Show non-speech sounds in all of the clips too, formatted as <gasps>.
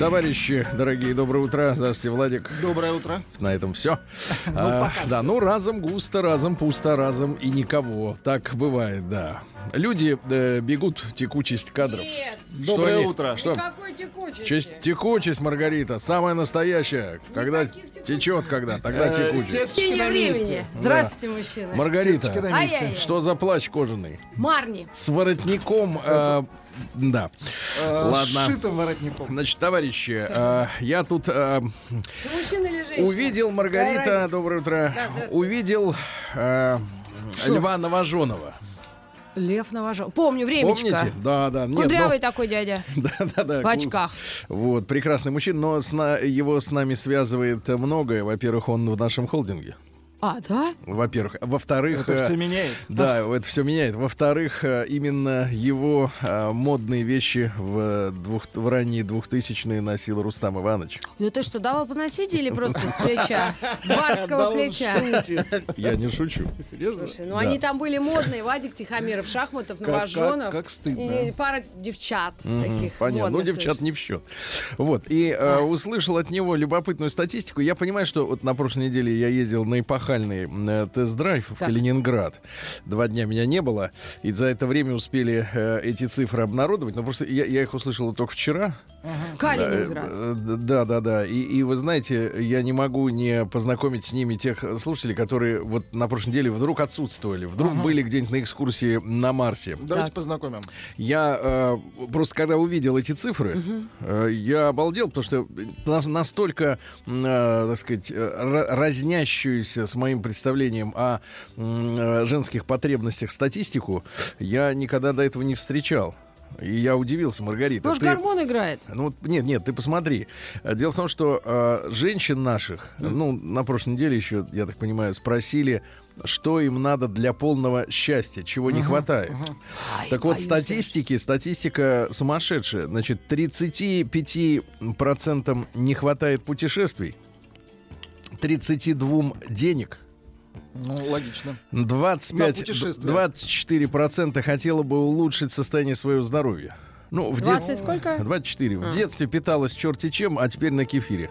Товарищи, дорогие, доброе утро. Здравствуйте, Владик. Доброе утро. На этом все. <laughs> пока да, всё. ну разом густо, разом пусто, разом и никого. Так бывает, да. Люди э, бегут текучесть кадров. Нет, Что Доброе они- утро. Что? никакой текучести. Честь- текучесть, Маргарита, самая настоящая. Когда течет, когда, тогда Э, текучесть. сеточка на месте. Здравствуйте, мужчина. Маргарита, что за плащ кожаный? Марни. С воротником, э, да. Э, Ладно. Сшитым воротником. Значит, товарищи, э, я тут э? Увидел Маргарита, доброе утро. Увидел Льва Новоженова. Лев Новожел. Помню, времечко. Помните? Да, да. Нет, Кудрявый но- такой дядя. <laughs> Да, да, да. В очках. Вот, прекрасный мужчина, но с на- его с нами связывает многое. Во-первых, он в нашем холдинге. А, да? Во-первых. Во-вторых... Это э, все меняет. Да, это все меняет. Во-вторых, э, именно его э, модные вещи в, двух, в ранние двухтысячные носил Рустам Иванович. Ну ты что, давал поносить или просто с плеча? С барского плеча? Я не шучу. Серьезно? Слушай, ну они там были модные. Вадик Тихомиров, Шахматов, Новоженов. как- стыдно. И пара девчат таких Понятно. Ну, девчат не в счет. Вот. И э, услышал от него любопытную статистику. Я понимаю, что вот на прошлой неделе я ездил на эпохальный э, тест-драйв в Так. Калининград. Два дня меня не было. И за это время успели э, эти цифры обнародовать. Но просто я, я их услышал только вчера. Калининград. Э, э, Да, да, да. И, и вы знаете, я не могу не познакомить с ними тех слушателей, которые вот на прошлой неделе вдруг отсутствовали. Вдруг были где-нибудь на экскурсии на Марсе. Давайте Так. познакомим. Я э, просто когда увидел эти цифры, э, я обалдел, потому что нас- настолько, э, так сказать, ра- разнящуюся с моим представлением о э, женских потребностях статистику я никогда до этого не встречал. И я удивился, Маргарита. Может, ты- гормон играет? ну, нет, нет, ты посмотри. Э, Дело в том, что э, женщин наших, ну, на прошлой неделе еще, я так понимаю, спросили, что им надо для полного счастья, чего не хватает. Так вот, статистики, статистика сумасшедшая. Значит, 35% не хватает путешествий, 32 денег, Ну, логично. 25, На путешествия. 24% хотела бы улучшить состояние своего здоровья. Ну, в 20 дет- сколько? 24. В детстве питалась черти чем, а теперь на кефире.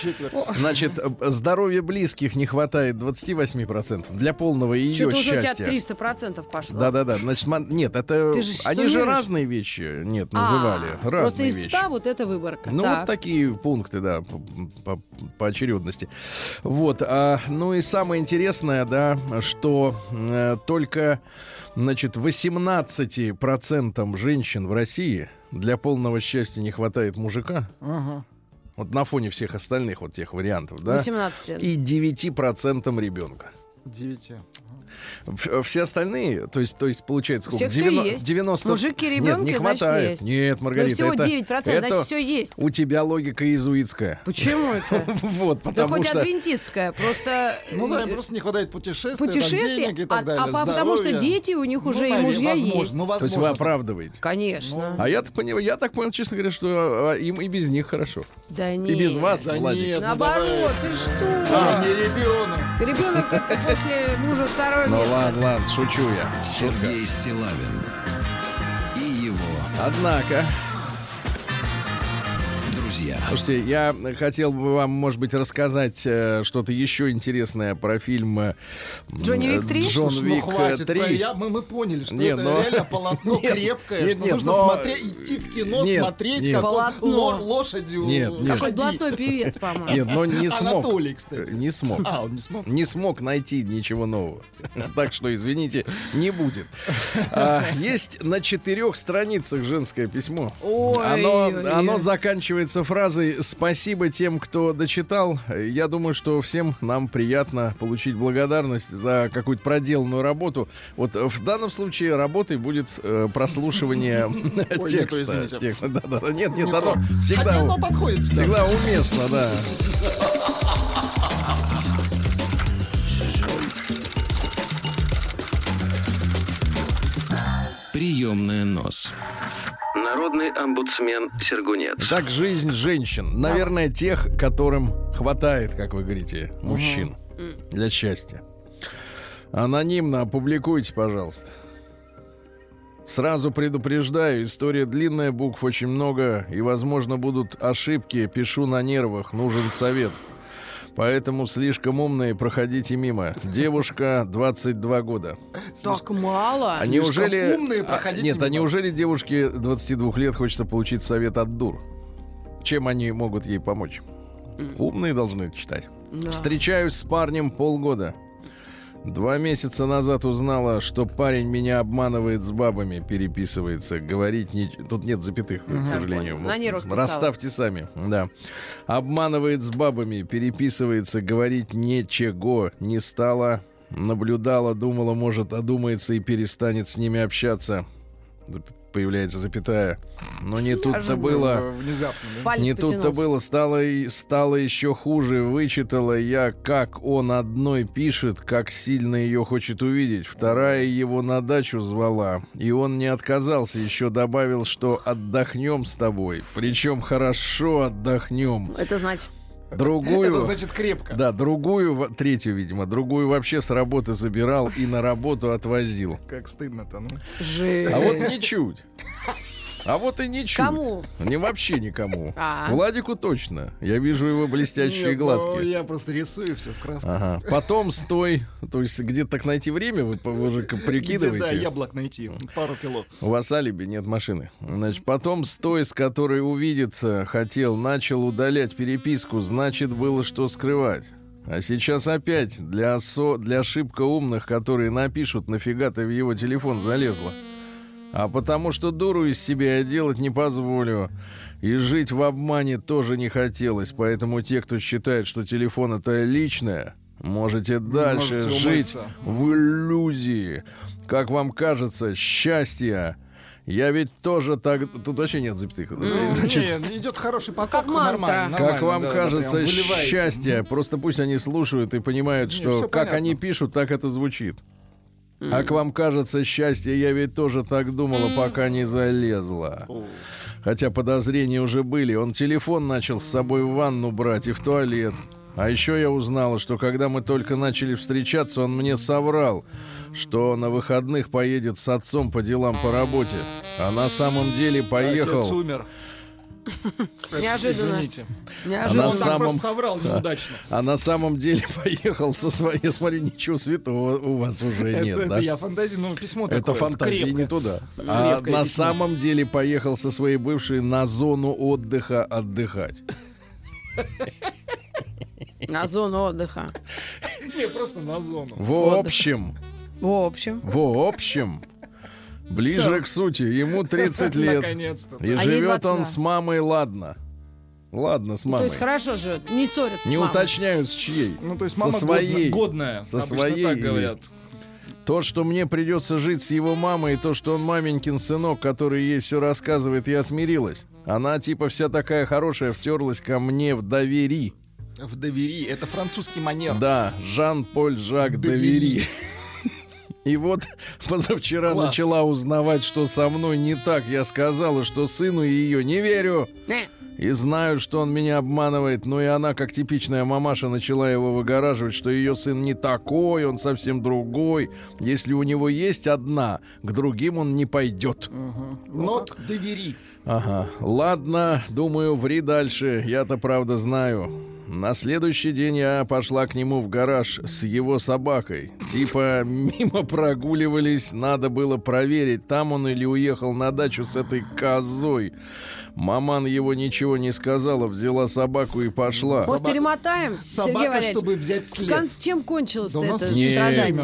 Четверть. Значит, здоровья близких не хватает 28% для полного ее Что-то уже у тебя счастья. 300% пошло. Да-да-да. Значит, ман- нет, это Ты же они же разные вещи, нет, А, называли. разные Просто из вещи. 100 вот эта выборка. Ну, Так. вот такие пункты, да, по, по- по очередности. Вот. а, ну и самое интересное, да, что э, только, значит, 18% женщин в России для полного счастья не хватает мужика. Ага. Вот на фоне всех остальных вот тех вариантов, да? 18 лет. И 9% ребенка. Девяти. В- Все остальные, то есть, то есть получается сколько? всех всё 90, есть. 90 Мужики, Нет, ребенки, не значит, хватает. есть. Нет, Ну, Маргарита, всего это, 9%, это значит, все есть. у тебя логика иезуитская. Почему это? <laughs> Вот, Да потому хоть что... адвентистская, просто Ну да, э, им просто не хватает путешествий, путешествия, денег и а, так далее. а по- потому что дети у них Ну, уже и мужья возможно, есть. Ну, То есть вы оправдываете. Конечно. А я так понимаю, я так понял, честно говоря, что а, им и без них хорошо. Да нет. И без вас, Да Владик. нет, Наоборот, ты что? А, не ребенок. Ребенок это после мужа второе Ну место. ладно, ладно, шучу я. Сергей Стилавин и его Однако, друзья. слушайте, я хотел бы вам, может быть, рассказать э, что-то еще интересное про фильм э, Джонни Уик э, 3? Джон Слушай, ну Вик э, хватит, 3. про- я- мы, мы поняли, что Не, это но- реально полотно <laughs> Нет, крепкое, нет, что нет, нужно но- смотреть, идти в кино, Нет, смотреть, нет. как он Полотно. ло- лошадью Нет, нет. Какой блатной певец, <laughs> по-моему. Нет, но не смог. Анатолий, кстати. Не смог. А, он не смог. не смог найти ничего нового. <laughs> Так что, извините, не будет. А, есть на четырех страницах женское письмо. Ой, Оно, ой, ой. оно заканчивается фразой «Спасибо тем, кто дочитал». Я думаю, что всем нам приятно получить благодарность за какую-то проделанную работу. Вот в данном случае работой будет э, прослушивание <laughs> текста. не то, извините. Текста, да-да-да. Нет, нет, Не оно то. всегда... Хотя оно подходит всегда. Всегда уместно, да. Приемная нос. Народный омбудсмен Сергунец. Так жизнь женщин. Наверное, тех, которым хватает, как вы говорите, мужчин для счастья. Анонимно опубликуйте, пожалуйста. Сразу предупреждаю, история длинная, букв очень много, и, возможно, будут ошибки. Пишу на нервах, нужен совет. Поэтому слишком умные, проходите мимо. Девушка, <laughs> 22 года. Так мало. А неужели... умные, а, проходите нет, а мимо. неужели девушке 22 лет хочется получить совет от дур? Чем они могут ей помочь? Умные должны читать. Да. Встречаюсь с парнем полгода. Два месяца назад узнала, что парень меня обманывает с бабами, переписывается. Говорить не... Тут нет запятых, к сожалению. писала. Расставьте сами. Да. Обманывает с бабами, переписывается. Говорить ничего не стала. Наблюдала, думала, может, одумается и перестанет с ними общаться. Появляется запятая. Но не тут-то было. Э, Внезапно, да? Не тут-то было, стало, и- стало еще хуже. Вычитала я, как он одной пишет, как сильно ее хочет увидеть. Вторая его на дачу звала. И он не отказался, еще добавил, что отдохнем с тобой. Причем хорошо отдохнем. Это значит, Другую... Это значит крепко. Да, другую, третью, видимо, другую вообще с работы забирал и на работу отвозил. Как стыдно-то, ну. жесть. А вот ничуть. <laughs> А вот и ничуть. Кому? Не вообще никому. А. Владику точно. Я вижу его блестящие Нет, ну, глазки. я просто рисую все в краску. Ага. Потом стой. То есть где-то так найти время, вы, вы уже Где, прикидываете. да, яблок найти. Пару кило. У вас алиби, нет машины. Значит, потом стой, с которой увидеться хотел, начал удалять переписку, значит, было что скрывать. А сейчас опять для, осо... для ошибка умных, которые напишут, нафига ты в его телефон залезла. А потому что дуру из себя я делать не позволю. И жить в обмане тоже не хотелось. Поэтому те, кто считает, что телефон это личное, можете дальше Можете жить умыться. в иллюзии. Как вам кажется, счастье. Я ведь тоже так... Тут вообще нет запятых. Значит, Не, идет хороший поток. Как мантра. нормально, как нормально, вам да, кажется, счастье. Просто пусть они слушают и понимают, что как понятно. они пишут, так это звучит. А к вам кажется счастье, я ведь тоже так думала, пока не залезла. Хотя подозрения уже были. Он телефон начал с собой в ванну брать и в туалет. А еще я узнала, что когда мы только начали встречаться, он мне соврал, что на выходных поедет с отцом по делам по работе. А на самом деле Отец поехал... умер. <laughs> Неожиданно. Извините. неожиданно. на Он так самом- просто соврал <laughs> неудачно. А на самом деле <laughs> поехал со своей... Я смотрю, ничего святого у вас уже Это, нет, это да? я фантазии, ну письмо такое. Это фантазии крепкое. не туда. А Крепкое на письмо. самом деле поехал со своей бывшей на зону отдыха отдыхать. На зону отдыха. Не, просто на зону. В общем, В общем. в общем, ближе Всё. к сути, ему <laughs> 30 лет. Наконец-то. И А живет он 22. с мамой, ладно. Ладно, с То мамой. есть хорошо же, не ссорятся Не с мамой. уточняют с чьей. Ну, то есть Со мама своей. годная. Со Обычно своей так говорят. То, что мне придется жить с его мамой, и то, что он маменькин сынок, который ей все рассказывает, я смирилась. Она типа вся такая хорошая, втерлась ко мне в довери. В довери. Это французский манер. Да, Жан-Поль Жак Довери. <laughs> И вот <laughs> позавчера Класс. начала узнавать, что со мной не так. Я сказала, что сыну ее не верю. И знаю, что он меня обманывает. Но и она, как типичная мамаша, начала его выгораживать, что ее сын не такой, он совсем другой. Если у него есть одна, к другим он не пойдет. Мгм. Но довери. Ага. Ладно, думаю, ври дальше. Я-то правда знаю. На следующий день я пошла к нему в гараж с его собакой. Типа мимо прогуливались, надо было проверить, там он или уехал на дачу с этой козой. Маман его ничего не сказала, взяла собаку и пошла. Может, Собака- перемотаем, Сергей Собака, Валерьевич? чтобы взять след. конце чем кончилось Да это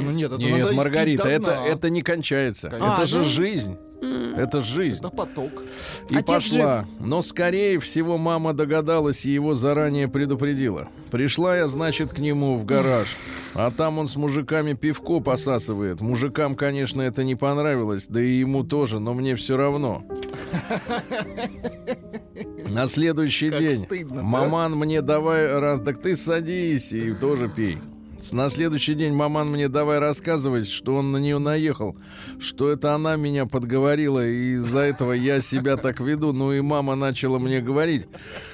ну нет, это Нет, надо Маргарита, это, это не кончается. Конечно. Это А, же да? жизнь. Это жизнь. Это поток. И Отец пошла. Но, скорее всего, мама догадалась и его заранее предупредила. Пришла я, значит, к нему в гараж. А там он с мужиками пивко посасывает. Мужикам, конечно, это не понравилось, да и ему тоже, но мне все равно. На следующий Как день стыдно, да? маман мне давай раз, так ты садись и тоже пей. На следующий день маман мне давай рассказывать, что он на нее наехал, что это она меня подговорила, и из-за этого я себя так веду. Ну и мама начала мне говорить,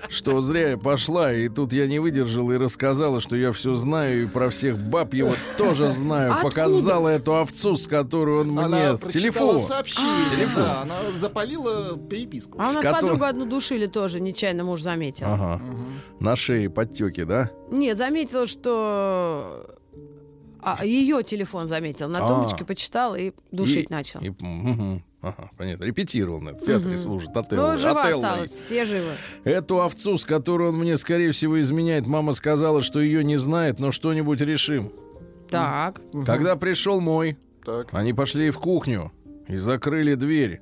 что зря я пошла, и тут я не выдержала и рассказала, что я все знаю, и про всех баб его тоже знаю. Откуда? Показала эту овцу, с которой он мне Она в прочитала телефон. сообщение. Телефон. Да, она запалила переписку. А у С нас которым- подругу одну душили тоже, нечаянно муж заметил. Ага. На шее подтеки, да? Нет, заметил, что... А, ее телефон заметил, на А. тумбочке почитал и душить И- начал. и-. Ага, понятно. Репетировал на. В театре служит. Отелло. Ну, жива Отеллой. осталась, все живы. Эту овцу, с которой он мне, скорее всего, изменяет, мама сказала, что ее не знает, но что-нибудь решим. Так. Когда пришел мой, Так. они пошли в кухню и закрыли дверь.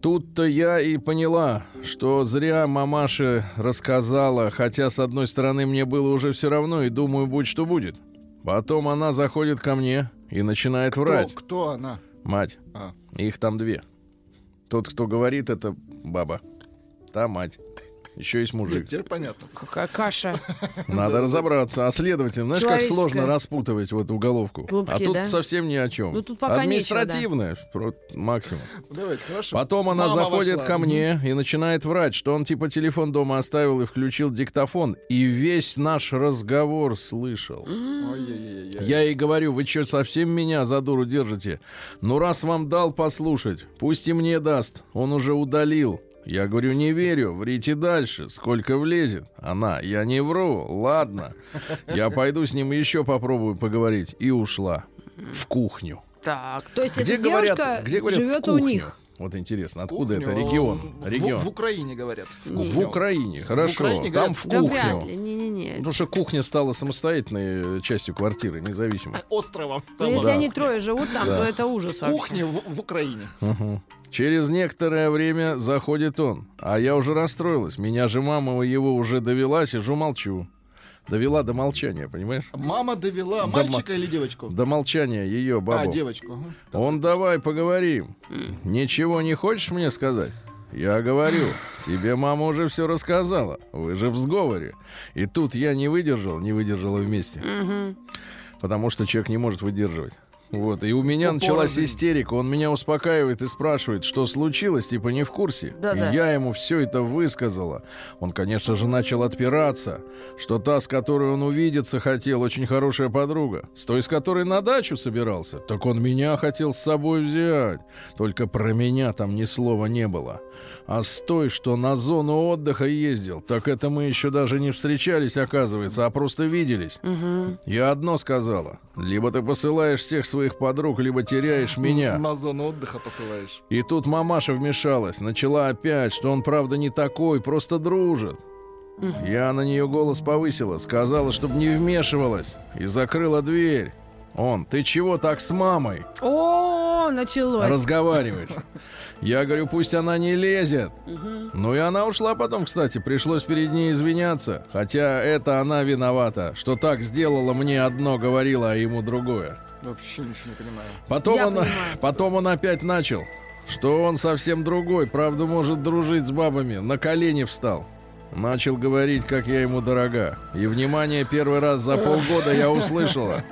Тут-то я и поняла, что зря мамаша рассказала, хотя, с одной стороны, мне было уже все равно, и думаю, будь что будет. Потом она заходит ко мне и начинает Кто, врать. кто она? Мать. А. Их там две. Тот, кто говорит, это баба. Та мать. Еще есть мужик. Теперь понятно. Какая каша. <laughs> Надо разобраться. А следовательно, знаешь, как сложно распутывать вот уголовку. А тут да? совсем ни о чем. Ну, тут пока Административное, про- максимум. Давайте, хорошо. Потом она Мама заходит вошла. ко мне и начинает врать, что он типа телефон дома оставил и включил диктофон. И весь наш разговор слышал. Я ей говорю, вы что, совсем меня за дуру держите? Ну, раз вам дал послушать, пусть и мне даст. Он уже удалил. Я говорю, не верю, врите дальше, сколько влезет. Она, я не вру, ладно. Я пойду с ним еще попробую поговорить. И ушла в кухню. Так, то есть Где эта говорят, девушка где говорят в живет у них. Вот интересно, откуда Кухню, это регион? в- Регион. В, Украине говорят. В, кухню. Украине, хорошо. Украине Там говорят, в Да кухню. вряд ли, не-не-не. Потому что кухня стала самостоятельной э, частью квартиры, независимой. Островом Ну, стало. если Да. они трое живут там, Да. то это ужас В кухне в, в Украине. Мгм. Через некоторое время заходит он, а я уже расстроилась. Меня же мама его уже довела, сижу молчу. Довела до молчания, понимаешь? Мама довела Да мальчика или девочку? До молчания ее А, бабу. девочку. ага. Он давай поговорим. Ничего не хочешь мне сказать? Я говорю, тебе мама уже все рассказала. Вы же в сговоре. И тут я не выдержал, не выдержала вместе. Мгм. Потому что человек не может выдерживать. Вот, и у меня Упор началась истерика. Он меня успокаивает и спрашивает, что случилось, типа не в курсе. Да-да. И я ему все это высказала. Он, конечно же, начал отпираться, что та, с которой он увидеться хотел, очень хорошая подруга. С той, с которой на дачу собирался, так он меня хотел с собой взять. Только про меня там ни слова не было. А с той, что на зону отдыха ездил, так это мы еще даже не встречались, оказывается, а просто виделись. Мгм. Я одно сказала. Либо ты посылаешь всех своих подруг, либо теряешь меня. На зону отдыха посылаешь. И тут мамаша вмешалась. Начала опять, что он правда не такой, просто дружит. Я на нее голос повысила, сказала, чтобы не вмешивалась. И закрыла дверь. Он, ты чего так с мамой О, началось. разговариваешь? <laughs> Я говорю, пусть она не лезет. Ну и она ушла потом, кстати. Пришлось перед ней извиняться. Хотя это она виновата, что так сделала мне одно, говорила, а ему другое. Вообще ничего не понимаю. Потом Я он, понимаю. потом он опять начал, что он совсем другой, правда может дружить с бабами, на колени встал. Начал говорить, как я ему дорога. И, внимание, первый раз за полгода я услышала,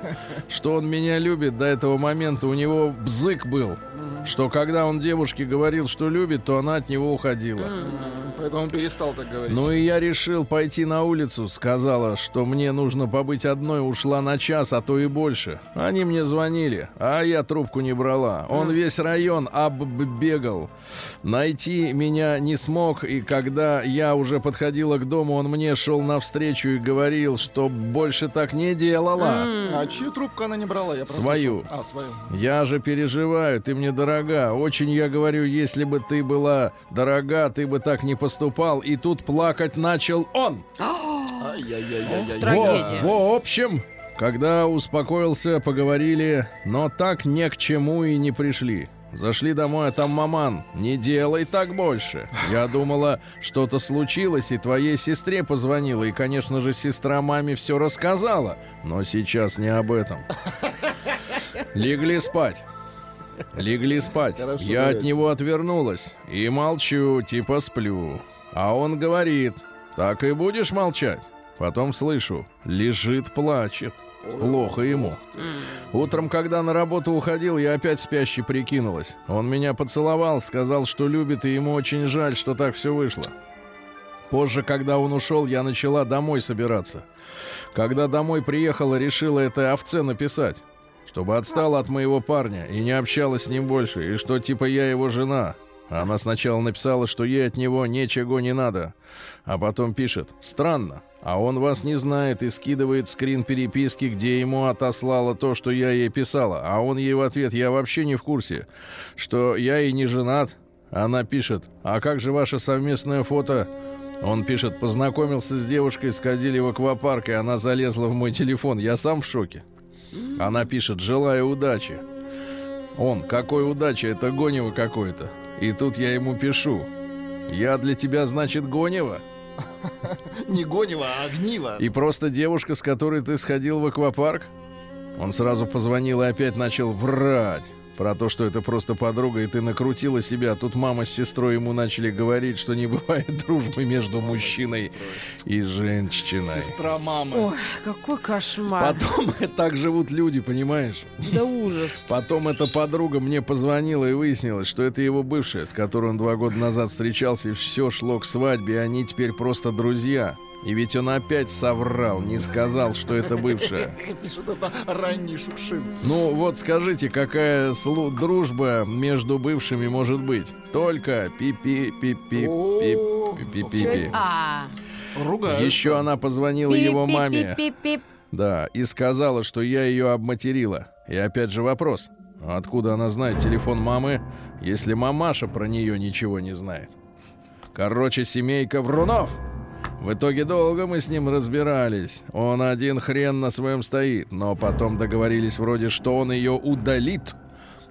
что он меня любит. До этого момента у него бзык был, что когда он девушке говорил, что любит, то она от него уходила. Поэтому он перестал так говорить. Ну и я решил пойти на улицу. Сказала, что мне нужно побыть одной. Ушла на час, а то и больше. Они мне звонили, а я трубку не брала. Он весь район оббегал. Найти меня не смог. И когда я уже подходила к дому, он мне шел навстречу и говорил, что больше так не делала. А чью трубку она не брала? Я Свою. А, свою. Я же переживаю, ты мне дорога. Очень я говорю, если бы ты была дорога, ты бы так не поступал. И тут плакать начал он. В общем, когда успокоился, поговорили, но так ни к чему и не пришли. Зашли домой, а там маман. Не делай так больше. Я думала, что-то случилось, и твоей сестре позвонила. И, конечно же, сестра маме все рассказала. Но сейчас не об этом. Легли спать. Легли спать. Хорошо, Я от давайте. него отвернулась. И молчу, типа сплю. А он говорит, так и будешь молчать? Потом слышу, лежит, плачет. Плохо ему. Утром, когда на работу уходил, я опять спящий прикинулась. Он меня поцеловал, сказал, что любит, и ему очень жаль, что так все вышло. Позже, когда он ушел, я начала домой собираться. Когда домой приехала, решила это овце написать. Чтобы отстала от моего парня и не общалась с ним больше, и что типа я его жена. Она сначала написала, что ей от него ничего не надо, а потом пишет «Странно, а он вас не знает и скидывает скрин переписки, где ему отослала то, что я ей писала, а он ей в ответ «Я вообще не в курсе, что я и не женат». Она пишет «А как же ваше совместное фото?» Он пишет «Познакомился с девушкой, сходили в аквапарк, и она залезла в мой телефон. Я сам в шоке». Она пишет «Желаю удачи». Он «Какой удачи? Это Гонева какой-то». И тут я ему пишу «Я для тебя, значит, Гонева?» Не Гонева, а Огнива. И просто девушка, с которой ты сходил в аквапарк? Он сразу позвонил и опять начал врать про то, что это просто подруга, и ты накрутила себя. Тут мама с сестрой ему начали говорить, что не <laughs> бывает дружбы между мужчиной и женщиной. Сестра мамы. Ой, какой кошмар. Потом <laughs> так живут люди, понимаешь? Да ужас. Потом эта подруга мне позвонила и выяснилось, что это его бывшая, с которой он два года назад встречался, и все шло к свадьбе, и они теперь просто друзья. И ведь он опять соврал, не сказал, что это бывшая. <laughs> Пишут, это ранний Шукшин. Ну вот скажите, какая дружба между бывшими может быть? Только пи-пи-пи-пи-пи-пи-пи-пи. А. Ругаются. Еще она позвонила его маме. Да, и сказала, что я ее обматерила. И опять же вопрос. Откуда она знает телефон мамы, если мамаша про нее ничего не знает? Короче, семейка Врунов. В итоге долго мы с ним разбирались. Он один хрен на своем стоит, но потом договорились вроде, что он ее удалит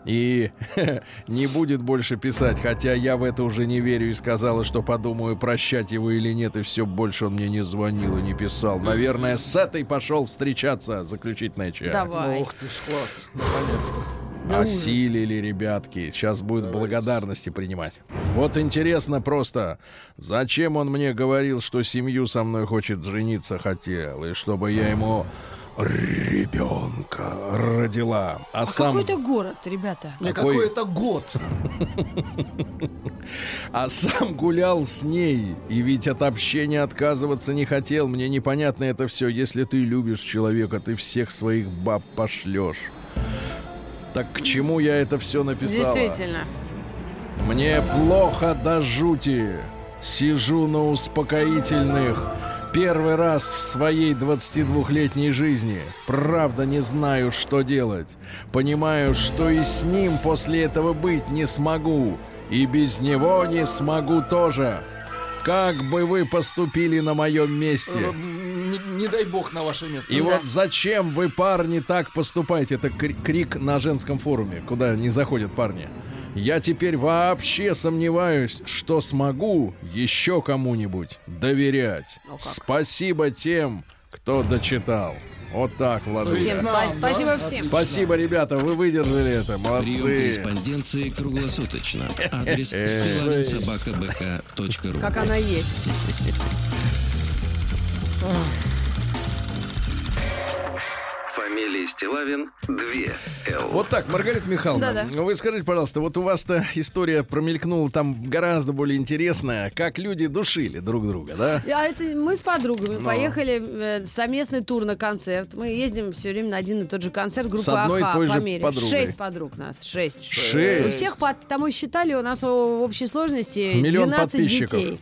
и <laughs> не будет больше писать, хотя я в это уже не верю и сказала, что подумаю, прощать его или нет, и все больше он мне не звонил и не писал. Наверное, с этой пошел встречаться, заключительная часть. Давай. Ух ты ж, класс. Наконец-то. Да ужас. Осилили, ребятки. Сейчас будет благодарности принимать. Вот интересно просто, зачем он мне говорил, что семью со мной хочет жениться хотел, и чтобы я ему ребенка родила. А, А сам, какой это город, ребята? Какой- какой это год. а сам гулял с ней. И ведь от общения отказываться не хотел. Мне непонятно это все. Если ты любишь человека, ты всех своих баб пошлешь. Так к чему я это все написала? Действительно. Мне плохо до жути. Сижу на успокоительных. Первый раз в своей 22-летней жизни. Правда не знаю, что делать. Понимаю, что и с ним после этого быть не смогу. И без него не смогу тоже. Как бы вы поступили на моем месте? Э, Не, не дай бог на ваше место. И вот зачем вы, парни, так поступаете? Это кри- крик на женском форуме, куда не заходят парни. Я теперь вообще сомневаюсь, что смогу еще кому-нибудь доверять. Спасибо тем, кто дочитал. Вот так, Владимир. Всем спа- спасибо всем. Спасибо, ребята, вы выдержали это. Прием Молодцы. корреспонденции круглосуточно. Адрес <laughs> <laughs> стилавинсобакабк.ру Как она есть. <laughs> Фамилия Стилавин 2 Л. Вот так, Маргарита Михайловна, Да-да. вы скажите, пожалуйста, вот у вас-то история промелькнула там гораздо более интересная, как люди душили друг друга, да? А это мы с подругами Ну. поехали э, в совместный тур на концерт. Мы ездим все время на один и тот же концерт группы С одной и Аха той по же мере. подругой. Шесть подруг нас, шесть. Шесть. У всех по тому считали, у нас в общей сложности Миллион 12 подписчиков. детей.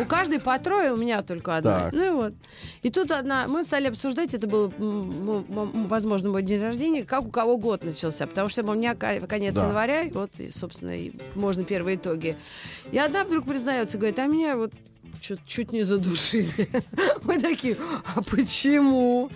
У каждой по трое, у меня только одна. Так. Ну и вот. И тут одна, мы стали обсуждать, это был, возможно, мой день рождения, как у кого год начался. Потому что у меня конец Да. января, вот, и, собственно, и можно первые итоги. И одна вдруг признается, говорит, а меня вот чуть, чуть не задушили. <laughs> Мы такие, а почему?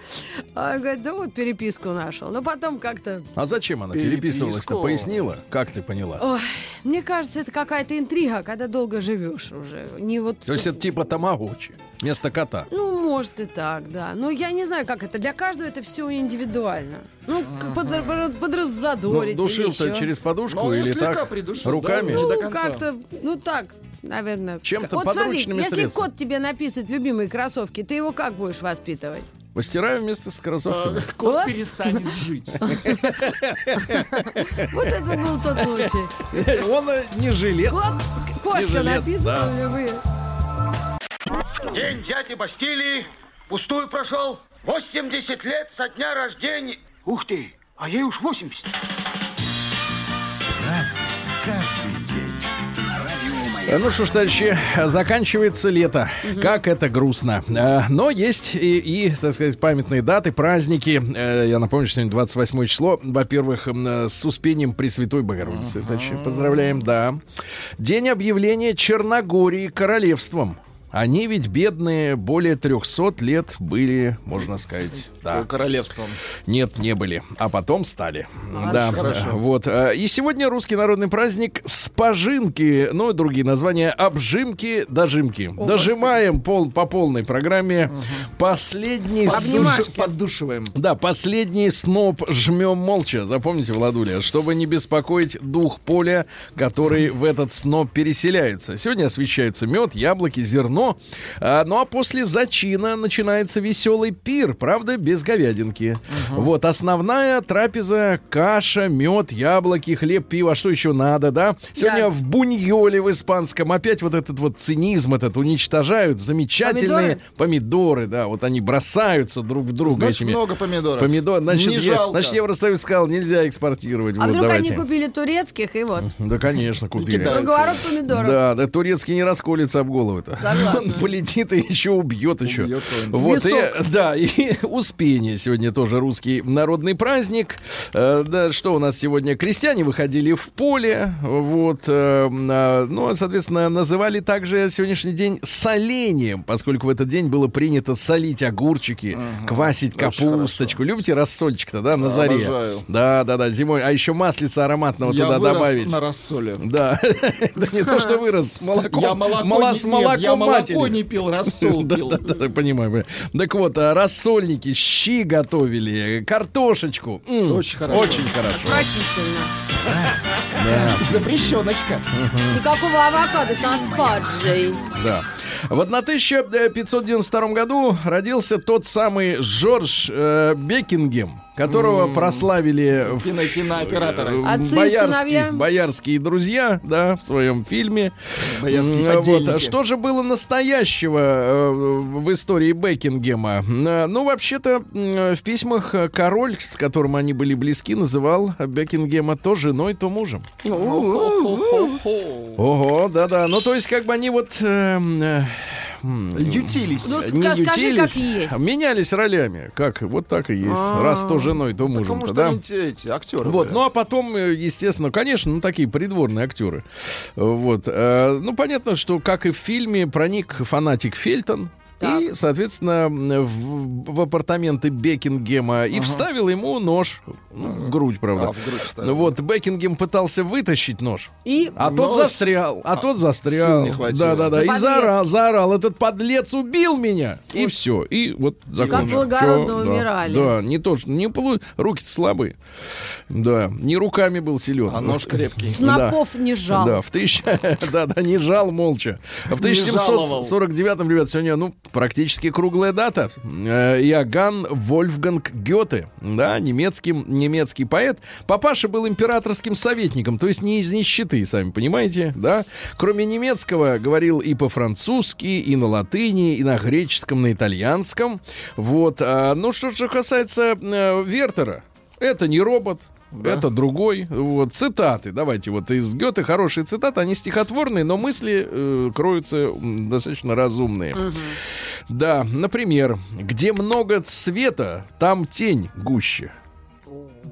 А говорит, да вот переписку нашел. Но потом как-то... А зачем она переписывалась-то? Пояснила? Как ты поняла? Ой, мне кажется, это какая-то интрига, когда долго живешь уже. Не вот... То есть это типа тамагочи вместо кота. Ну, может и так, да. Но я не знаю, как это. Для каждого это все индивидуально. Ну, под, Ну, подраззадорить или душил-то через подушку Ну, или так? придушил, Руками? да, Ну, как-то, ну так, наверное. Чем-то вот смотри, если кот тебе написает любимые кроссовки, ты его как будешь воспитывать? Постираю вместе с кроссовками. Э, Кот Вот. перестанет <laughs> жить. Вот это был тот случай. Он э, не жилец. Вот кошка написана, вы. День дяди Бастилии пустую прошел. 80 лет со дня рождения. Ух ты, а ей уж 80. Э, Ну что ж, товарищи, заканчивается лето. Как это грустно. Э, Но есть и, и, так сказать, памятные даты, праздники. Э, Я напомню, что сегодня 28 число. Во-первых, с Успением Пресвятой Богородицы. товарищи, Поздравляем, да. День объявления Черногории королевством. Они ведь бедные более 300 лет были, можно сказать, да. Королевством. Нет, не были, а потом стали. А, да, хорошо. <laughs> вот. э, И сегодня русский народный праздник спожинки, ну и другие названия, обжимки, дожимки. Дожимаем пол, по полной программе. Последний с-. Поддушиваем. да, последний сноп жмем молча. Запомните, Владуля, чтобы не беспокоить дух поля, который в этот сноп переселяется. Сегодня освещаются мед, яблоки, зерно. А, ну а после зачина начинается веселый пир, правда, без говядинки. Вот основная трапеза: каша, мед, яблоки, хлеб, пиво. А Что еще надо, да? Сегодня Да. в буньоле в испанском опять вот этот вот цинизм этот уничтожают. Замечательные Помидоры? помидоры, да. Вот они бросаются друг в друга Значит, этими много помидоров. Помидор, значит, Не е- жалко. значит, Евросоюз сказал, нельзя экспортировать. А вот, вдруг давайте. они купили турецких, и вот. Да, конечно, купили. Круговорот помидоров. Да, да, турецкий не расколется об голову-то. Он <laughs> полетит и еще убьет еще. Убьет. Вот, и, да, и <laughs> Успение сегодня тоже русский народный праздник. Э, да, что у нас сегодня? Крестьяне выходили в поле, вот, э, а, ну, соответственно, называли также сегодняшний день солением, поскольку в этот день было принято солить огурчики, квасить Очень капусточку. Любите рассольчик-то, да, на заре? Обожаю. Да, да, да, зимой. А еще маслица ароматного Я туда вырос добавить. на рассоле. Да, <laughs> да не то, что вырос. <laughs> Я молоко, не, я молоко не пил, рассол <laughs> Да, пил. да, да, понимаю. понимаю. Так вот, а, рассольники, щи готовили, картошечку. М, Очень хорошо. Очень хорошо. Отвратительно. Запрещеночка. Никакого авокадо со спаржей. Да. В 1592 году родился тот самый Жорж э, Бекингем, которого прославили в Кино, кинооператоры. Отцы боярские, боярские друзья, да, в своем фильме. Боярские вот. А Что же было настоящего э, в истории Бекингема? Э, Ну, вообще-то, в письмах э, король, с которым они были близки, называл Бекингема то женой, то мужем. Хо-хо-хо-хо. Ого, да-да. Ну, то есть, как бы они вот... э, э, Ютились. Ну, не ска- скажи, ютились, как есть. менялись ролями. Как? Вот так и есть. А. Раз то женой, то Потому мужем. что да? те- эти актеры. Вот, были. ну а потом, э, естественно, конечно, ну такие придворные актеры. Вот, э, ну понятно, что как и в фильме проник фанатик Фельтон. Так. И, соответственно, в, в апартаменты Бекингема и вставил ему нож. Ну, в грудь, правда. А, в грудь вставил. Вот, Бекингем пытался вытащить нож. И А тот Нож. застрял, а, тот застрял. сил не хватило. Да, да, да. И заорал, заорал. Этот подлец убил меня. И все. И вот закончил. благородно Всё, да. умирали. Да, не то, что не полу... руки слабые. Да, не руками был силен. А нож крепкий. снопов не жал. Да, в тысяч... <laughs> да, да, не жал молча. В Не жаловал. 1749-м, ребят, сегодня, ну, практически круглая дата. Э, Иоганн Вольфганг Гёте, да, немецкий, немецкий поэт. Папаша был императорским советником, то есть не из нищеты, сами понимаете, да. Кроме немецкого, говорил и по-французски, и на латыни, и на греческом, на итальянском. Вот. А, ну, что же касается э, Вертера, это не робот, это другой. Вот, цитаты. Давайте вот из Гёте хорошие цитаты. Они стихотворные, но мысли э, кроются достаточно разумные. Да, например, где много цвета, там тень гуще.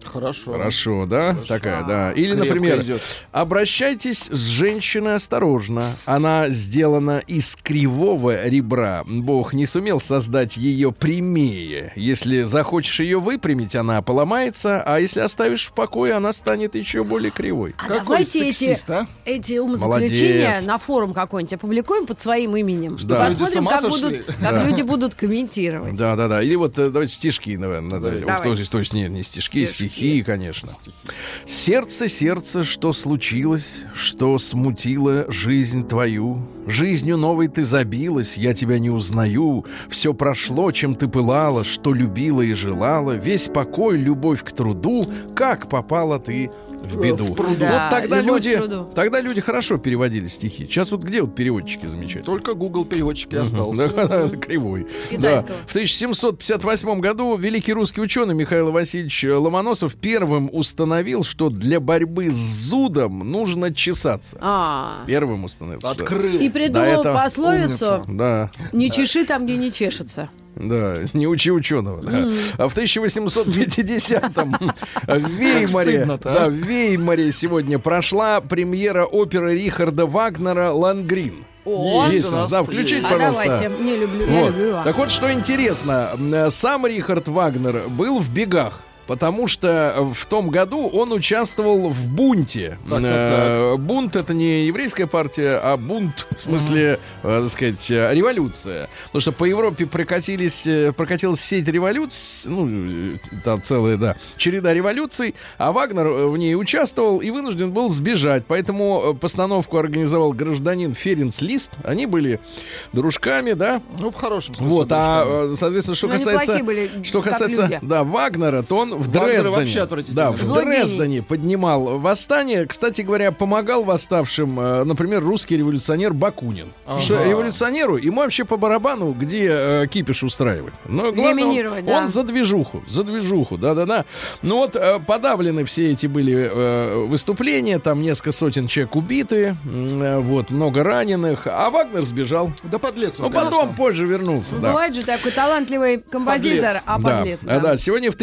Хорошо. Хорошо, да? Такая, да. Или, Крепко например, идет. обращайтесь с женщиной осторожно. Она сделана из кривого ребра. Бог не сумел создать ее прямее. Если захочешь ее выпрямить, она поломается, а если оставишь в покое, она станет еще более кривой. А Какой давайте эти, сексист, а? эти умозаключения Молодец. на форум какой-нибудь опубликуем под своим именем. Да. Посмотрим, как, сошли? будут, как люди будут комментировать. Да, да, да. Или вот э, давайте стишки, наверное, надо. Давайте. То, есть, то есть не, не стишки, Стишки. Стихи, конечно. Сердце, сердце, что случилось, что смутило жизнь твою. Жизнью новой ты забилась, я тебя не узнаю. Все прошло, чем ты пылала, что любила и желала. Весь покой, любовь к труду. Как попала ты в беду. в пруду. Да, вот тогда люди, тогда люди хорошо переводили стихи. Сейчас вот где вот переводчики замечательные? Только Google переводчик и остался. <laughs> Да, кривой. Китайского. Да. В 1758 году великий русский ученый Михаил Васильевич Ломоносов первым установил, что для борьбы с зудом нужно чесаться. А. Первым установил. Открыл. И придумал пословицу умница. Да, «Не чеши там, где не чешется». Да, не учи ученого. да. А в 1850-м в <laughs> Веймаре, а. да, в Веймаре сегодня прошла премьера оперы Рихарда Вагнера «Лангрин». О, Есть у нас, да, включите, А пожалуйста. давайте, не люблю, я Вот. люблю его. Так вот, что интересно, сам Рихард Вагнер был в бегах. Потому что в том году он участвовал в бунте. Так, так, Э, Бунт это не еврейская партия, а бунт в смысле, э, так сказать, э, революция. Потому что по Европе прокатились, прокатилась сеть революций, ну, там целая, да, череда революций, а Вагнер в ней участвовал и вынужден был сбежать. Поэтому постановку организовал гражданин Ференц Лист. Они были дружками, да, Ну, в хорошем смысле. вот, а, дружками. соответственно, что Ну, они касается, были, что касается, люди. да, Вагнера, то он в Дрездене, вообще да, в Дрездене поднимал восстание. Кстати говоря, помогал восставшим, э, например, русский революционер Бакунин. Ага. Что революционеру ему вообще по барабану, где э, кипиш устраивать. Но главное, он- минировать, он, да. за движуху, за движуху, да-да-да. Ну вот э, подавлены все эти были э, выступления, там несколько сотен человек убиты, э, вот много раненых, а Вагнер сбежал. Да подлец Ну потом позже вернулся, да. Бывает же такой талантливый композитор, Подлец. а Да, подлец. а, да, сегодня в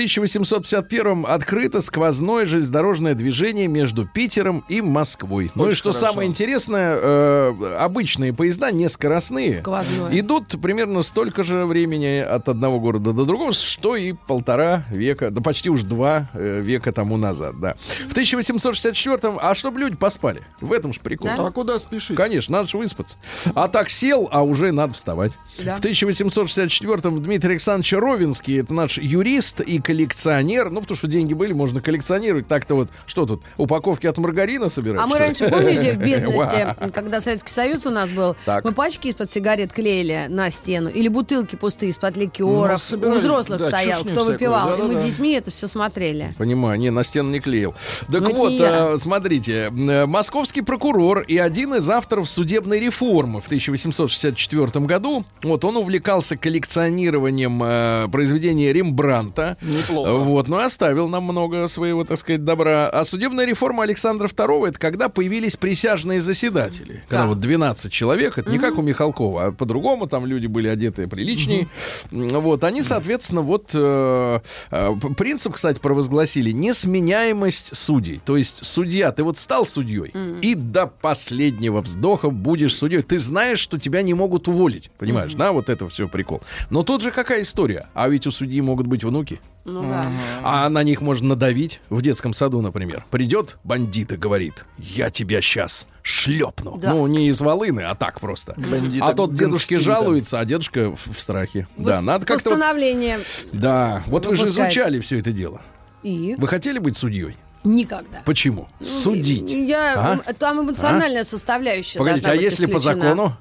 1851-м открыто сквозное железнодорожное движение между Питером и Москвой. ну и Очень что хорошо. самое интересное, э, обычные поезда, не скоростные, Сквозное. идут примерно столько же времени от одного города до другого, что и полтора века, да почти уж два э, века тому назад, да. В 1864-м, а чтобы люди поспали, в этом же прикол. Да? А куда спешить? Конечно, надо же выспаться. А так сел, а уже надо вставать. Да. В 1864-м Дмитрий Александрович Ровинский, это наш юрист и коллекционер. Ну, потому что деньги были, можно коллекционировать. Так-то вот, что тут, упаковки от маргарина собирать? А мы раньше, помните, в <laughs> бедности, когда Советский Союз у нас был, Так. мы пачки из-под сигарет клеили на стену, или бутылки пустые из-под ликеров. Ну, У взрослых стоял, кто выпивал. И мы детьми это все смотрели. Понимаю, не, на стену не клеил. Так Ну, вот, э, смотрите, э, московский прокурор и один из авторов судебной реформы в 1864 году, вот он увлекался коллекционированием э, произведения Рембранта. Неплохо. Вот, но оставил нам много своего, так сказать, добра. А судебная реформа Александра II это когда появились присяжные заседатели. Когда Да. вот 12 человек, это не как у Михалкова, а по-другому там люди были одеты приличнее. М, Вот, они, соответственно, вот э, э, принцип, кстати, провозгласили несменяемость судей. То есть судья, ты вот стал судьей и до последнего вздоха будешь судьей. Ты знаешь, что тебя не могут уволить, понимаешь, да? Вот это все прикол. Но тут же какая история? А ведь у судьи могут быть внуки. Ну да. А на них можно надавить в детском саду, например. Придет бандит и говорит, я тебя сейчас шлепну. Да. Ну, не из волыны, а так просто. Бандита а тот дедушке жалуется, а дедушка в, в страхе. Да, Вос- надо как-то... Постановление. Да, вот вы же выпускает. изучали все это дело. И? Вы хотели быть судьей? Никогда. Почему? Судить. Я, А? Там эмоциональная составляющая Погодите, а быть если по исключена. закону?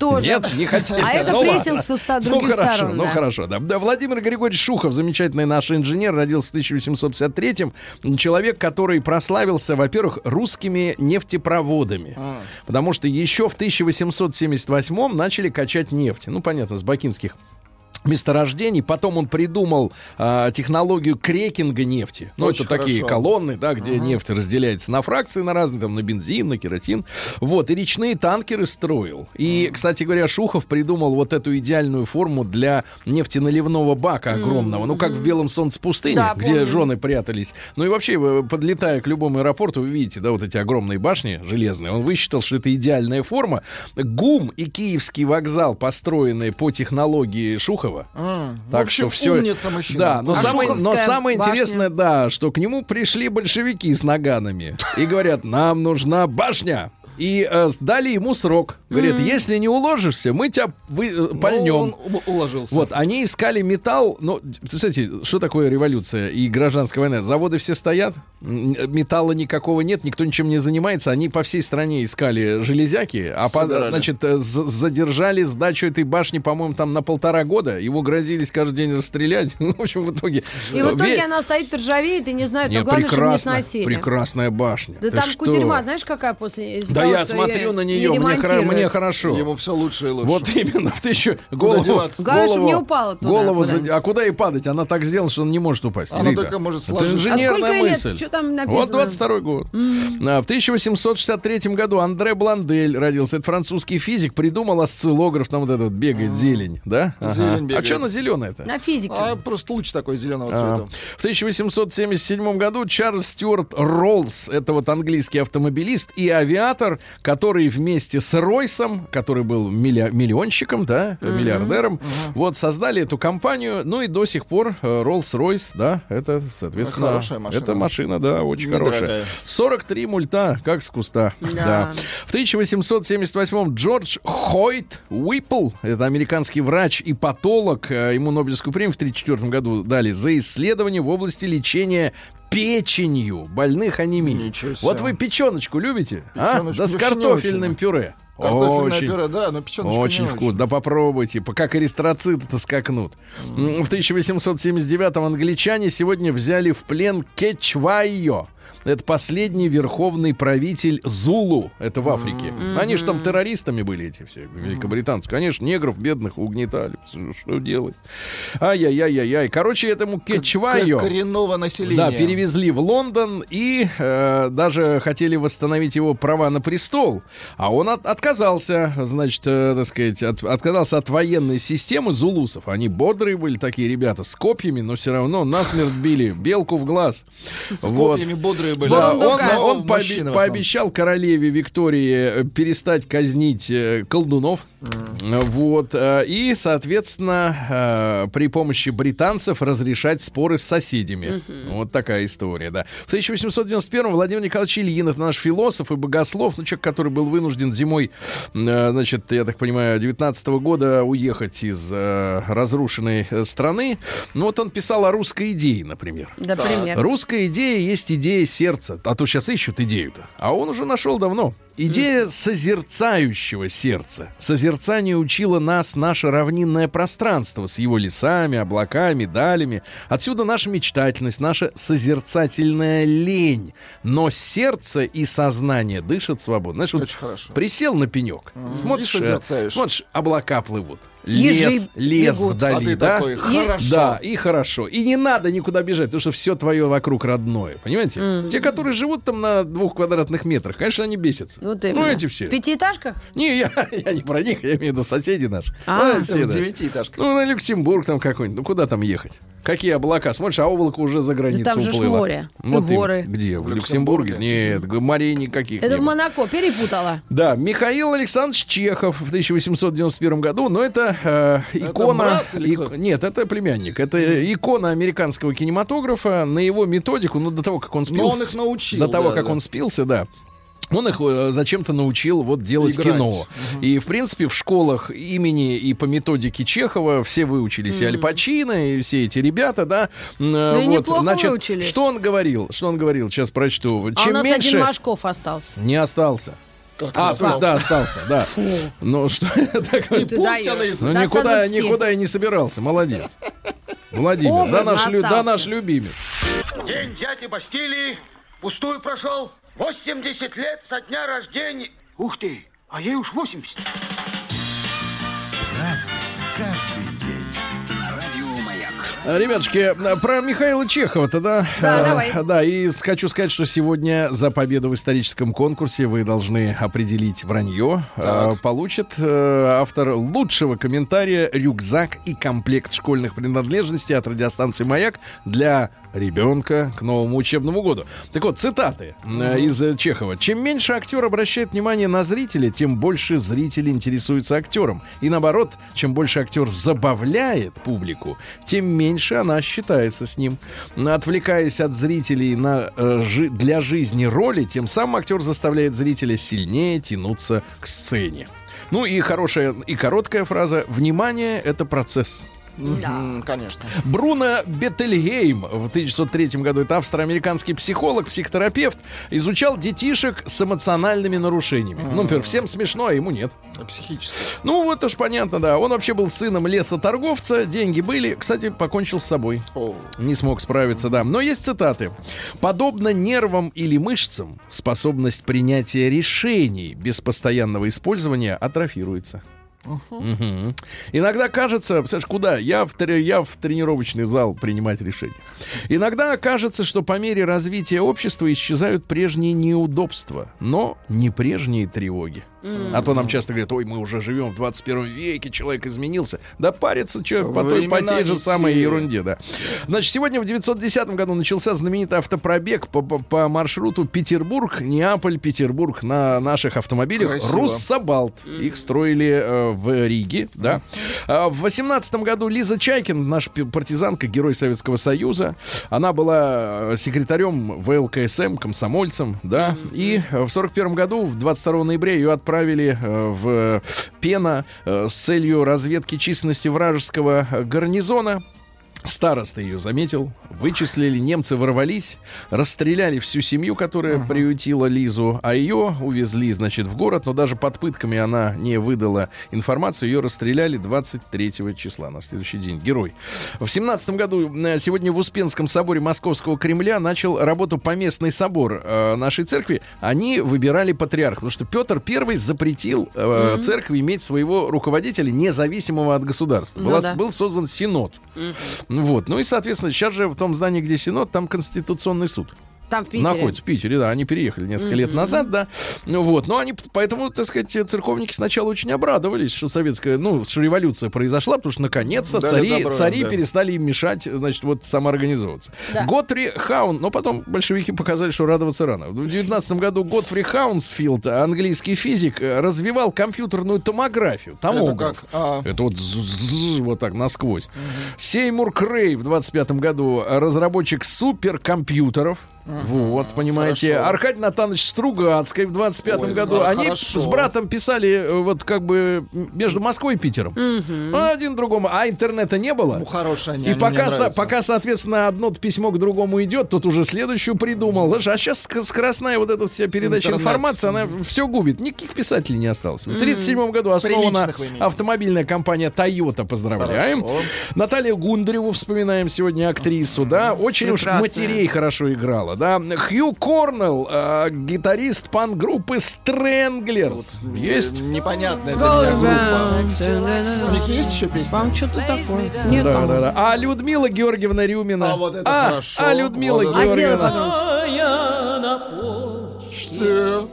Тоже. Нет, не хотели. А это Ну прессинг со ста Ну других хорошо, сторон. ну да. хорошо, да. Да, Владимир Григорьевич Шухов, замечательный наш инженер, родился в 1853-м. Человек, который прославился, во-первых, русскими нефтепроводами. А. Потому что еще в 1878-м начали качать нефть. Ну, понятно, с бакинских месторождений. Потом он придумал а, технологию крекинга нефти. Ну, Очень это такие хорошо. колонны, да, где нефть разделяется на фракции на разные, там, на бензин, на керосин. Вот, и речные танкеры строил. И, кстати говоря, Шухов придумал вот эту идеальную форму для нефтеналивного бака огромного. Ну, как в «Белом солнце пустыни», Да, где помню. жены прятались. Ну и вообще, вы, подлетая к любому аэропорту, вы видите, да, вот эти огромные башни железные. Он высчитал, что это идеальная форма. ГУМ и Киевский вокзал, построенные по технологии Шухова, А, в так общем, что все. умница мужчина. Да, но А самое, но самое башня? интересное, да, что к нему пришли большевики с наганами и говорят: нам нужна башня. И э, дали ему срок. Говорят, если не уложишься, мы тебя вы, э, Ну, пальнем. он уложился. Вот, они искали металл. Ну, кстати, что такое революция и гражданская война? Заводы все стоят, м, металла никакого нет, никто ничем не занимается. Они по всей стране искали железяки, а по- значит, э, задержали сдачу этой башни, по-моему, там на полтора года. Его грозились каждый день расстрелять. <laughs> Ну, В общем, в итоге... И в итоге Ве- она стоит, ржавеет, и не знают, Не, но главное, чтобы не сносили. прекрасная башня. Да Ты там что? кутерьма, знаешь, какая после Да я смотрю её на не нее, мне, хоро- ремонтируют. мне хорошо. Ему все лучше и лучше. Вот именно, <laughs> ты еще голову? Главное, чтобы не упала туда голову за- А куда и падать? Она так сделана, что он не может упасть. Она Рита. только может Это сложиться. А инженерная лет? мысль. Что там написано? Вот 22 год. А, в 1863 году Андре Бландель родился. Это французский физик. Придумал осциллограф. Там вот этот бегает зелень. Да? Зелень А бегает. что она зеленая-то? На физике. А просто луч такой зеленого А, цвета. В 1877 году Чарльз Стюарт Роллс, это вот английский автомобилист и авиатор, который вместе с Ройсом, который был милли- миллионщиком, да, миллиардером, вот создали эту компанию, ну и до сих пор Роллс-Ройс, да, это, соответственно, Хорошая машина. это машина, да, очень Недорогая. хорошая. 43 мульта, как с куста. Да. Да. В 1878 Джордж Хойт Уиппл, это американский врач и патолог, э, ему Нобелевскую премию в 1934 году дали за исследование в области лечения печенью больных анемией. Вот вы печеночку любите? а? Печеночку Да с картофельным пюре. Картофельное Очень. пюре, да, но печеночку Очень не вкусно. Да попробуйте. По- Как эристроциты-то скакнут. М, В 1879-м англичане сегодня взяли в плен Кечвайо. Это последний верховный правитель Зулу. Это в Африке. Они же там террористами были эти все, великобританцы. Конечно, негров бедных угнетали. Что делать? Ай-яй-яй-яй-яй. Короче, этому Кечвайо... К- Коренного населения. Да, перевезли в Лондон и э, даже хотели восстановить его права на престол. А он от- отказался, значит, э, так сказать, от- отказался от военной системы зулусов. Они бодрые были такие ребята, с копьями, но все равно насмерть били, белку в глаз. С Вот. копьями бодрые были. Да, он, он в основном. пообещал королеве Виктории э, перестать казнить э, Вот. э, И, соответственно, э, при помощи британцев разрешать споры с соседями. Вот такая история, да. В 1891 Владимир Николаевич Ильин, это наш философ и богослов, ну, человек, который был вынужден зимой, э, значит, я так понимаю, 19 года уехать из разрушенной страны. Ну, вот он писал о русской идее, например. Например. Русская идея есть идея сердца. А то сейчас ищут идею-то. А он уже нашел давно. Идея созерцающего сердца. Созерцание учило нас наше равнинное пространство с его лесами, облаками, далями. Отсюда наша мечтательность, наша созерцательная лень. Но сердце и сознание дышат свободно. Знаешь, вот Очень хорошо. присел на пенек, смотришь, и э, смотришь, облака плывут. Ежи Лес, лес бегут. вдали, а ты да? такой, хорошо. Да, и хорошо. И не надо никуда бежать, потому что все твое вокруг родное. Понимаете? Те, которые живут там на двух квадратных метрах, конечно, они бесятся. Вот ну, именно. эти все. В пятиэтажках? Не, я, <laughs> я не про них, я имею в виду соседи наши. А. Ну, все, В да. девятиэтажках. Ну, на Люксембург там какой-нибудь. Ну, куда там ехать? Какие облака? Смотришь, а облако уже за границу там же уплыло. море. И Вот им- горы. Где? В В Люксембурге? Люксембурге? Нет, морей никаких Это в. Монако. Перепутала. Да, Михаил Александрович Чехов в 1891 году, но это э, икона... брат или ик-? Нет, это племянник. Это икона американского кинематографа. На его методику, ну, до того, как он спился... Но он их научил, До того, да, как да. он спился, да. Он их э, зачем-то научил вот делать Играть. кино. И, в принципе, в школах имени и по методике Чехова все выучились. И Аль Пачино, и все эти ребята, да. Э, и неплохо выучились. Что он говорил? Что он говорил? Сейчас прочту. А у Чем нас меньше... один Машков остался. Не остался. Как А, он то есть, да, остался? остался, да. Ну, что <laughs> я так Ты Пункт даешь. анализа. Ну, никуда, 120. никуда я не собирался. Молодец. <laughs> Владимир, да наш, да остался. наш любимец. День дяди Бастилии пустую прошел. 80 лет со дня рождения. Ух ты, а ей уж 80. А, Ребятушки, а, про Михаила Чехова-то, да? Да, А, давай. Да, и хочу сказать, что сегодня за победу в историческом конкурсе вы должны определить вранье. А, Получит э, автор лучшего комментария рюкзак и комплект школьных принадлежностей от радиостанции «Маяк» для ребенка к новому учебному году. Так вот, цитаты э, из э, Чехова. Чем меньше актер обращает внимание на зрителя, тем больше зрители интересуются актером. И наоборот, чем больше актер забавляет публику, тем меньше меньше она считается с ним. Отвлекаясь от зрителей на, э, жи- для жизни роли, тем самым актер заставляет зрителя сильнее тянуться к сцене. Ну и хорошая и короткая фраза «Внимание — это процесс». Мгм, Конечно. Бруно Беттельгейм в 1903 году, это австро-американский психолог, психотерапевт, изучал детишек с эмоциональными нарушениями. Ну, например, всем смешно, а ему нет. Психически. Ну, вот уж понятно, да. Он вообще был сыном лесоторговца, деньги были. Кстати, покончил с собой. Не смог справиться, да. Но есть цитаты. Подобно нервам или мышцам, способность принятия решений без постоянного использования атрофируется. Мгм. Иногда кажется, представляешь, куда? Я в, я в тренировочный зал принимать решения. Иногда кажется, что по мере развития общества исчезают прежние неудобства, но не прежние тревоги. А то нам часто говорят, ой, мы уже живем в 21 веке, человек изменился. Да парится человек по той, по той же самой ерунде, да. Значит, сегодня в 910 году начался знаменитый автопробег по, по- по маршруту Петербург, Неаполь, Петербург на наших автомобилях Красиво. Руссобалт. Их строили э, в Риге, да. А в 18 году Лиза Чайкин, наша партизанка, герой Советского Союза, она была э, секретарем ВЛКСМ, комсомольцем, да. И э, в 41 году, в 22 ноября, ее отправили э, в Пена э, с целью разведки численности вражеского э, гарнизона. Староста ее заметил, вычислили, немцы ворвались, расстреляли всю семью, которая приютила Лизу, а ее увезли, значит, в город, но даже под пытками она не выдала информацию, ее расстреляли 23 числа, на следующий день. Герой. В 17 году сегодня в Успенском соборе Московского Кремля начал работу поместный собор э, нашей церкви. Они выбирали патриарха, потому что Петр I запретил э, церкви иметь своего руководителя, независимого от государства. Ну Была- да. Был создан Синод. Ну Вот. Ну и, соответственно, сейчас же в том здании, где Синод, там Конституционный суд. Там в Питере. Находится в Питере, да. Они переехали несколько лет назад, да. Ну вот. Но они, поэтому, так сказать, церковники сначала очень обрадовались, что советская, ну, что революция произошла, потому что наконец-то Дали цари, добро, цари да. перестали им мешать, значит, вот самоорганизовываться. Да. Готфри Хаун, но потом большевики показали, что радоваться рано. В 19 году Готфри Хаунсфилд, английский физик, развивал компьютерную томографию. Это Томограф. как? А, Это вот вот так насквозь. Сеймур Крей в 25 году разработчик суперкомпьютеров. Вот, понимаете. хорошо. Аркадий Натанович Стругацкий в 25 Ой, году. да, Они хорошо. с братом писали э, вот как бы между Москвой и Питером. Один другому. А интернета не было. ну, хорошие они, И они пока, со- пока, соответственно, одно письмо к другому идет, тот уже следующую придумал. А сейчас скоростная вот эта вся передача Интернет. информации, она все губит. Никаких писателей не осталось. В 1937 году основана автомобильная компания Toyota. Поздравляем. Хорошо. Наталью Гундареву вспоминаем сегодня актрису, да. Очень уж Прекрасная. матерей хорошо играла, да. Хью Корнелл, э, гитарист пан-группы Stranglers. Есть? Э, Непонятная для меня группа. У них есть еще песни? Вам что-то такое? Нет, Да, да, да. А Людмила Георгиевна Рюмина. А, вот это а, хорошо. А Людмила Вот это- А Что?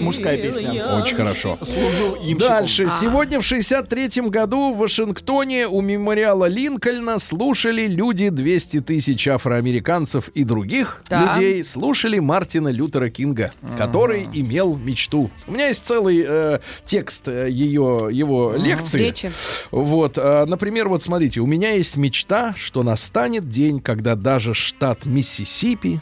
Мужская песня. Очень хорошо. Служил имщиком. Дальше. Сегодня в 63-м году в Вашингтоне у мемориала Линкольна слушали люди 200 тысяч афроамериканцев и других Да. людей слушали Мартина Лютера Кинга, который имел мечту. У меня есть целый э, текст э, ее, его лекции. Речи. Вот, э, например, вот смотрите, у меня есть мечта, что настанет день, когда даже штат Миссисипи,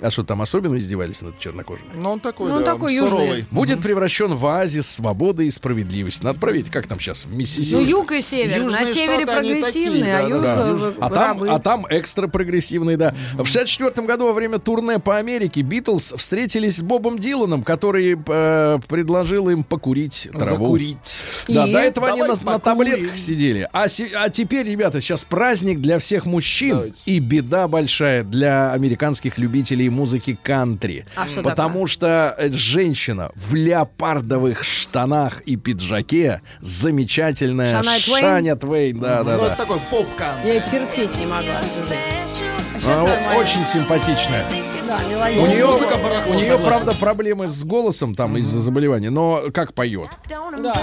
а что там особенно издевались над чернокожими, Ну, он такой, Ну, он да, такой южный. суровый. будет превращен в оазис свободы и справедливости. Надо проверить, как там сейчас в Миссисипи. Ну, юг и север. Южные На севере прогрессивные, такие, а да, юг да, Да. э, А там, а там экстра прогрессивный, да. В 64 году во время турне по Америке Битлз встретились с Бобом Диланом, который э, предложил им покурить траву. Закурить. Да, И? до этого они на, на таблетках сидели. А, а теперь, ребята, сейчас праздник для всех мужчин Давайте. и беда большая для американских любителей музыки кантри. А что Потому что э, женщина в леопардовых штанах и пиджаке замечательная Шания Твейн? Шаня Твейн. Да, да, Вот да. такой поп-кан. Я терпеть не могла всю жизнь. А Она очень симпатичная. Да, У нее, музыка барахло, у нее согласен. правда, проблемы с голосом там из-за заболевания, но как поет. Да.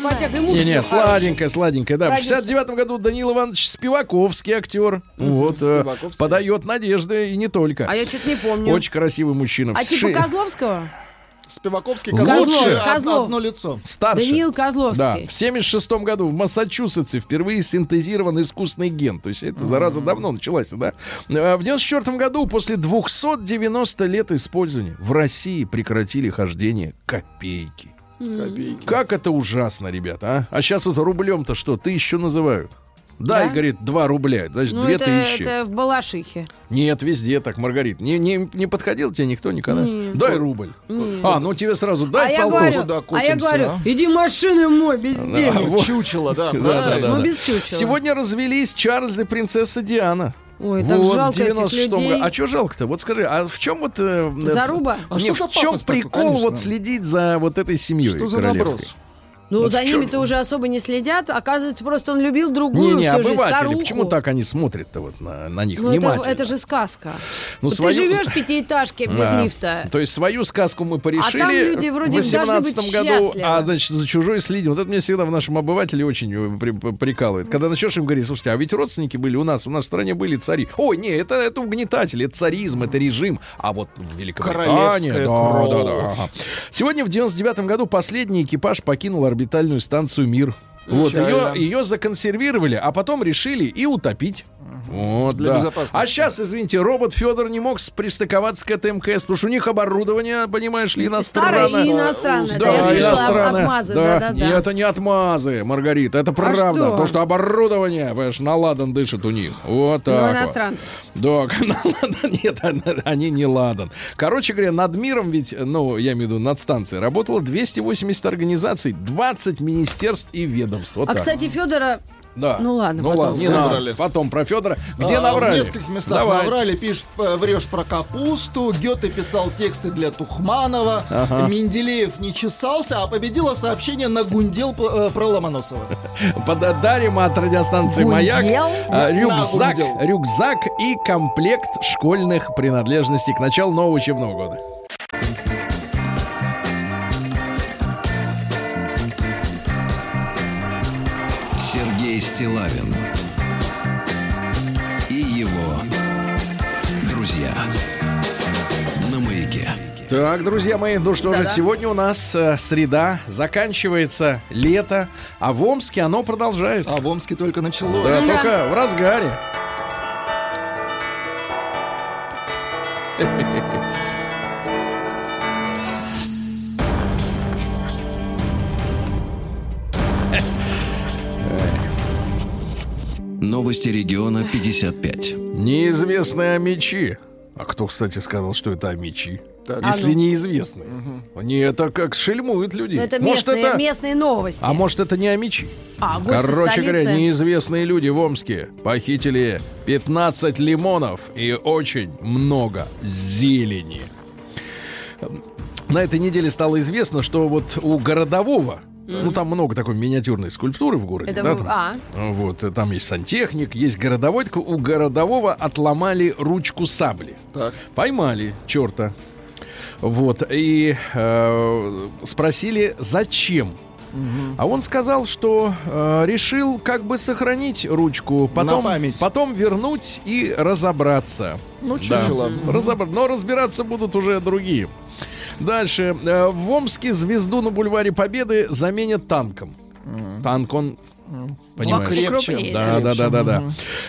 Не-не, хороший. сладенькая, сладенькая, да. В Продюсер. 69 году Данил Иванович Спиваковский актер. Вот, э, Спиваковский. подает надежды и не только. А я что-то не помню. Очень красивый мужчина. А В типа ши- Козловского? Спиваковский, Лучше. Козлов, Козлов. одно, лицо. Старше. Даниил Да, Козловский. в 76 году в Массачусетсе впервые синтезирован искусственный ген. То есть это зараза давно началась, да? А В 94 году, после 290 лет использования, в России прекратили хождение копейки. Копейки. Как это ужасно, ребята, а? А сейчас вот рублем-то что, тысячу называют? Дай, Да? говорит, 2 рубля, значит, Ну, 2 это, тысячи. это в Балашихе. Нет, везде так, Маргарит. Не, не, не подходил тебе никто никогда? Нет. Дай рубль. А, ну тебе сразу А дай я, полтос. говорю, Куда а я кутимся, говорю, а? иди машины мой, бездельник. вот. Чучело, да, <laughs> Да, да, да, Ну, да. без чучела. Сегодня развелись Чарльз и принцесса Диана. Ой, так вот, жалко в 96 этих людей. году. А что жалко-то? Вот скажи, а в чем вот... э, Заруба? А не, что за в чем такой, прикол конечно? вот следить за вот этой семьей Что за королевской? наброс? Ну, Вот за ними-то уже особо не следят. Оказывается, просто он любил другую Не, не, всю жизнь, обыватели, старуху. почему так они смотрят-то вот на, на них Ну, это, внимательно? это же сказка. Ну, Вот свою- Ты живешь в пятиэтажке без Да. лифта. То есть свою сказку мы порешили А там люди вроде в должны быть 18 году, счастливы. а значит за чужой следим. Вот это мне всегда в нашем обывателе очень э, при- при- прикалывает. Когда начнешь им говорить, слушайте, а ведь родственники были у нас, у нас в стране были цари. Ой, не, это, это угнетатели, это царизм, это режим. А вот в Великобритании... Королевская Да, кровь. да, да, ага. Сегодня в 99 году последний экипаж покинул орбитальную станцию «Мир». Вот, ее, ее законсервировали, а потом решили и утопить. Вот, Для да. безопасности. А сейчас, извините, робот Федор не мог пристыковаться к этой МКС, потому что у них оборудование, понимаешь ли, иностранное. Старое и иностранное. Да, Да, я слышала отмазы. Да, Да, да, и да. это не отмазы, Маргарита, это правда. что? Потому что оборудование, понимаешь, наладан дышит у них. Вот Ну, так вот. иностранцы. Да, <laughs> наладан, нет, они- они не ладан. Короче говоря, над миром ведь, ну, я имею в виду, над станцией, работало 280 организаций, 20 министерств и ведомств. Вот А, так. кстати, Федора да. ну ладно, ну потом ладно, не наврали. Потом про Федора. Где А, наврали? В нескольких местах Давайте. наврали. Пишет, э, врешь про капусту. Гёте писал тексты для Тухманова. Менделеев не чесался, а победило сообщение на гундел э, про Ломоносова. <laughs> Подарим от радиостанции? «Маяк» а, рюкзак, рюкзак и комплект школьных принадлежностей к началу нового учебного года. Стилавин и его друзья на маяке. Так, друзья мои, ну что же, Да-да. сегодня у нас э, среда, заканчивается лето, а в Омске оно продолжается. А в Омске только началось. Да, Да. только в разгаре. <laughs> Новости региона 55. Неизвестные мечи. А кто, кстати, сказал, что это мечи? Так. А Если ну. неизвестные. Не, это как шельмуют людей. Ну, это Может, местные, это... местные новости. А может, это не амичи? А, Короче столицы. говоря, неизвестные люди в Омске похитили 15 лимонов и очень много зелени. На этой неделе стало известно, что вот у городового, ну там много такой миниатюрной скульптуры в городе, Это да, там, а. вот, э, там есть сантехник, есть городовой, так у городового отломали ручку сабли. Так. Поймали черта. Вот, и э, спросили, зачем. А он сказал, что э, решил как бы сохранить ручку, потом, потом вернуть и разобраться. Ну, Да. чучело. Разобра- Но разбираться будут уже другие. Дальше. Э, В Омске звезду на бульваре Победы заменят танком. Танк он... Понимаешь? Покрепче. Да, да, да, да, да.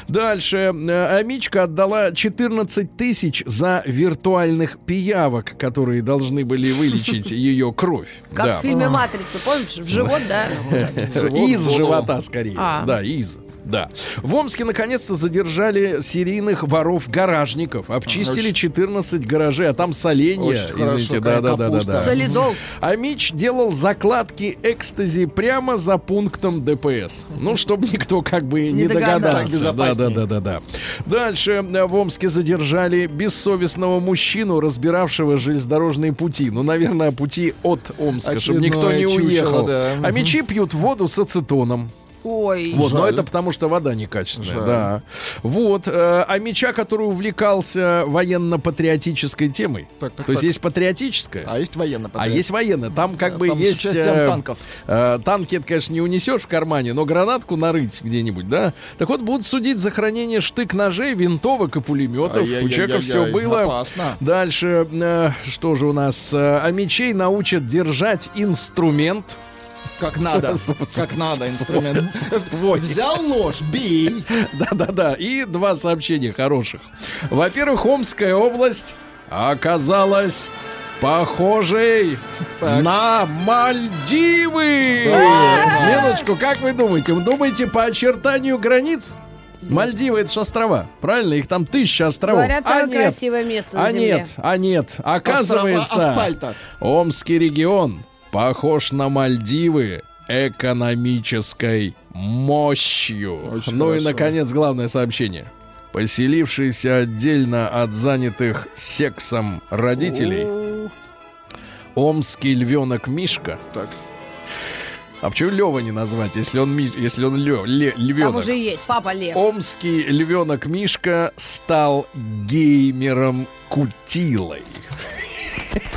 Дальше. Э, Амичка отдала 14 тысяч за виртуальных пиявок, которые должны были вылечить <laughs> ее кровь. Как Да. в фильме «Матрица», помнишь? В живот, да? <laughs> Живот Из живота скорее. А. Да, из. Да. В Омске наконец-то задержали серийных воров-гаражников. Обчистили Очень- 14 гаражей, а там соленья. Очень хорошо, Извините, да, да, да, да, да. Солидол. А Мич делал закладки экстази прямо за пунктом ДПС. Ну, чтобы никто как бы не, Не догадался. Да, да, да, да, да. Дальше э, в Омске задержали бессовестного мужчину, разбиравшего железнодорожные пути. Ну, наверное, пути от Омска, чтобы никто не Очередное чучело, уехал. да. А мечи пьют воду с ацетоном. Ой, Вот, но Жаль. это потому, что вода некачественная, Жаль. да. Вот, э, а меча, который увлекался военно-патриотической темой. Так, так, То есть так. есть патриотическая, А есть военно а есть военная. Там как бы Там есть... э, танков. э, танки, это, конечно, не унесешь в кармане, но гранатку нарыть где-нибудь, да? Так вот, будут судить за хранение штык-ножей, винтовок и пулеметов. У Ай-яй-яй-яй-яй, человека все было. опасно. Дальше, э, что же у нас? Э, а мечей научат держать инструмент. Как надо. <laughs> Как надо инструмент. Свой. Взял нож, бей. Да-да-да. И два сообщения хороших. Во-первых, Омская область оказалась похожей Так. на Мальдивы. Минуточку, как вы думаете? Вы думаете по очертанию границ? Мальдивы это же острова, правильно? Их там тысяча островов. говорят, а самое нет, красивое место на а Земле. нет, а нет. Оказывается, Острова асфальта. Омский регион похож на Мальдивы экономической мощью. Очень ну и, хорошо. наконец, главное сообщение. Поселившиеся отдельно от занятых сексом родителей, омский львенок Мишка. Так. А почему Лева не назвать, если он, Ми- если он лё- ле- львенок? Там уже есть папа Лев. Омский львенок Мишка стал геймером Кутилой. <laughs>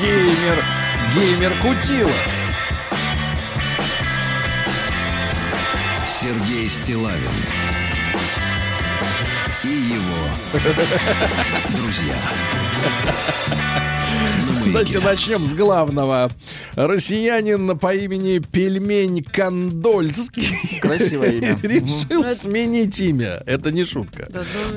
Геймер, геймер Кутила. Сергей Стилавин и его <laughs> друзья. Давайте начнем с главного. Россиянин по имени Пельмень Кондольский Красивое имя. <laughs> решил сменить имя. Это не шутка.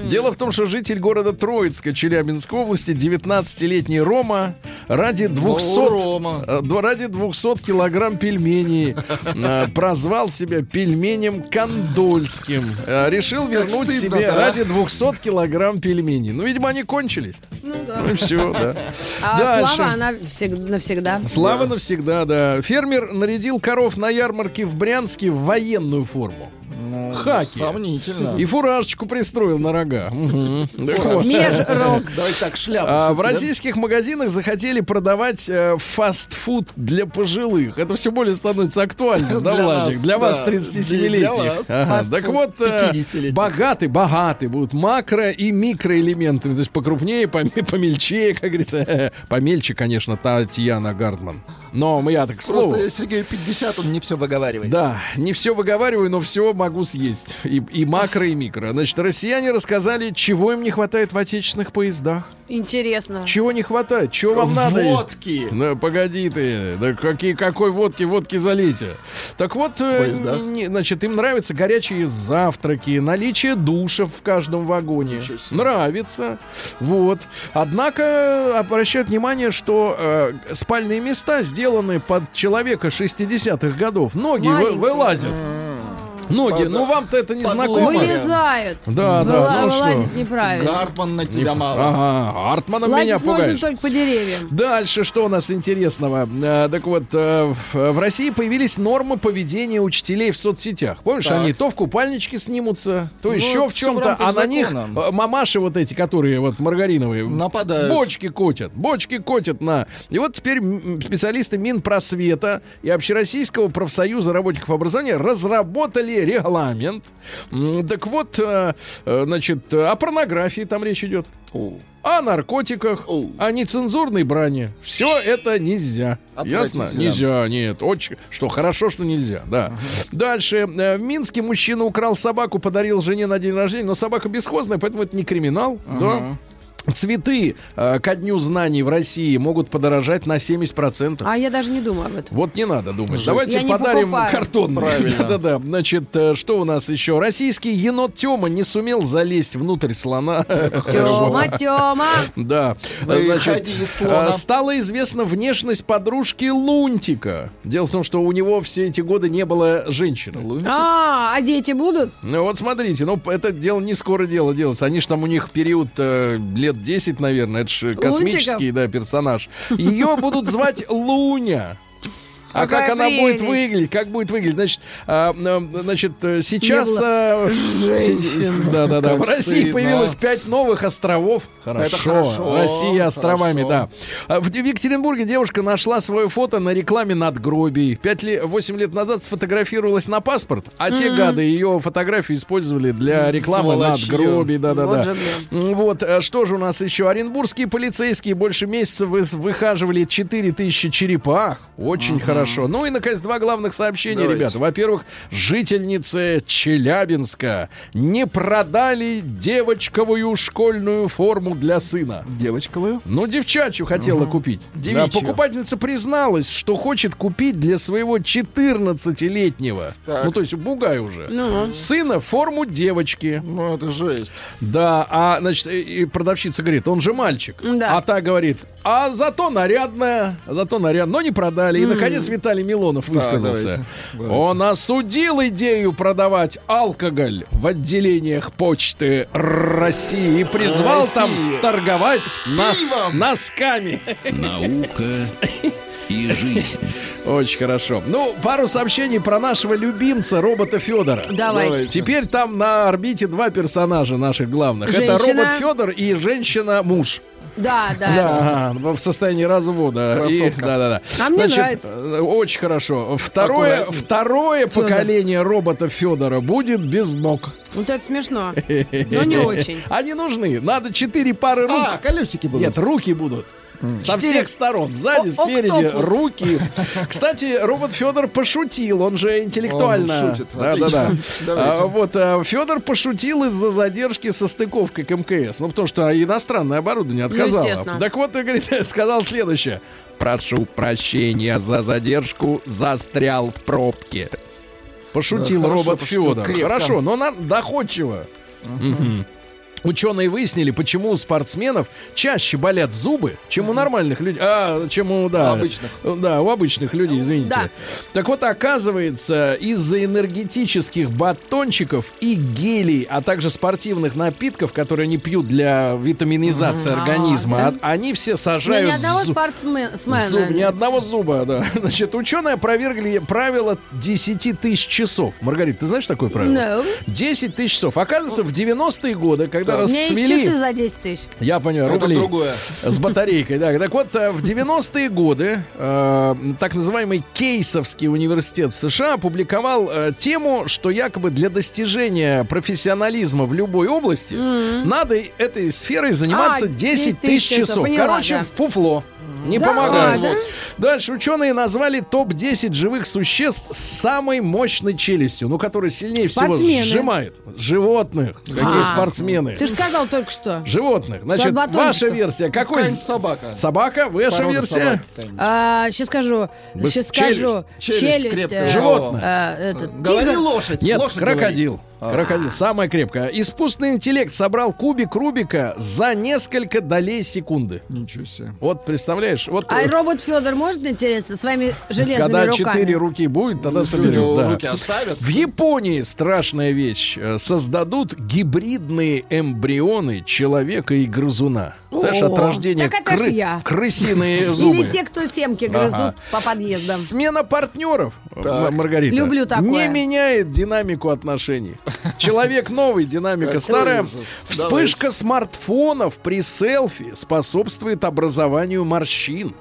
Дело в том, что житель города Троицка Челябинской области, 19-летний Рома, ради 200, Рома. э, ради 200 килограмм пельменей э, прозвал себя пельменем Кондольским. Э, Решил вернуть себе ради 200 килограмм пельменей. Ну, видимо, они кончились. Ну да. Ну, все, да. А Дальше. Слава, она всег- навсегда. Слава навсегда, да. Фермер нарядил коров на ярмарке в Брянске в военную форму. Ну, Хаки. Сомнительно. И фуражечку пристроил на рога. Межрок. Давай так, шляпу. А, в российских магазинах захотели продавать э, фастфуд для пожилых. Это все более становится актуальным, да, Для Владик? нас, Для вас, да. Для 37-летних. вас. Ага, Фастфуд Так вот, э, 50-летних. богаты, богаты будут макро- и микроэлементами. То есть покрупнее, поме- помельчее, как говорится. Помельче, конечно, Татьяна Гардман. Но я так. Просто Сергею 50, он не все выговаривает. Да, не все выговариваю, но все могу съесть. И, и макро, и микро. Значит, россияне рассказали, чего им не хватает в отечественных поездах. Интересно. Чего не хватает? Чего вам надо? Водки. Ну, погоди ты, да какие, какой водки, водки залейте. Так вот, э, не- значит, им нравятся горячие завтраки, наличие душев в каждом вагоне. Нравится. Вот. Однако обращают внимание, что э, спальные места сделаны под человека 60-х годов. Ноги вы- вылазят. Ноги, ну вам-то это не знакомо. Вылезают. Да, да, Выла- ну? Вылазит неправильно. Гартман на тебя мало. Ага, Артманом меня Лазить можно пугаешь. только по деревьям. Дальше что у нас интересного? Э, так вот, э, в, в России появились нормы поведения учителей в соцсетях. Помнишь, они то в купальничке снимутся, то Ну, еще в чем-то, а на них э, мамаши вот эти, которые вот маргариновые, Нападают. бочки котят, бочки котят на. И вот теперь специалисты Минпросвета и Общероссийского профсоюза работников образования разработали регламент. Так вот, э, э, значит, о порнографии там речь идет О. наркотиках, о нецензурной брани. Все это нельзя. Ясно? Нельзя, нет. Очень, что хорошо, что нельзя, да. Дальше. Э, В Минске мужчина украл собаку, подарил жене на день рождения, но собака бесхозная, поэтому это не криминал. Да. Цветы э, ко дню знаний в России могут подорожать на 70%. А я даже не думаю об этом. Вот не надо думать. Жесть. Давайте Я подарим картон. Правильно. <laughs> Да-да-да. Значит, э, что у нас еще? Российский енот Тёма не сумел залезть внутрь слона. Тёма, Тёма. Да. Слона. э, стала известна внешность подружки Лунтика. Дело в том, что у него все эти годы не было женщины. А, а дети будут? Ну вот смотрите, ну это дело не скоро дело делается. Они ж там у них период э, лет 10, наверное, это же космический, да, персонаж. Ее будут звать Луня. А Какая как она будет выглядеть? Как будет выглядеть? Значит, а, значит э, сейчас... А. Да, да, да. Как В России стыдно. появилось пять новых островов. Хорошо. хорошо, Россия островами, хорошо. да. А В Екатеринбурге девушка нашла свое фото на рекламе надгробий. Пять лет, восемь лет назад сфотографировалась на паспорт, а те гады ее фотографию использовали для рекламы Сволочье. надгробий. Да, да, Вот да. Вот, а что же у нас еще? Оренбургские полицейские больше месяца вы- выхаживали 4000 черепах. Очень хорошо. Ну и, наконец, два главных сообщения, Давайте. ребята. Во-первых, жительницы Челябинска не продали девочковую школьную форму для сына. Девочковую? Ну, девчачью хотела купить. Да, Девичью. покупательница призналась, что хочет купить для своего 14-летнего, Так. ну, то есть бугай уже, Ну. сына форму девочки. Ну, это жесть. Да, а, значит, и и продавщица говорит, он же мальчик. Да. А та говорит, а зато нарядная, зато нарядная, но не продали. И, наконец, Виталий Милонов высказался. давайте, давайте. Он осудил идею продавать алкоголь в отделениях почты России и призвал там России. торговать нос- носками. Наука и жизнь. Очень хорошо. Ну, пару сообщений про нашего любимца, робота Федора. Давайте. Теперь там на орбите два персонажа наших главных. Это Женщина. робот Федор и женщина-муж. Да, да. Да, в состоянии развода. И- да, да, да. А мне нравится. э, Очень хорошо. Второе, Аккуратней. второе Фёдор. поколение робота Федора будет без ног. Вот это смешно. <laughs> Но не очень. Они нужны. Надо четыре пары рук. А, колесики будут. Нет, руки будут. Со всех сторон, сзади, О- спереди, октопус. руки. Кстати, робот Федор пошутил, он же интеллектуально. Он шутит, да, да, да. <laughs> А, вот Федор пошутил из-за задержки со стыковкой к МКС. Ну, потому что иностранное оборудование отказало. естественно. так вот, говорит, <laughs> сказал следующее. Прошу прощения за задержку, застрял в пробке. Пошутил Да, хорошо робот Федор. Хорошо, но на, доходчиво. Мгм. Ученые выяснили, почему у спортсменов чаще болят зубы, чем у нормальных людей. А, чем у, да, Обычных. Да, у обычных людей, извините. Да. Так вот, оказывается, из-за энергетических батончиков и гелей, а также спортивных напитков, которые они пьют для витаминизации организма, А, да? а- они все Но сажают ни одного зу- спортсмена. Зуб, ни одного зуба, да. <laughs> Значит, ученые опровергли правило 10 тысяч часов. Маргарита, ты знаешь такое правило? No. 10 тысяч часов. Оказывается, в 90-е годы, когда У меня есть часы за 10 тысяч. Я понял, Это рублей. другое. С батарейкой, да. Так вот, э, в 90-е годы э, так называемый Кейсовский университет в США опубликовал э, тему, что якобы для достижения профессионализма в любой области надо этой сферой заниматься А, 10 тысяч часов. поняла, Короче, да. фуфло. Не Да, помогает. да? Дальше ученые назвали топ-10 живых существ с самой мощной челюстью, ну, которая сильнее всего Спортсмены. сжимает. Животных. Какие А. спортсмены? Ты же сказал только что. Животных. Значит, ваша версия. Какой? Собака. Собака, ваша Порода версия? собаки какая-нибудь. сейчас скажу. Сейчас скажу. Челюсть Челюсть. э, Животное. э, Говори лошадь. Нет, лошадь крокодил. Крокодил, самое крепкое. Искусственный интеллект собрал кубик Рубика за несколько долей секунды. Ничего себе. Вот представляешь, вот А э, робот Федор может, интересно, своими железными когда руками? четыре руки будет, тогда Если у соберет. него да. руки оставят. В Японии страшная вещь. Э, Создадут гибридные эмбрионы человека и грызуна. Знаешь, от рождения так кры- я. крысиные зубы. Или те, кто семки грызут Ага. по подъездам. Смена партнеров, М- Маргарита, Люблю такое. не меняет динамику отношений. Человек новый, динамика старая. Вспышка смартфонов при селфи способствует образованию морщин.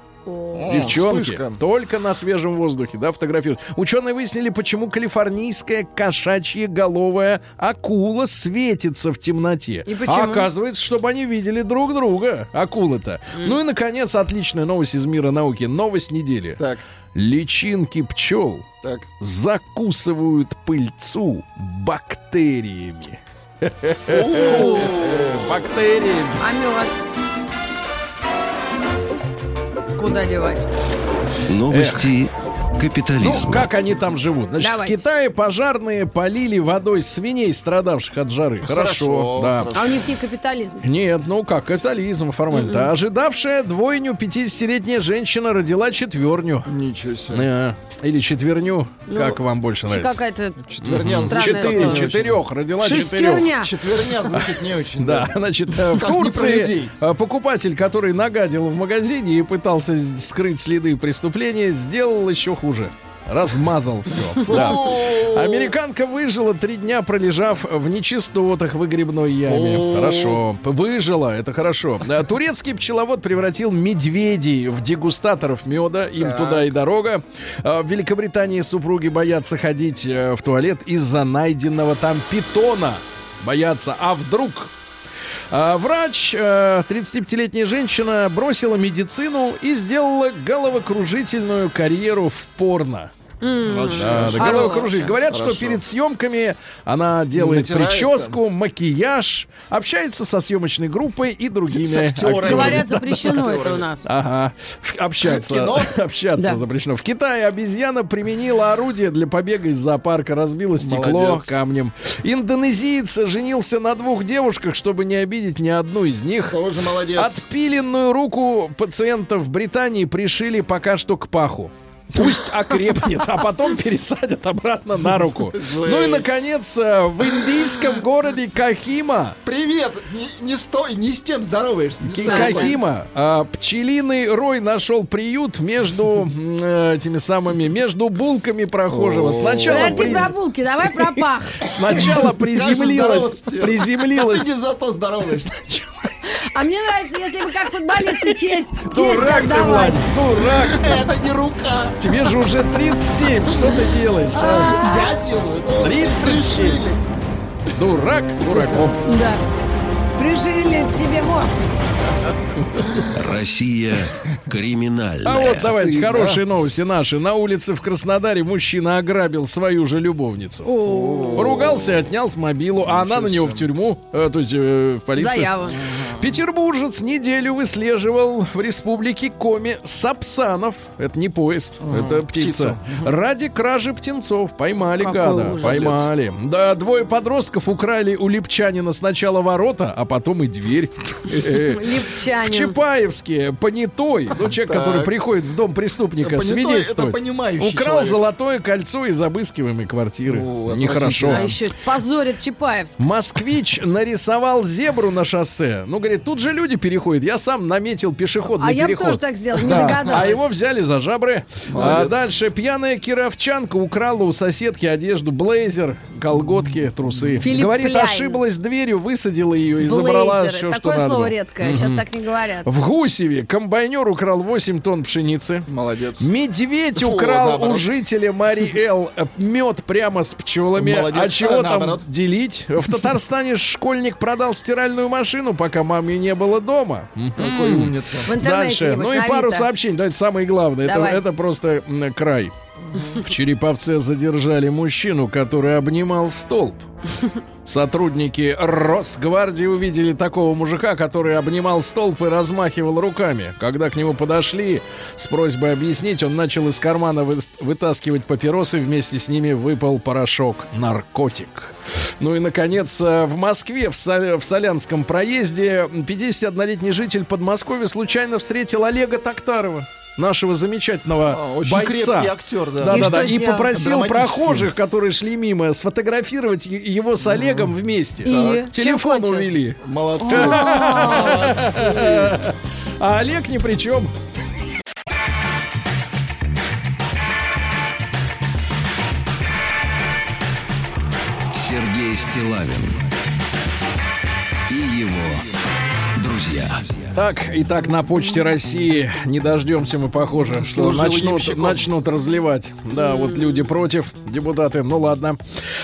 Девчонки, вспышка. только на свежем воздухе, да, фотографируют. Ученые выяснили, почему калифорнийская кошачья головая акула светится в темноте. И почему? А оказывается, чтобы они видели друг друга, акулы-то. Ну и, наконец, отличная новость из мира науки. Новость недели. Так, Личинки пчел так. закусывают пыльцу бактериями. <laughs> Бактериями. А мед? Куда девать? Новости Ну, капитализма. как они там живут? Значит, Давайте. в Китае пожарные полили водой свиней, страдавших от жары. Хорошо, Хорошо, да. хорошо. А у них не капитализм. Нет, ну как, капитализм формально. Ожидавшая двойню 50-летняя женщина родила четверню. Ничего себе. Э, Или четверню, Ну, как вам больше нравится? Какая-то Четверня звучит Четыре, четырех, родила четырех. шестерня. Четверня звучит не очень. Да, значит, э, в Турции э, покупатель, который нагадил в магазине и пытался скрыть следы преступления, сделал еще хуже. Хуже. Размазал все. <laughs> Да. Американка выжила три дня, пролежав в нечистотах в выгребной яме. Хорошо. Выжила, это хорошо. Турецкий пчеловод превратил медведей в дегустаторов меда. Им туда и дорога. А В Великобритании супруги боятся ходить э, в туалет из-за найденного там питона. Боятся. А вдруг Врач, э, 35-летняя женщина, бросила медицину и сделала головокружительную карьеру в порно. Да, да, Хорошо. головокружитель. Говорят, что перед съемками она делает Натирается. прическу, макияж, общается со съемочной группой и другими актерами. Говорят, <laughs> запрещено это у нас. Ага. Общаться, Кино? <laughs> общаться Да. запрещено. В Китае обезьяна применила орудие для побега из зоопарка, разбила стекло Молодец. камнем. Индонезиец женился на двух девушках, чтобы не обидеть ни одну из них. Тоже молодец. Отпиленную руку пациента в Британии пришили пока что к паху. Пусть окрепнет, а потом пересадят обратно на руку. Ну и, наконец, э, в индийском городе Кахима Привет! Не, не стой, не с тем здороваешься. Не. Кахима, а, пчелиный рой нашел приют между э, этими самыми, между булками прохожего. Сначала, Подожди приз- про булки, давай про пах. сначала приземлилась, приземлилась. А ты не зато здороваешься. А мне нравится, если мы как футболисты честь, честь Дурак ты. Влад, дурак. <laughs> Это не рука. Тебе же уже 37, что ты делаешь? Я делаю. это 37. решили. Дурак дураком. Да. Прижили тебе мозг. Россия криминальная. А вот давайте Стыдно. хорошие новости наши. На улице в Краснодаре мужчина ограбил свою же любовницу. Поругался и отнял с мобилу, а она на него в тюрьму, э, то есть э, в полицию. Заяву. Петербуржец неделю выслеживал в республике Коми сапсанов. Это не поезд, это птица. Ради кражи птенцов. Поймали Какой гада. ужас. Поймали. Да, двое подростков украли у липчанина сначала ворота, а потом и дверь. В. Чапаевске понятой, ну, человек, который приходит в дом преступника свидетельствовать, украл золотое кольцо из обыскиваемой квартиры. Нехорошо. А еще позорит Чапаевск. Москвич нарисовал зебру на шоссе. Ну, говорит, тут же люди переходят. Я сам наметил пешеходный А я бы переход. тоже так сделала, не догадалась. А его взяли за жабры. А дальше пьяная кировчанка украла у соседки одежду, блейзер, колготки, трусы. Говорит, ошиблась дверью, высадила ее и забрала все, что Такое надо. слово редкое. Сейчас так не говорят. В Гусеве комбайнер украл 8 тонн пшеницы. Молодец. Медведь Фу, украл наоборот. у жителя Мари <laughs> Эл мед прямо с пчелами. Молодец, а чего а, там наоборот. делить? В Татарстане школьник продал стиральную машину, пока мамы не было дома. Какой умница. В интернете, Дальше. Ну и пару сообщений. Давайте самое главное. Это, это просто край. В Череповце задержали мужчину, который обнимал столб. Сотрудники Росгвардии увидели такого мужика, который обнимал столб и размахивал руками. Когда к нему подошли с просьбой объяснить, он начал из кармана вы- вытаскивать папиросы, вместе с ними выпал порошок наркотик. Ну и, наконец, э, в Москве, в, Сол- в Солянском проезде, 51-летний житель Подмосковья случайно встретил Олега Токтарова, нашего замечательного А, Очень бойца. крепкий актер, да. Да, И да, что да. И сделал? попросил прохожих, которые шли мимо, сфотографировать его с Олегом вместе. И? Телефон увели. <laughs> Молодцы. А Олег ни при чем. Так, итак, на почте России не дождемся мы, похоже, что начнут, ямщиком. начнут разливать. Да, вот люди против, депутаты, ну ладно.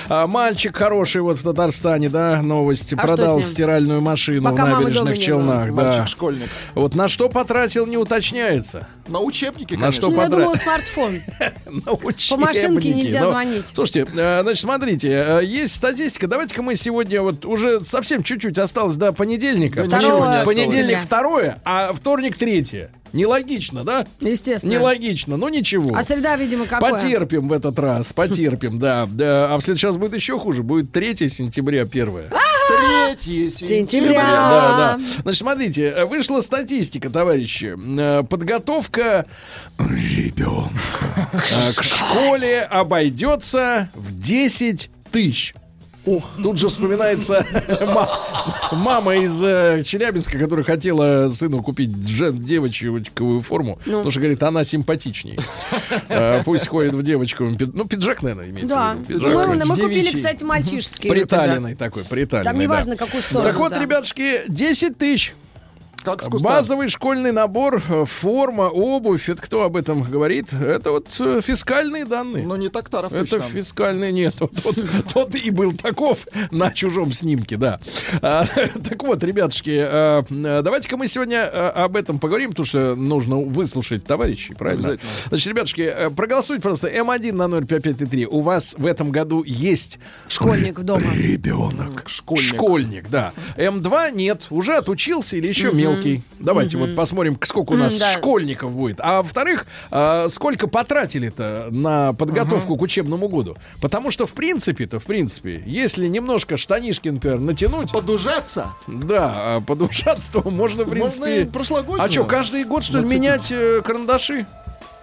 А, мальчик хороший вот в Татарстане, да, новость. А Продал стиральную машину Пока в набережных Челнах. Да. Мальчик-школьник. Вот на что потратил, не уточняется. На учебники, На конечно. что Ну, я думала, смартфон. <laughs> На учебники. машинке нельзя Но, звонить. Слушайте, э, значит, смотрите, э, есть статистика. Давайте-ка мы сегодня вот уже совсем чуть-чуть осталось до понедельника. Понедельник второе, а вторник третье. Нелогично, да? Естественно. Нелогично, но ничего. А среда, видимо, какое? Потерпим в этот раз, потерпим, да. да. А в следующий раз будет еще хуже. Будет 3 сентября первое. Третье Сентября. Да, да. Значит, смотрите, э, вышла статистика, товарищи. Э, Подготовка ребенка к школе обойдется в 10 тысяч. Тут же вспоминается <laughs> ма- мама из э, Челябинска, которая хотела сыну купить девочковую форму, Ну. потому что, говорит, она симпатичнее. Э, Пусть ходит в пид- Ну, пиджак, наверное, имеется в виду. Мы, купили, кстати, мальчишеский. пиджак. Приталенный такой, приталенный. Там неважно, какую сторону. Так вот, ребятушки, 10 тысяч. Как с куста. Базовый школьный набор, э, форма, обувь. Это кто об этом говорит? Это вот э, фискальные данные. Ну, не так Таров Это точно. фискальный нет. Тот, тот, <laughs> тот и был таков на чужом снимке, да. А, <laughs> так вот, ребятушки, а, давайте-ка мы сегодня об этом поговорим, потому что нужно выслушать товарищей, правильно? Значит, ребятушки, э, проголосуйте, просто М1 на 05533. У вас в этом году есть Школьник дома. ребенок. Школьник. Школьник, да. М2 нет, уже отучился или еще мелкий. Давайте вот посмотрим, сколько у нас школьников будет. А во-вторых, а, сколько потратили-то на подготовку к учебному году? Потому что, в принципе-то, в принципе, если немножко штанишки, например, натянуть, Подужаться? да, а подушаться, то можно, в Можно принципе... прошлогоднего. А что, каждый год, что ли, менять э, карандаши?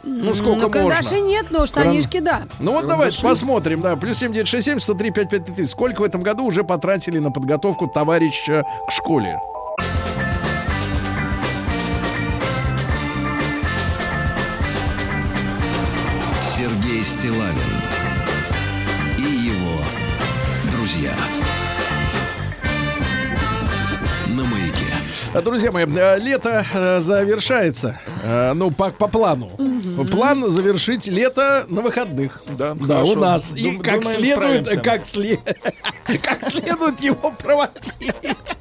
Ну, сколько Ну, карандаши можно? нет, но штанишки, да. Ну вот давайте посмотрим, да, плюс 7967 103 5533. Сколько в этом году уже потратили на подготовку товарища к школе? Друзья мои, э, лето э, завершается. Э, Ну, по, по плану. План завершить лето на выходных. Да, Да, хорошо. у нас. И Дум- как думаем, следует, справимся. как, сле- <laughs> как следует его проводить.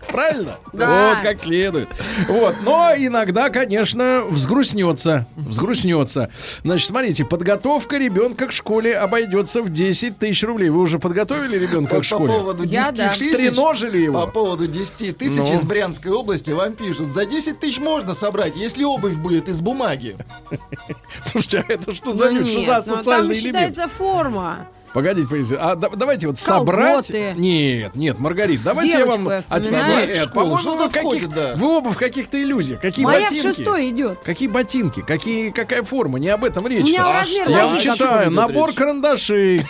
Правильно? Да. Вот, как следует. Вот. Но иногда, конечно, взгрустнется. Взгрустнется. Значит, смотрите, подготовка ребенка к школе обойдется в 10 тысяч рублей. Вы уже подготовили ребенка Вот к по школе? поводу 10 Я да. тысяч, Стреножили его? по поводу 10 тысяч Ну. из Брянской области вам пишут, за 10 тысяч можно собрать, если обувь будет из бумаги. <laughs> Слушайте, а это что за, Ну что за ну, там социальный элемент? считается форма. Погодите, погодите. А да- давайте вот собрать. Колготы. Нет, нет, Маргарит, давайте я вам. Девочку я А теперь вспоминаю. нет, по-моему, вы, каких- входит, да. вы оба в каких-то иллюзиях. Какие Моя в ботинки? шестой идет. Какие ботинки? Какие, какая форма? Не об этом речь. У меня А размер? Я вам читаю. Набор речь? карандашей.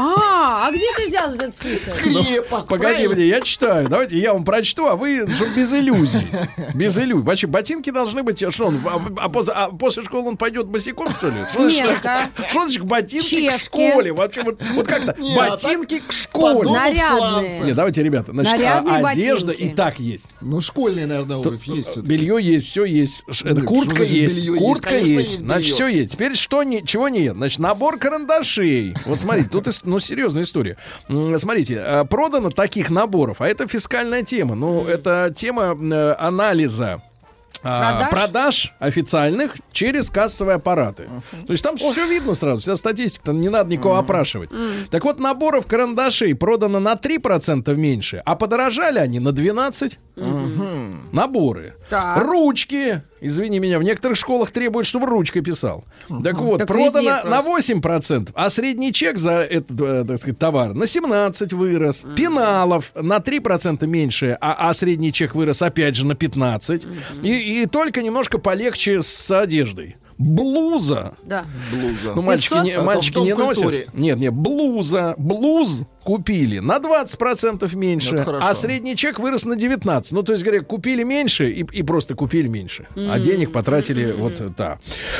А, а где ты взял этот список? Крепок, Погоди, правильно? погоди, я читаю. Давайте я вам прочту, а вы без иллюзий. <laughs> Без иллюзий. Вообще, ботинки должны быть. Что он? А, а после, а после школы он пойдет босиком, что ли? Что значит- Сменка. Что значит ботинки к школе? Вообще, вот, вот как-то Не, а ботинки к школе. Нарядные. Нет, давайте, ребята, значит, Нарядные а, одежда ботинки. и так есть. Ну, школьные, наверное, обувь есть всё-таки. Белье есть, все есть. Ну, куртка есть, белье есть? куртка есть. есть Значит, все есть. Теперь что не, чего нет? Значит, набор карандашей. Вот смотрите, тут ну серьезная история. Смотрите, э, продано таких наборов, а это фискальная тема. Ну, это тема э, анализа. а, Продаж? продаж официальных через кассовые аппараты. То есть там все видно сразу, вся статистика, там не надо никого опрашивать. Так вот, наборов карандашей продано на 3% меньше, а подорожали они на 12%. Наборы. Так. Ручки. Извини меня, в некоторых школах требуют, чтобы ручкой писал. Так вот, Так продано на просто. 8%, а средний чек за этот, э, так сказать, товар на 17 вырос. Пеналов на 3% меньше, а, а средний чек вырос опять же на 15. И, и только немножко полегче с одеждой. Блуза. Да. Блуза. Ну, мальчики, не, мальчики Дом не носят. Нет, нет, блуза. Блуз купили на 20% меньше, хорошо. а средний чек вырос на 19%. Ну, то есть, говоря, купили меньше и, и просто купили меньше. А денег потратили вот э, да.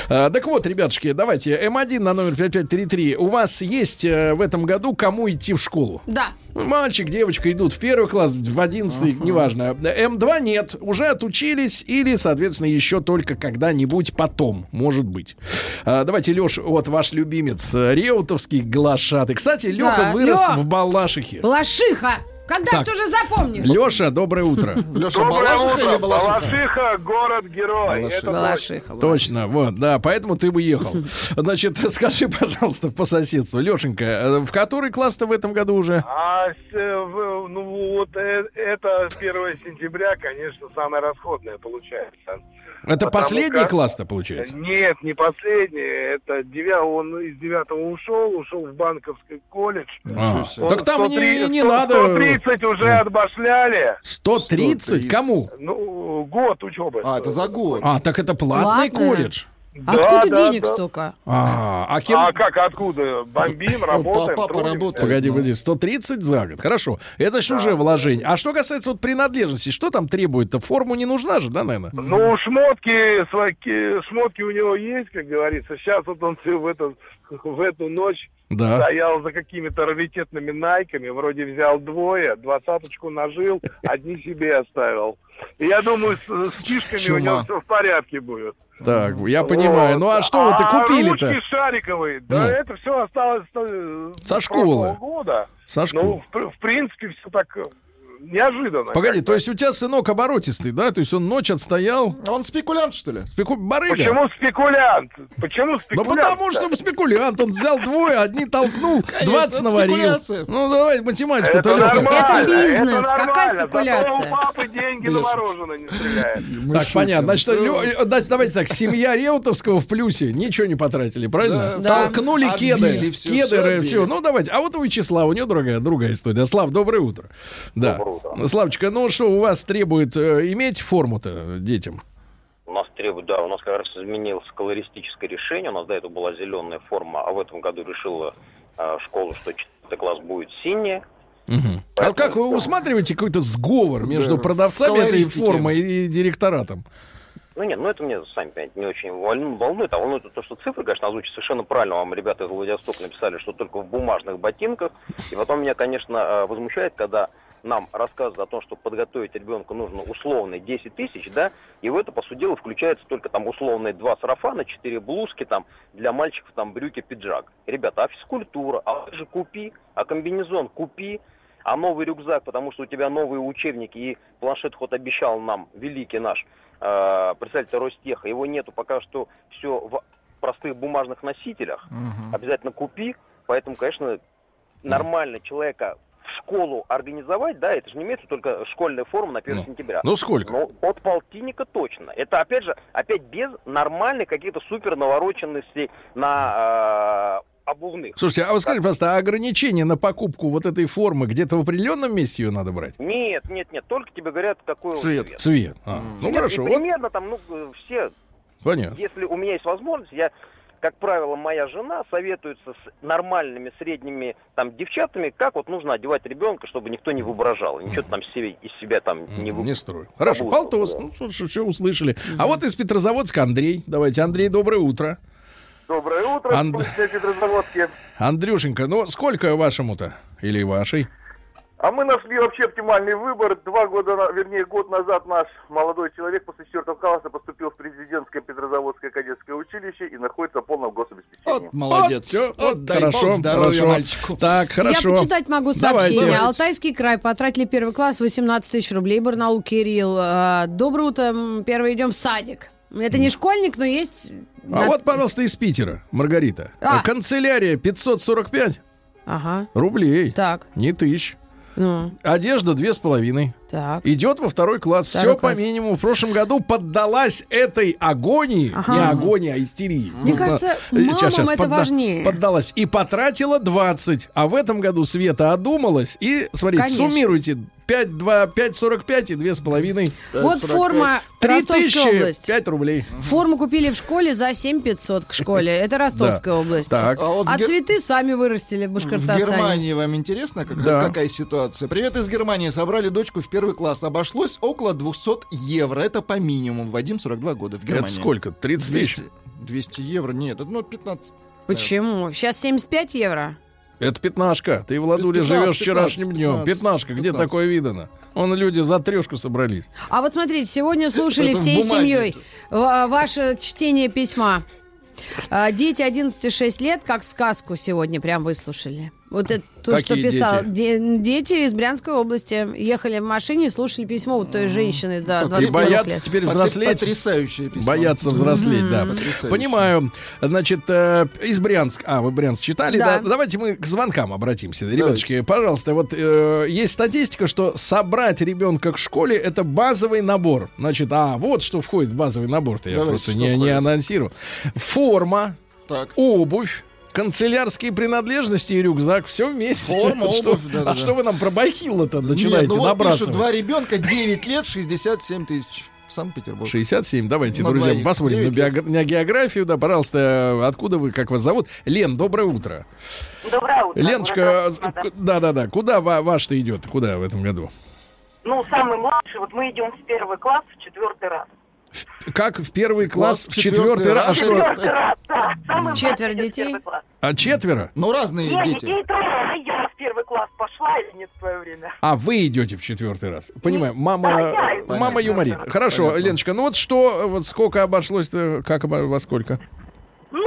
А, так вот, ребятушки, давайте. М1 на номер 5533. У вас есть э, в этом году кому идти в школу? Да. Мальчик, девочка идут в первый класс, в одиннадцатый, неважно. М2 нет, уже отучились или, соответственно, еще только когда-нибудь потом, может быть. А, давайте, Леш, вот ваш любимец, э, Реутовский глашатый. Кстати, Леха Да, вырос Лёх. в Балашихе. Лошиха. Когда Так. что же запомнишь? Леша, доброе утро. Леша, Доброе Балашиха утро. или Балашиха? Балашиха, город-герой. Балашиха. Балашиха. Точно, вот, да, поэтому ты бы ехал. <laughs> Значит, скажи, пожалуйста, по соседству, Лешенька, э, в который класс-то в этом году уже? А с, э, ну вот э, это 1 сентября, конечно, самое расходное получается. Это Потому последний как- класс-то, получается? Нет, не последний. Это девя... он из девятого ушел, ушел в банковский колледж. А, себе. Так там и не, и не надо. 130 уже отбашляли. 130? 130. Кому? Ну, год учебы. А, это за год. А, так это платный Платное? колледж. А Откуда да, денег да. столько? А, а кем... А как, откуда? Бомбим, работаем, папа трудимся. работает. Погоди, погоди, 130 за год. Хорошо. Это ж уже вложение. А что касается вот принадлежности, что там требует-то? Форму не нужна же, да, наверное? Ну, шмотки, шмотки у него есть, как говорится. Сейчас вот он в эту, в эту ночь Да. стоял за какими-то раритетными найками, вроде взял двое, двадцаточку нажил, одни себе оставил. И я думаю, с, с фишками у него все в порядке будет. Так, я понимаю. Вот. Ну а что вы-то А купили-то? ручки шариковые, да Ну. это все осталось э, Со школы. года. Со Ну, школы. в, пр- в принципе, все так э, неожиданно. Погоди, то есть у тебя сынок оборотистый, да? То есть он ночь отстоял? Он спекулянт, что ли? Спеку... Барыга? Почему спекулянт? Почему Ну спекулянт? потому что спекулянт, он взял двое, одни толкнул, 20 это наварил. спекуляция. Ну давай математику-то, Это нормально. Это бизнес, это какая спекуляция? Зато у папы деньги на мороженое не стреляют. <laughs> Мы Так, понятно. Значит, э, значит, давайте так, семья Реутовского в плюсе ничего не потратили, правильно? Толкнули кеды, отбили. все. Ну, давайте. А вот у Вячеслава, у него другая, другая история. Слав, доброе утро. Да. Доброе утро. Славочка, ну что, у вас требует э, иметь форму-то детям? У нас требует, да, у нас как раз изменилось колористическое решение. У нас до этого была зеленая форма, а в этом году решила э, школа, что четвертый класс будет синяя. Мгм. А как вы усматриваете какой-то сговор между Да, продавцами этой формы и, директоратом? Ну нет, ну это мне, сами понимаете, не очень волну- волнует. А волнует то, что цифры, конечно, озвучат совершенно правильно. Вам ребята из Владивостока написали, что только в бумажных ботинках. И потом меня, конечно, э, возмущает, когда нам рассказывают о том, что подготовить ребенка нужно условно 10 тысяч, да, и в это, по сути дела, включается только там условные два сарафана, четыре блузки, там, для мальчиков там брюки, пиджак. Ребята, а физкультура, а лыжи купи, а комбинезон купи, а новый рюкзак, потому что у тебя новые учебники и планшет хоть обещал нам, великий наш э, представитель Ростеха, его нету пока что все в простых бумажных носителях, Мгм. обязательно купи, поэтому, конечно, нормально человека школу организовать, да, это же не имеется только школьная форма на 1 Ну, сентября. Ну сколько? Ну, от полтинника точно. Это, опять же, опять без нормальных каких-то супер навороченностей на э, обувных. Слушайте, а вы скажите, просто а ограничение на покупку вот этой формы где-то в определенном месте ее надо брать? Нет, нет, нет, только тебе говорят, какой Цвет. цвет. Цвет. А, ну Нет, хорошо, и вот примерно там, ну, э, все, понятно. если у меня есть возможность, я, как правило, моя жена советуется с нормальными средними там девчатами, как вот нужно одевать ребенка, чтобы никто не воображал, ничего там себе, из себя там не вы... Не строй. Хорошо, Полтос, да. ну что услышали. А вот из Петрозаводска Андрей. Давайте, Андрей, доброе утро. Доброе утро, Анд- Петрозаводске. Андрюшенька, ну сколько вашему-то? Или вашей? А мы нашли вообще оптимальный выбор. Два года, вернее, год назад наш молодой человек после четвертого класса поступил в президентское Петрозаводское кадетское училище и находится в полном гособеспечении. Вот молодец. Вот, вот, Вот, дай хорошо, бог здоровья хорошо. мальчику. Так, хорошо. Я почитать могу сообщение. Давайте. Алтайский край потратили первый класс 18 тысяч рублей. Барнаул Кирилл. А, Доброе утро. Первый идем в садик. Это не школьник, но есть... А на- вот, пожалуйста, из Питера, Маргарита. А. Канцелярия 545 Ага. рублей. Так. Не тысяч. Ну, Одежда две с половиной. Так. Идет во второй класс. Второй Все по класс. минимуму. В прошлом году поддалась этой агонии. Ага. Не агонии, а истерии. Мне Ну, кажется, э, мамам это важнее. Поддалась. И потратила 20. А в этом году Света одумалась. И, смотрите, Конечно. суммируйте. 5, 2, 5,45 и 2,5. Вот форма 3 Ростовская тысячи область. 5 рублей. Форму купили в школе за 7 500 к школе. Это <laughs> Ростовская область. Так. А вот в А Гер- цветы сами вырастили в В Башкортостане. Германии вам интересно, как- Да. какая ситуация? Привет из Германии. Собрали дочку в первый класс. Обошлось около 200 евро. Это по минимуму. Вадим 42 года в Германии. Это сколько? 30 тысяч? 200, 200 евро? Нет, это ну 15. Почему? Сейчас 75 евро. Это пятнашка. Ты, Владуля, 15, живешь вчерашним 15, днем. 15, Пятнашка, где 15. такое видано? Вон люди за трешку собрались. А вот смотрите, сегодня слушали всей семьей ваше чтение письма. А, Дети 11-6 лет, как сказку сегодня прям выслушали. Вот это то, Какие что писал. дети? Де- дети из Брянской области ехали в машине и слушали письмо вот той женщины И 20 И боятся лет. теперь взрослеть. Потрясающее письмо. Боятся взрослеть, да. Потрясающе. Понимаю. Значит, э, из Брянска. А, вы Брянск читали? Да. Да. Давайте мы к звонкам обратимся. Ребятушки, пожалуйста, вот э, есть статистика, что собрать ребенка к школе это базовый набор. Значит, а вот что входит в базовый набор-то. Я Давайте, просто не, не анонсировал. Форма, Так. обувь. Канцелярские принадлежности и рюкзак, все вместе. Форма, <laughs> Что- обувь, да-да-да. А что вы нам про бахило-то начинаете Нет, ну вот набрасывать? пишут, два ребенка, 9 лет, 67 тысяч. Санкт-Петербург. 67. Давайте, На друзья, двоих. посмотрим на, биогра- на географию. Да, пожалуйста, откуда вы, как вас зовут? Лен, доброе утро. Доброе утро. Леночка, Здравствуйте. да-да-да, куда ва- ваш-то идет? Куда в этом году? Ну, самый младший, вот мы идем в первый класс в четвертый раз. Как в первый класс, Класс в четвертый раз? А? Четвертый раз, да. Самый Четверо младший детей? первый класс. А четверо? Ну, разные Нет, дети. детей трое, а я в первый класс пошла или нет в свое время? А вы идете в четвертый раз. Понимаю, Да, мама, я иду. мама юморит. Хорошо, Понятно. Леночка, ну вот что, вот сколько обошлось-то, как обо- во сколько? Ну,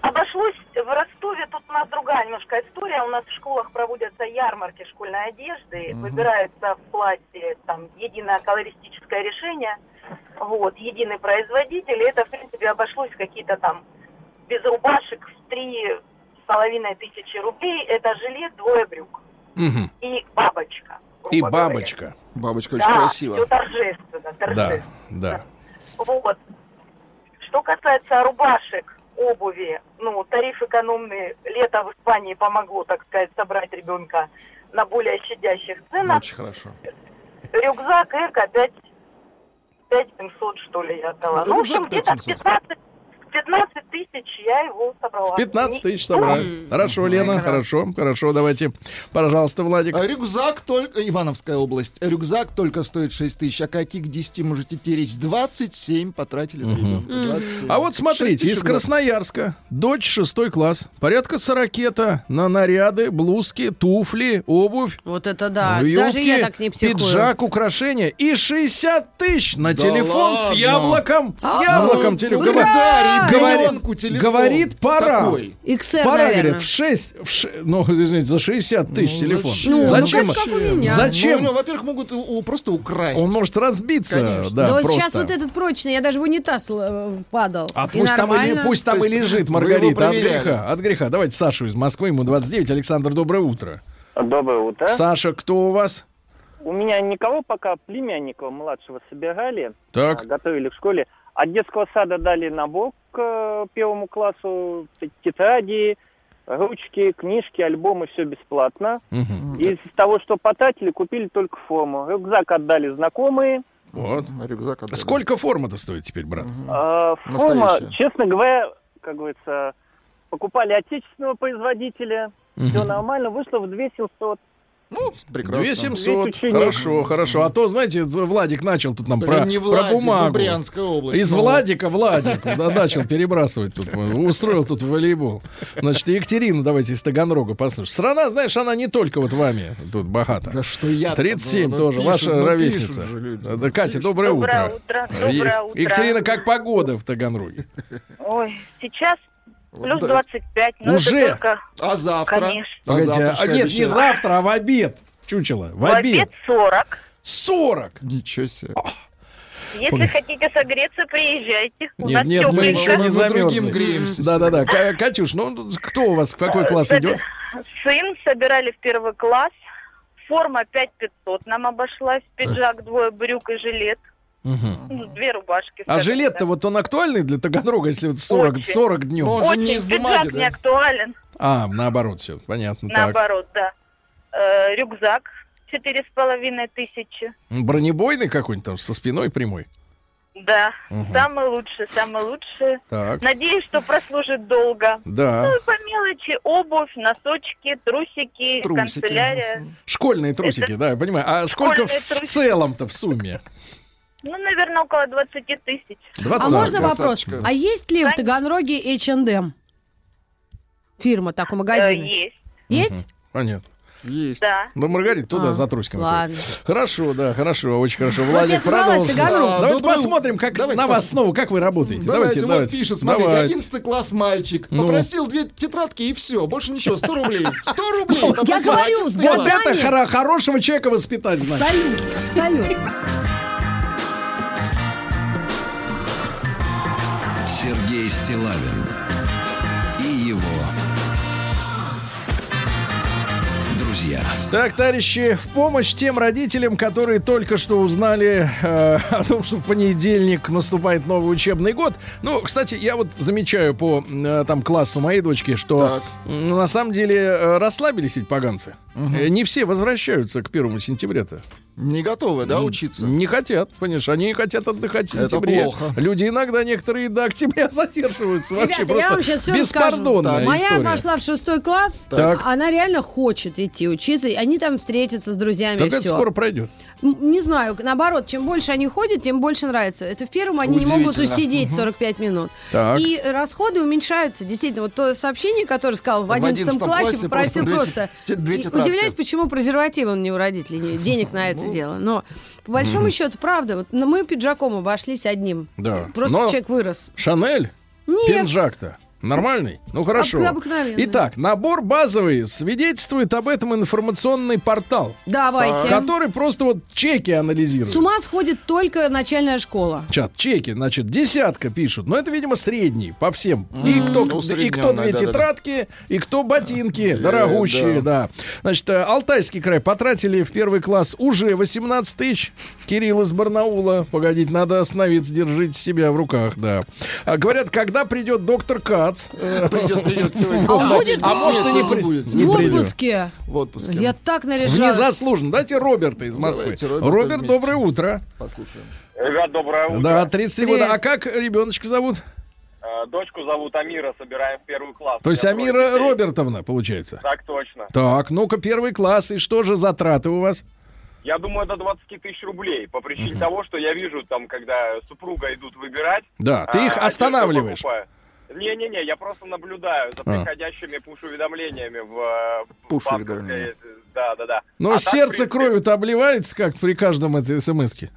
обошлось в Ростове, тут у нас другая немножко история. У нас в школах проводятся ярмарки школьной одежды, выбирается в платье там единое колористическое решение, вот, единый производитель, и это, в принципе, обошлось в какие-то там без рубашек в три с половиной тысячи рублей. Это жилет, двое брюк Мгм. и бабочка. И говоря. бабочка. Бабочка очень Да, красиво. все торжественно, Да, торжественно. да. Вот. Что касается рубашек, обуви, ну, тариф экономный, лето в Испании помогло, так сказать, собрать ребенка на более щадящих ценах. Очень хорошо. Рюкзак Эко 5, 5700, что ли, я отдала. Ну, в общем, Рюкзак где-то в 5700. 15, в 15 тысяч я его собрала. 15 Не- тысяч собрали. Хорошо, Лена, хорошо, хорошо, давайте. Пожалуйста, Владик. А Рюкзак только... Ивановская область. Рюкзак только стоит 6 тысяч. О каких 10 можете идти речь? 27 потратили на ребенка. 27. А вот 6 смотрите, из. Красноярска, дочь шестой класс, порядка 40 на наряды, блузки, туфли, обувь, Вот это да. юбки, Даже я так не психую. пиджак, украшения и 60 тысяч на Да телефон с яблоком, с А, яблоком Ну, телефон. ну, да, Говорит- говорит, пора. Такой. XR, Пора, наверное. говорит, в 6, в ш- ну, извините, за 60 тысяч Ну, телефон. зачем? Ну, зачем? ну, как у меня. Зачем? Ну, ну, во-первых, могут у- просто украсть. Он может разбиться, Конечно. да, Да вот просто. сейчас вот этот прочный, я даже в унитаз э, падал. А И пусть там, и, пусть там и лежит Маргарита его от греха. От греха. Давайте Сашу из Москвы, ему 29. Александр, доброе утро. Доброе утро. Саша, кто у вас? У меня никого пока племянника младшего собирали, Так. а, готовили в школе. От детского сада дали набор к э, первому классу, тетради, ручки, книжки, альбомы, все бесплатно. Мгм. Из того, что потратили, купили только форму. Рюкзак отдали знакомые. Вот. Рюкзак отдали. Сколько форма-то стоит теперь, брат? А, форма, Настоящая. честно говоря, как говорится, покупали отечественного производителя. Все Мгм. нормально, вышло в 2700. Ну, прекрасно. 2700. Здесь ученик. Хорошо, хорошо. А то, знаете, Владик начал тут нам про, не про Владик, ну, бумагу. Брянская область. Из ну. Владика Владик да, начал перебрасывать тут. Устроил тут волейбол. Значит, Екатерина, давайте из Таганрога послушаем. Страна, знаешь, она не только вот вами тут богата. Да что я 37 тоже, ваша ровесница. Да, Катя, доброе, Доброе утро. доброе утро. Екатерина, как погода в Таганроге? Ой, сейчас плюс Да. 25, но Уже? только, А завтра? конечно. А Погодите, завтра а нет, не завтра, а в обед. Чучело, в В обед обед. 40. 40. Ничего себе. Если Погоди. хотите согреться, приезжайте. У Нет, нас нет, мы еще не Мы другим замерзли. греемся Да-да-да. Ка- Катюш, ну кто у вас, в какой класс идет? Сын собирали в первый класс. Форма 5500 нам обошлась. Пиджак, двое брюк и жилет. Ну, две рубашки. А жилет-то так. вот он актуальный для Таганрога, если вот 40, Очень. 40 днем? Ну, он же Очень, не из пиджак бумаги, не да? актуален. А, наоборот, все, понятно. Так. Наоборот, да. Э, рюкзак четыре с половиной тысячи. Бронебойный какой-нибудь там со спиной прямой? Да, Мгм. самый лучший, самый лучший. Так. Надеюсь, что прослужит долго. Да. Ну и по мелочи обувь, носочки, трусики, Трусики. канцелярия. Школьные трусики, да, я понимаю. А сколько Школьные в трусики. целом-то в сумме? Ну, наверное, около 20 тысяч. 20. А можно вопрос? двадцаточка. А есть ли в. Таганроге H&M? Фирма, так, у Э, магазина. есть, Есть? Понятно. Есть. да. Ну, Маргарита, туда А, за ладно. Хорошо, да, хорошо, очень хорошо. Владик, продолжим. Таганрог. Давайте Доброе посмотрим, как Давайте на вас снова, как вы работаете. Давайте, Давайте, вот давайте. пишет, смотрите, Давайте. 11 класс мальчик, Ну. попросил две тетрадки и все, больше ничего, 100 рублей. 100 рублей. Я говорю, 11 с класс. Вот это годами. хоро- хорошего человека воспитать, значит. Салют, салют. Сергей Стилавин и его друзья. Так, товарищи, в помощь тем родителям, которые только что узнали э, о том, что в понедельник наступает новый учебный год. Ну, кстати, я вот замечаю по э, там классу моей дочки, что Так. на самом деле э, расслабились ведь поганцы. Э, Не все возвращаются к первому сентября-то. Не готовы, да, учиться? Не хотят, понимаешь, они хотят отдыхать в Это сентябре. плохо. Люди иногда некоторые до октября <laughs> задерживаются. Вообще Ребята, я просто вам сейчас все расскажу. Моя история. пошла в шестой класс, Так. она реально хочет идти учиться, и они там встретятся с друзьями Так и это все. скоро пройдет. Не знаю, наоборот, чем больше они ходят, тем больше нравится. Это в первом они не могут Удивительно. усидеть 45 минут. Так. И расходы уменьшаются. Действительно, вот то сообщение, которое сказал в В 11 11 классе, классе попросил просто просто... две те- две И тетрадки. Удивляюсь, почему презерватив он не у родителей, не- денег на это дело. Но по большому счету, правда, вот, но мы пиджаком обошлись одним. Да. Просто Но человек вырос. Шанель? Нет. Пинжак-то. Нормальный? Ну хорошо. Об- обыкновенный. Итак, набор базовый свидетельствует об этом информационный портал, Давайте. который просто вот чеки анализирует. С ума сходит только начальная школа. Чат, чеки, значит, десятка пишут. Но это, видимо, средний по всем. И кто, Ну, и кто две тетрадки, и кто ботинки дорогущие, да. Значит, э, Алтайский край потратили в первый класс уже 18 тысяч. Кирилл из Барнаула. Погодите, надо остановиться, держите себя в руках, да. А, говорят, когда придет доктор Кац? Придет, придет <laughs> сегодня. А будет А может, и не будет. в отпуске. В отпуске. Я так наряжалась. Внезаслуженно. Дайте Роберта из Москвы. Роберт, доброе утро. Послушаем. Ребят, доброе утро. Да, 33 Привет. года. А как ребеночка зовут? Э, Дочку зовут Амира, собираем в первый класс. То есть Амира. Робертовна, получается. Так точно. Так, ну-ка, первый класс. И что же затраты у вас? Я думаю, до 20 тысяч рублей. По причине того, что я вижу там, когда супруга идут выбирать. Да, ты их а, останавливаешь. одежду покупаю. Не-не-не, я просто наблюдаю за А. приходящими пуш-уведомлениями в, э, в Пуш-уведомления. банковской- Да, да, да. Но А так, сердце принципе, кровью-то обливается, как при каждом этой смс-ке.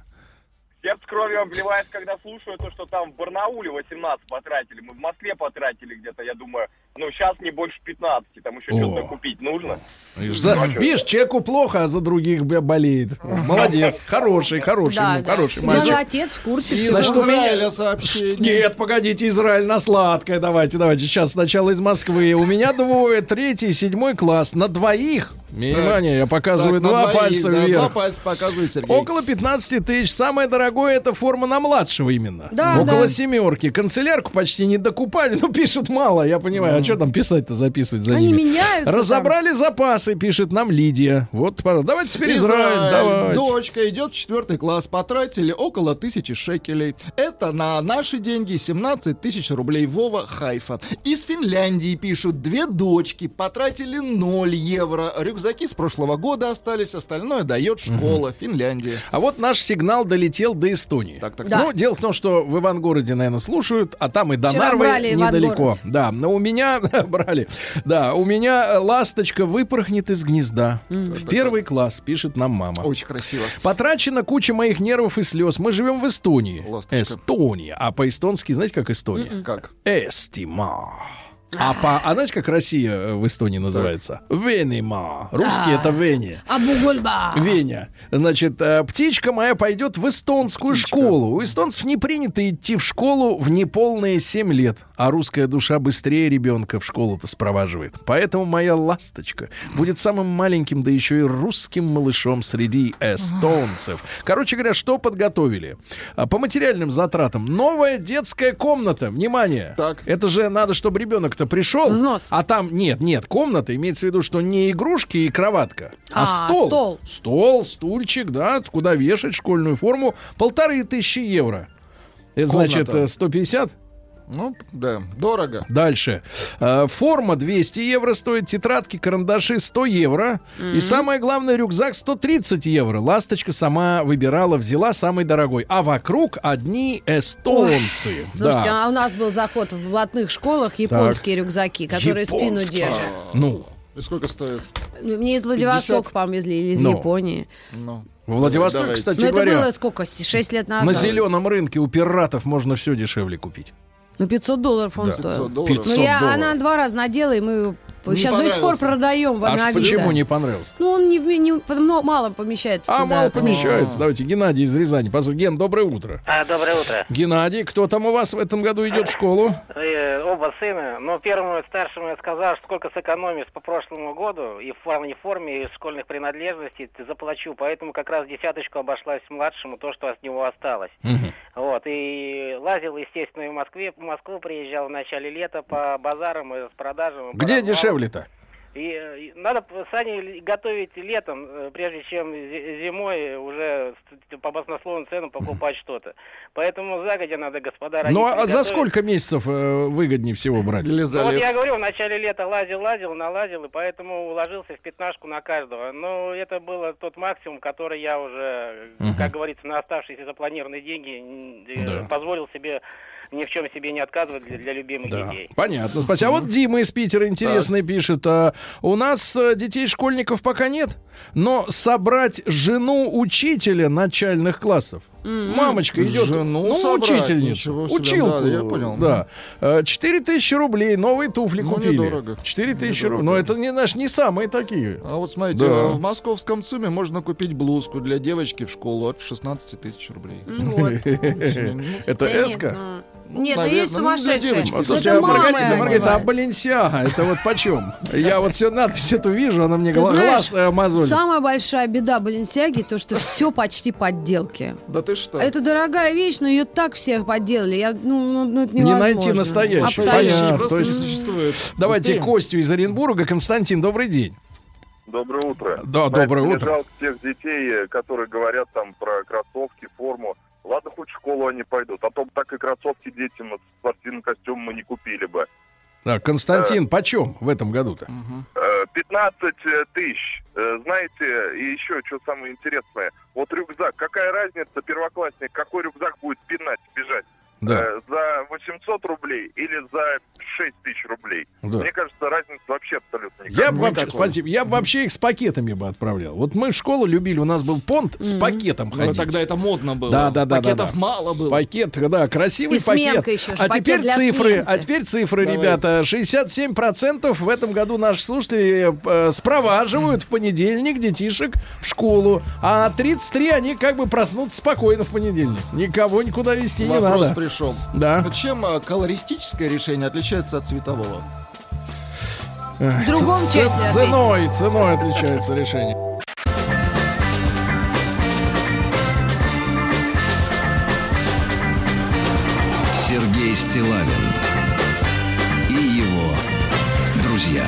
Сердце кровью обливает, когда слушаю то, что там в Барнауле 18 потратили. Мы в Москве потратили где-то, я думаю, ну, сейчас не больше 15. Там еще что-то купить нужно. За- Видишь, человеку плохо, а за других болеет. Молодец, хороший, хороший, Да, ну, да. хороший И мальчик. даже отец в курсе Из всего. Значит, Израиля сообщение. Нет, погодите, Израиль на сладкое. Давайте, давайте. Сейчас сначала из Москвы. У меня двое, третий, седьмой класс. На двоих. Внимание, я показываю Так, два двоих, пальца да, Два вверх. пальца показывает Сергей. Около 15 тысяч. Самое дорогое это форма на младшего именно. Да, Около да. семерки. Канцелярку почти не докупали. Ну, пишут мало, я понимаю. А что там писать-то, записывать за Они ними? меняются там. Разобрали запасы, пишет нам Лидия. Вот, пожалуйста. Давайте теперь Израиль. давайте. Дочка идет в четвертый класс. Потратили около тысячи шекелей. Это на наши деньги 17 тысяч рублей. Вова Хайфа. Из Финляндии пишут. Две дочки потратили 0 евро. Рюкзаки с прошлого года остались. Остальное дает школа. Финляндия. А вот наш сигнал долетел до Эстонии. Так, так, Да. Ну, дело в том, что в Ивангороде, наверное, слушают, а там и до Вчера Нарвы недалеко. Да, но у меня <laughs> брали. Да, у меня ласточка выпорхнет из гнезда. В первый класс, пишет нам мама. Очень красиво. Потрачена куча моих нервов и слез. Мы живем в Эстонии. Ласточка. Эстония. А по-эстонски, знаете, как Эстония? Как? Эстима. А, по, а знаете, как Россия э, в Эстонии называется? Венима. Русский это Вене. А Бугульба. Веня. Значит, э, птичка моя пойдет в эстонскую школу. У эстонцев не принято идти в школу в неполные 7 лет, а русская душа быстрее ребенка в школу-то спроваживает. Поэтому моя ласточка будет самым маленьким, да еще и русским малышом среди эстонцев. Короче говоря, что подготовили? А, По материальным затратам. Новая детская комната. Внимание! Так. Это же надо, чтобы ребенок-то пришел. Взнос. А там нет, нет, комната имеется в виду, что не игрушки и кроватка, а, А, стол. стол. Стол, стульчик, да, куда вешать школьную форму. Полторы тысячи евро. Это Комната. значит э, 150? Ну, да, дорого. Дальше. Э, Форма 200 евро стоит, тетрадки, карандаши 100 евро. И самое главное, рюкзак 130 евро. Ласточка сама выбирала, взяла самый дорогой. А вокруг одни эстонцы. Слушайте, Да. а у нас был заход в блатных школах японские рюкзаки, которые спину Японская. держат. Ну, И сколько стоит? Мне из Владивостока, 50? по-моему, везли, или из Ну. Японии. Ну, в Владивостоке, кстати Но это говоря, было сколько? 6 лет назад? на зеленом рынке у пиратов можно все дешевле купить. Ну, 500 долларов он Да. стоил. 500 долларов. 500 Ну, я, долларов. она два раза надела, и мы Не сейчас до сих пор продаем в А почему не понравился? Ну, он не, не- потому- мало помещается А туда. мало помещается. Давайте Геннадий из Рязани. Послушай, Ген, доброе утро. А, доброе утро. Геннадий, кто там у вас в этом году идет в школу? Э, оба сына. Но первому старшему я сказал, сколько сэкономишь по прошлому году и в форме, форме, и в школьных принадлежностей ты заплачу. Поэтому как раз десяточку обошлась младшему, то, что от него осталось. Вот. И лазил, естественно, и в Москве. В Москву приезжал в начале лета по базарам и с продажам. Где развалам. Дешевле-то? И, и надо сани готовить летом, э, прежде чем зи- зимой уже по баснословным ценам покупать <laughs> что-то. Поэтому загодя надо, господа Ну, родители, а за готовить. сколько месяцев э, выгоднее всего брать? Или Ну, за вот лет. я говорю, в начале лета лазил, лазил, налазил, и поэтому уложился в пятнашку на каждого. Но это было тот максимум, который я уже, Мгм. как говорится, на оставшиеся запланированные деньги м, э, Да. позволил себе ни в чем себе не отказывать для, для любимых Да, детей. понятно. Спасибо. А вот Дима из Питера интересный пишет. а, у нас э, детей-школьников пока нет, но собрать жену учителя начальных классов. Мамочка идет, Жену ну, собрать? себе, училку. да, я понял. Да. Э, Четыре тысячи рублей, новые туфли Ну, купили. недорого. Четыре тысячи Недорого. рублей. Но это не наш, не самые такие. А вот смотрите, Да. в московском ЦУМе можно купить блузку для девочки в школу от 16 тысяч рублей. Ну вот. <laughs> Это Да эска? Ну, Нет, ну наверное, есть ну, сумасшедшие. Вот, слушайте, Это а Маргарита, Маргарита, а. Баленсиага, это вот почем? Я вот все надпись эту вижу, она мне Ты гла- знаешь, глаз э, мозолит. Самая большая беда Баленсиаги, то, что все почти подделки. Да ты что? Это дорогая вещь, но ее так всех подделали. Я, ну, ну, ну, это Не невозможно. найти настоящую. Абсолютно. Понятно. просто то не есть- существует. Давайте Успеем? Костю из Оренбурга. Константин, добрый день. Доброе утро. Да, Знаете, доброе утро. жалко тех детей, э, которые говорят там про кроссовки, форму. Ладно, хоть в школу они пойдут, а то бы так и кроссовки детям, вот, спортивный костюм мы не купили бы. Так, Константин, почем в этом году-то? Э, 15 тысяч. Э, Знаете, и еще что самое интересное. Вот рюкзак. Какая разница, первоклассник, какой рюкзак будет пинать, бежать? Да. Э, За 800 рублей или за 6 тысяч рублей? Да. Мне кажется, разница вообще абсолютно никакой. Я бы вообще, Никакой. спасибо, я бы вообще их с пакетами бы отправлял. Вот мы в школу любили, у нас был понт с пакетом Ну, ходить. тогда это модно было. Да, да, да, Пакетов да, да. мало было. Пакет, да, красивый И сменка пакет. еще ж, а пакет теперь цифры, сменки. а теперь цифры, Давайте. ребята. 67% в этом году наши слушатели э, спроваживают в понедельник детишек в школу, а 33 они как бы проснутся спокойно в понедельник. Никого никуда везти не надо. пришел. Да. Чем э, колористическое решение отличается от цветового? В другом Ц- часе. Ценой, ценой отличается решение. Сергей Стилавин и его друзья.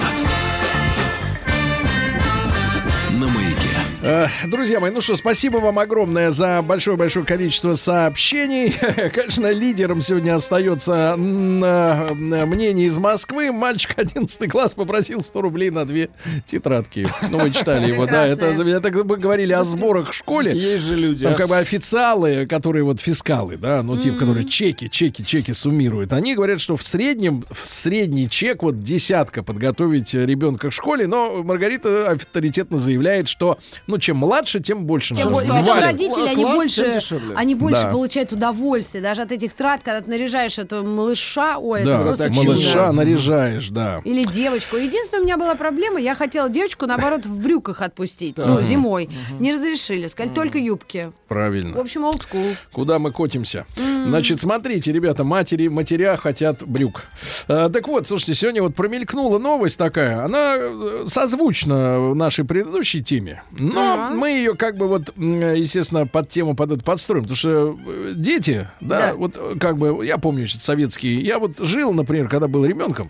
Друзья мои, ну что, спасибо вам огромное за большое-большое количество сообщений. <laughs> Конечно, лидером сегодня остается м, э, мнение из Москвы. Мальчик <laughs> 11 класс попросил 100 рублей на две тетрадки. Ну, вы читали его, да. Это, это мы говорили о сборах в школе. Есть же люди. Там как бы официалы, которые вот фискалы, да, ну типа, которые чеки, чеки, чеки суммируют, они говорят, что в среднем, в средний чек вот десятка подготовить ребенка к школе, но Маргарита авторитетно заявляет, что ну чем младше, тем больше Тем надо. наши родители, они Класс, больше, тем они больше Да. получают удовольствие. Даже от этих трат, когда ты наряжаешь этого малыша, ой, это Да, просто так чудо. малыша наряжаешь, да. Или девочку. Единственное, у меня была проблема, я хотела девочку, наоборот, в брюках отпустить, ну, зимой. Не разрешили, сказали, только юбки. В Правильно. общем, олдскул. Куда мы котимся? Значит, смотрите, ребята, матери, матеря хотят брюк. Э, так вот, слушайте, сегодня вот промелькнула новость такая. Она э, созвучна нашей предыдущей теме. Но Ага. мы ее как бы вот, естественно, под тему под это подстроим. Потому что э, дети, да, Да. вот э, как бы, я помню еще советские. Я вот жил, например, когда был ребенком.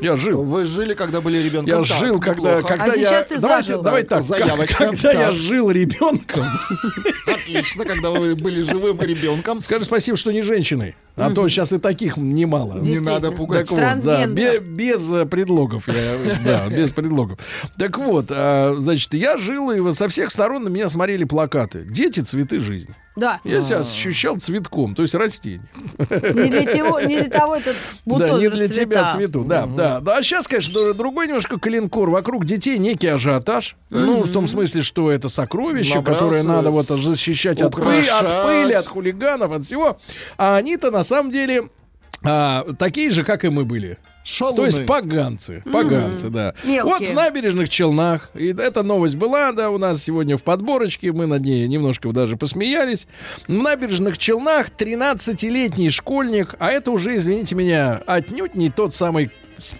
Я жил. Вы жили, когда были ребенком? Я Так, жил, когда, когда А я... сейчас ты давайте, зажил. давайте так, Заявочка. <laughs> когда я Так. жил ребенком, <laughs> Отлично, когда вы были живым ребенком. скажи спасибо, что не женщиной. А то сейчас и таких немало. Не надо пугать. Так вот, да, без, э, предлогов. я- <laughs> да, без предлогов. Так вот, а, значит, я жил, и вот со всех сторон на меня смотрели плакаты. Дети, цветы жизни. Да. Я себя ощущал цветком, то есть растением. Не для, того, не для того этот бутон да, не для цвета. тебя цвету. Да, да. Да, а сейчас, конечно, другой немножко калинкор. Вокруг детей некий ажиотаж. Ну, в том смысле, что это сокровище, которое надо вот защищать от, пы- от пыли, от хулиганов, от всего. А они-то на самом деле а, такие же, как и мы были. Шалуны. То есть поганцы, поганцы, да. Мелкие. Вот в набережных Челнах, и эта новость была, да, у нас сегодня в подборочке, мы над ней немножко даже посмеялись. В набережных Челнах 13-летний школьник, а это уже, извините меня, отнюдь не тот самый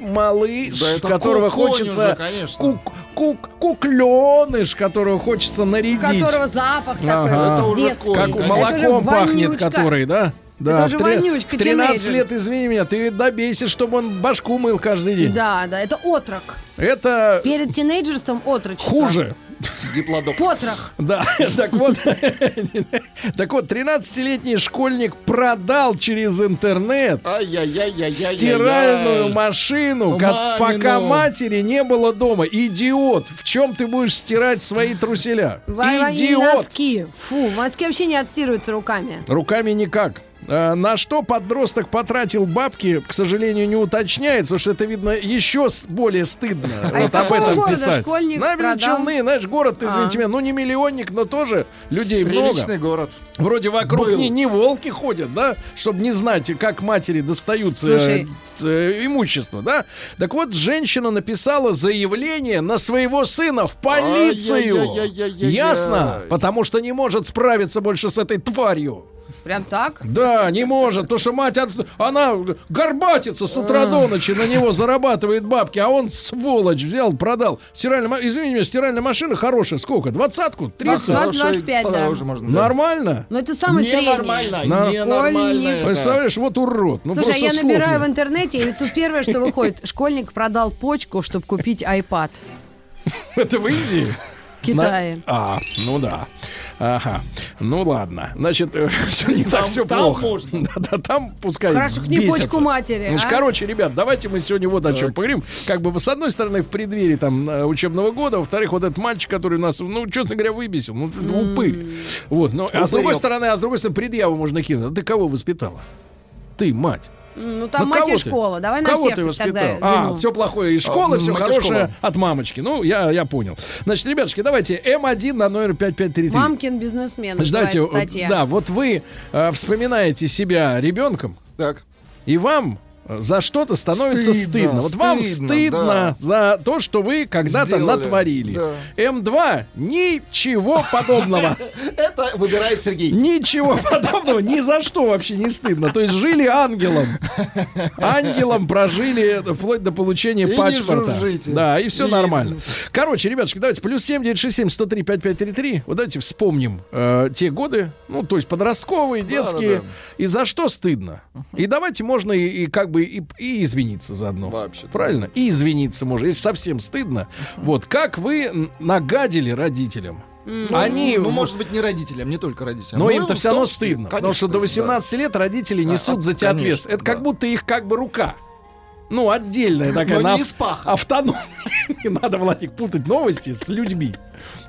малыш, Да которого ку- хочется... уже, конечно. Кук, кук, кукленыш, которого хочется У нарядить. которого запах Ага. такой Это уже детский. конь, Как молоком Это пахнет, вонючка. который, да? Да, Это уже вонючка, в 13 тинейджер. лет, извини меня, ты добейся, чтобы он башку мыл каждый день. Да, да, это отрок. Это Перед тинейджерством отрочество. хуже. Диплодок. Потрох. Да, <laughs> так вот, <laughs> так вот, 13-летний школьник продал через интернет стиральную машину, пока матери не было дома. Идиот, в чем ты будешь стирать свои труселя? Идиот. носки. Фу, носки вообще не отстирываются руками. Руками никак. А, На что подросток потратил бабки, к сожалению, не уточняется, потому что это, видно, еще более стыдно А вот об этом писать. школьник Набережные продал? Челны, знаешь, город, извините А. меня, ну не миллионник, но тоже людей много. Приличный город. Вроде вокруг не, не волки ходят, да, чтобы не знать, как матери достаются Слушай. э, э, имущество, да. Так вот, женщина написала заявление на своего сына в полицию. Ясно? Потому что не может справиться больше с этой тварью. Прям так? Да, не может, то что мать, от- она горбатится с утра до ночи, на него зарабатывает бабки, а он, сволочь, взял, продал. Стиральная, извини меня, стиральная машина хорошая, сколько? Двадцатку? Тридцать? Двадцать, пять, да. Можно, да. Нормально? Но это самый средний. Ненормально, На- ненормально. это. Представляешь, вот урод. Ну, Слушай, а я слов набираю в интернете, и тут первое, что выходит. Школьник продал почку, чтобы купить iPad <laughs> Это в Индии? в Китае. На- А, ну да. Ага. Ну ладно. Значит, <laughs> все не так все там плохо. можно. <laughs> Да, да, там пускай. Хорошо, к ней почку матери, Ну, а? Короче, ребят, давайте мы сегодня вот о чем поговорим. Как бы, с одной стороны, в преддверии там э, учебного года, во-вторых, вот этот мальчик, который нас, ну, честно говоря, выбесил. Ну, упырь. Вот, ну, а с другой стороны, а с другой стороны, предъяву можно кинуть. А ты кого воспитала? Ты, мать. Ну, там Ну, мать и ты? школа. Давай на Кого всех ты воспитал? тогда. А, вину. все плохое из школы, А, все хорошее школа. от мамочки. Ну, я, я понял. Значит, ребятушки, давайте М1 на номер 5533. Мамкин бизнесмен давайте, статья. да, вот вы э, вспоминаете себя ребенком, Так. и вам э, за что-то становится стыдно. Стыдно, Вот вам стыдно, стыдно да. за то, что вы когда-то натворили. да. М2 ничего подобного. <laughs> Это выбирает Сергей. Ничего подобного, ни за что вообще не стыдно. То есть жили ангелом. Ангелом прожили вплоть до получения паспорта. Да, и все нормально. Короче, ребятушки, давайте плюс 7 967 103 5533. Вот давайте вспомним э, те годы, ну, то есть подростковые, детские. да, да. И за что стыдно. И давайте можно и, и как бы и, и извиниться заодно. Вообще-то. Правильно? И извиниться можно, если совсем стыдно. Вот, как вы нагадили родителям? Они... Ну, может быть, не родителям, не только родителям. Но Ну, им-то все равно стыдно. потому конечно, что до да. 18 лет родители несут а, за тебя конечно, ответственность. Это как да. будто их как бы рука. Ну, отдельная такая. Но не из паха. Автономная. <laughs> Не надо, Владик, путать новости с людьми.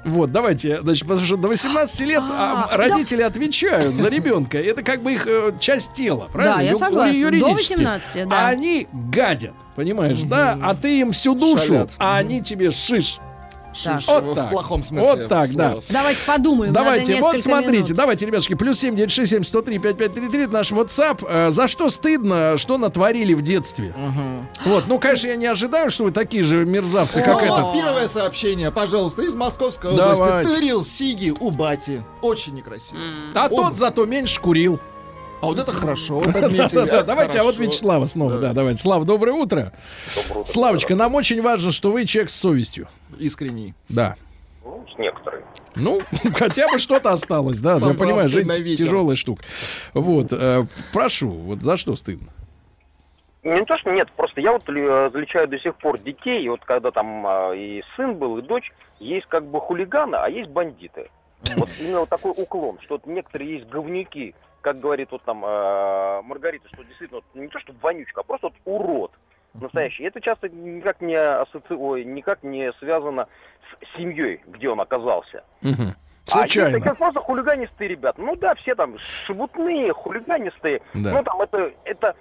Вот, давайте, значит, потому что до 18 лет а, А, родители отвечают за ребенка. Это как бы их э, часть тела, правильно? Да, я Ю- согласна. До юридически. 18, да. А они гадят, понимаешь, да? А ты им всю душу, Шалят. а они тебе шиш. Так. Вот в так. плохом смысле. Вот так, да. Давайте подумаем. надо Давайте, вот смотрите, минут. давайте, ребятушки, плюс 7 967 103 5533, это наш WhatsApp. Э, за что стыдно, что натворили в детстве? Вот, ну, конечно, я не ожидаю, что вы такие же мерзавцы, как О, этот. Первое сообщение, пожалуйста, из Московской области. Тырил Сиги у бати. Очень некрасиво. А тот зато меньше курил. А вот это хорошо, <laughs> Давайте, а вот. Вячеслава снова. Да, давайте. Слава, доброе утро. Славочка, нам очень важно, что вы человек с совестью. Искренний. Да. Ну, с некоторой. Ну, <laughs> хотя бы что-то осталось, да, я понимаю, жизнь тяжелая штука. Вот, э, прошу, вот за что стыдно? Не то, что нет, просто я вот э, заличаю до сих пор детей, и вот когда там а, и сын был, и дочь, есть как бы хулиганы, а есть бандиты. Вот именно вот такой уклон, что вот некоторые есть говнюки, как говорит вот там э, Маргарита, что действительно вот не то, что вонючка, а просто вот урод настоящий. И это часто никак не, асоци... Ой, никак не связано с семьей, где он оказался. Мгм. А есть Случайно. такие просто хулиганистые ребята. Ну да, все там шебутные, хулиганистые. Да. Ну там это, это